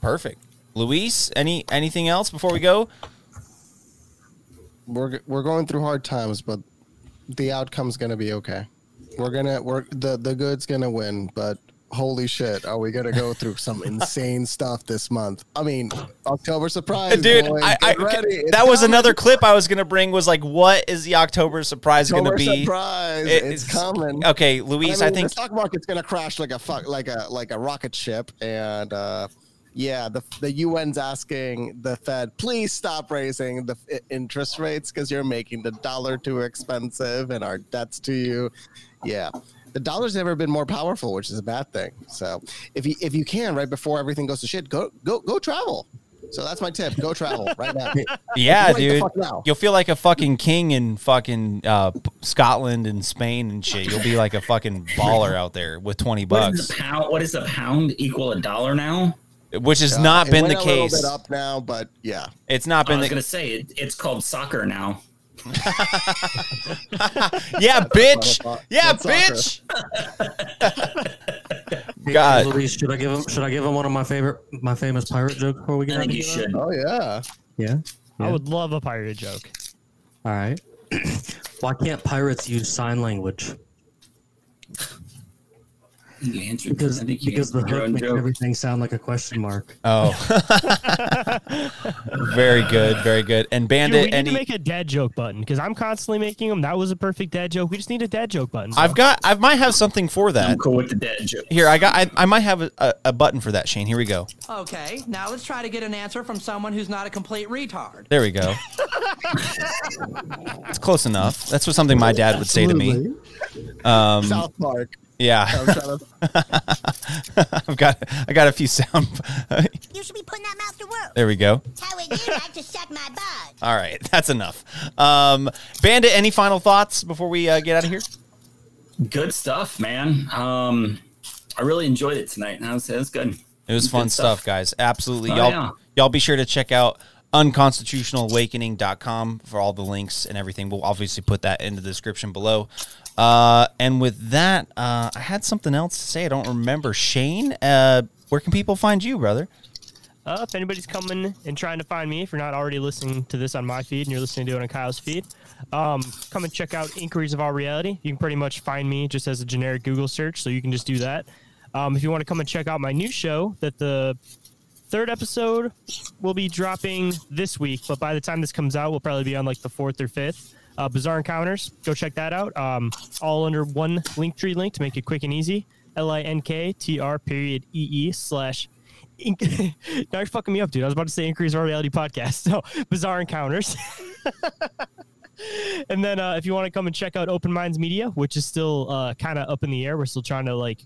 Perfect, Luis. Any anything else before we go? We're we're going through hard times, but the outcome's gonna be okay. We're gonna we're the the good's gonna win, but holy shit, are we gonna go through some insane stuff this month? I mean, October surprise, dude boys, I, I. That was coming. another clip i was gonna bring was like what is the october surprise gonna be surprise. It- it's, coming. okay luis i, mean, think the stock market's gonna crash like a fuck, like a like a rocket ship, and uh, yeah, the the UN's asking the Fed, please stop raising the interest rates because you're making the dollar too expensive and our debts to you. Yeah. The dollar's never been more powerful, which is a bad thing. So, if you if you can, right before everything goes to shit, go go go travel. So that's my tip: go travel right now. yeah Right dude fuck now. you'll feel like a fucking king in fucking uh, scotland and spain and shit you'll be like a fucking baller out there with 20 What is bucks the pound? What is a pound equal a dollar now? which has Uh, not it been the went a little case bit up now, but yeah, it's not been. I been was the gonna say it, it's called soccer now. Yeah bitch yeah That's bitch God. Luis, should I give him? Should I give him one of my favorite, my famous pirate joke before we get? I think out of you here? should. Oh yeah. Yeah. I would love a pirate joke. All right. Why can't pirates use sign language? You answered Because I think you because the answered hook own makes joke. everything sound like a question mark. oh very good very good and Dude, bandit we need any to make a dad joke button because I'm constantly making them. That was a perfect dad joke. We just need a dad joke button. I've got. I might have something for that. I'm cool with the dead joke. Here, I got. I, I might have a, a, a button for that, Shayn. Here we go. Okay, now let's try to get an answer from someone who's not a complete retard. There we go. it's close enough. That's what something my dad would say to me. Um, South Park. Yeah, I'm trying to- I've got. I got a few sound. You should be putting that mouth to work. there we go. How would you like to suck my butt? All right, that's enough. Um, Bandit, any final thoughts before we uh, get out of here? Good stuff, man. Um, I really enjoyed it tonight. That was, that was good. It was Good fun stuff, guys. Absolutely. Oh, y'all yeah. y'all be sure to check out unconstitutionalawakening.com for all the links and everything. We'll obviously put that in the description below. Uh, and with that, uh, I had something else to say. I don't remember. Shayn, uh, where can people find you, brother? Uh, if anybody's coming and trying to find me, if you're not already listening to this on my feed and you're listening to it on Kyle's feed, um, come and check out Inquiries of Our Reality. You can pretty much find me just as a generic Google search, so you can just do that. Um, if you want to come and check out my new show, that the third episode will be dropping this week, but by the time this comes out, we'll probably be on like the fourth or fifth. Uh, Bizarre Encounters, go check that out. Um, all under one Linktree link to make it quick and easy. L I N K T R period E E slash. Now you're fucking me up, dude. I was about to say Increase Our Reality podcast. So Bizarre Encounters. and then uh, if you want to come and check out Open Minds Media, which is still uh, kind of up in the air, we're still trying to like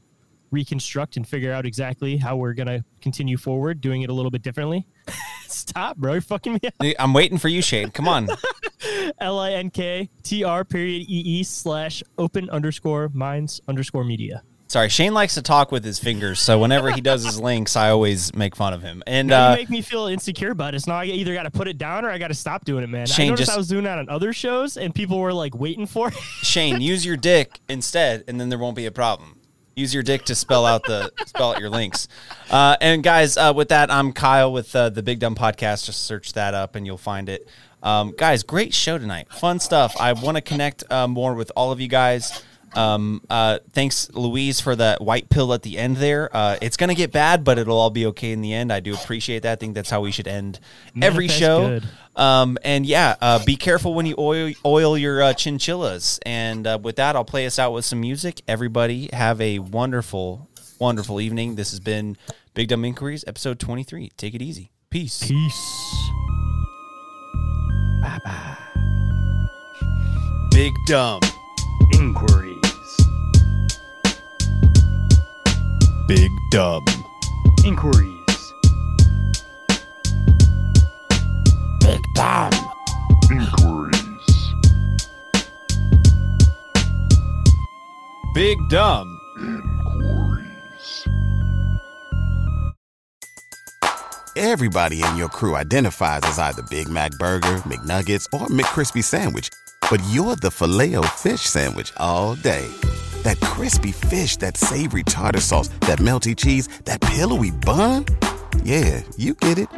reconstruct and figure out exactly how we're gonna continue forward, doing it a little bit differently. Stop, bro! You're fucking me up. I'm waiting for you, Shayn. Come on. L I N K T R period E E slash open underscore minds underscore media. Sorry, Shayn likes to talk with his fingers, so whenever he does his links, I always make fun of him. And uh, you make me feel insecure about it. So now I either got to put it down or I got to stop doing it, man. Shayn, I noticed just- I was doing that on other shows and people were like waiting for it. Shayn, use your dick instead, and then there won't be a problem. Use your dick to spell out the spell out your links. Uh, and guys, uh, with that, I'm Kyle with uh, the Big Dumb Podcast. Just search that up, and you'll find it. Um, guys, great show tonight. Fun stuff. I want to connect uh, more with all of you guys. Um, uh, thanks, Luis, for that white pill at the end there. Uh, it's gonna get bad, but it'll all be okay in the end. I do appreciate that. I think that's how we should end every Manifest show. Um, and yeah, uh, be careful when you oil oil your uh, chinchillas. And uh, with that, I'll play us out with some music. Everybody have a wonderful, wonderful evening. This has been Big Dumb Inquiries, episode twenty three. Take it easy. Peace. Peace. Bye bye. Big Dumb Inquiries. Big Dumb Inquiries. Big Dumb Inquiries. Big Dumb. Everybody in your crew identifies as either Big Mac Burger, McNuggets, or McCrispy Sandwich. But you're the Filet-O-Fish Sandwich all day. That crispy fish, that savory tartar sauce, that melty cheese, that pillowy bun. Yeah, you get it.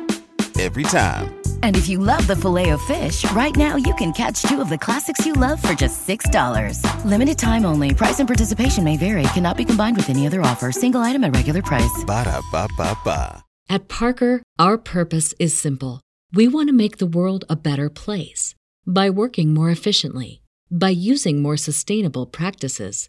Every time. And if you love the filet of fish, right now you can catch two of the classics you love for just $6. Limited time only. Price and participation may vary. Cannot be combined with any other offer. Single item at regular price. Ba-da-ba-ba-ba. At Parker, our purpose is simple. We want to make the world a better place by working more efficiently, by using more sustainable practices,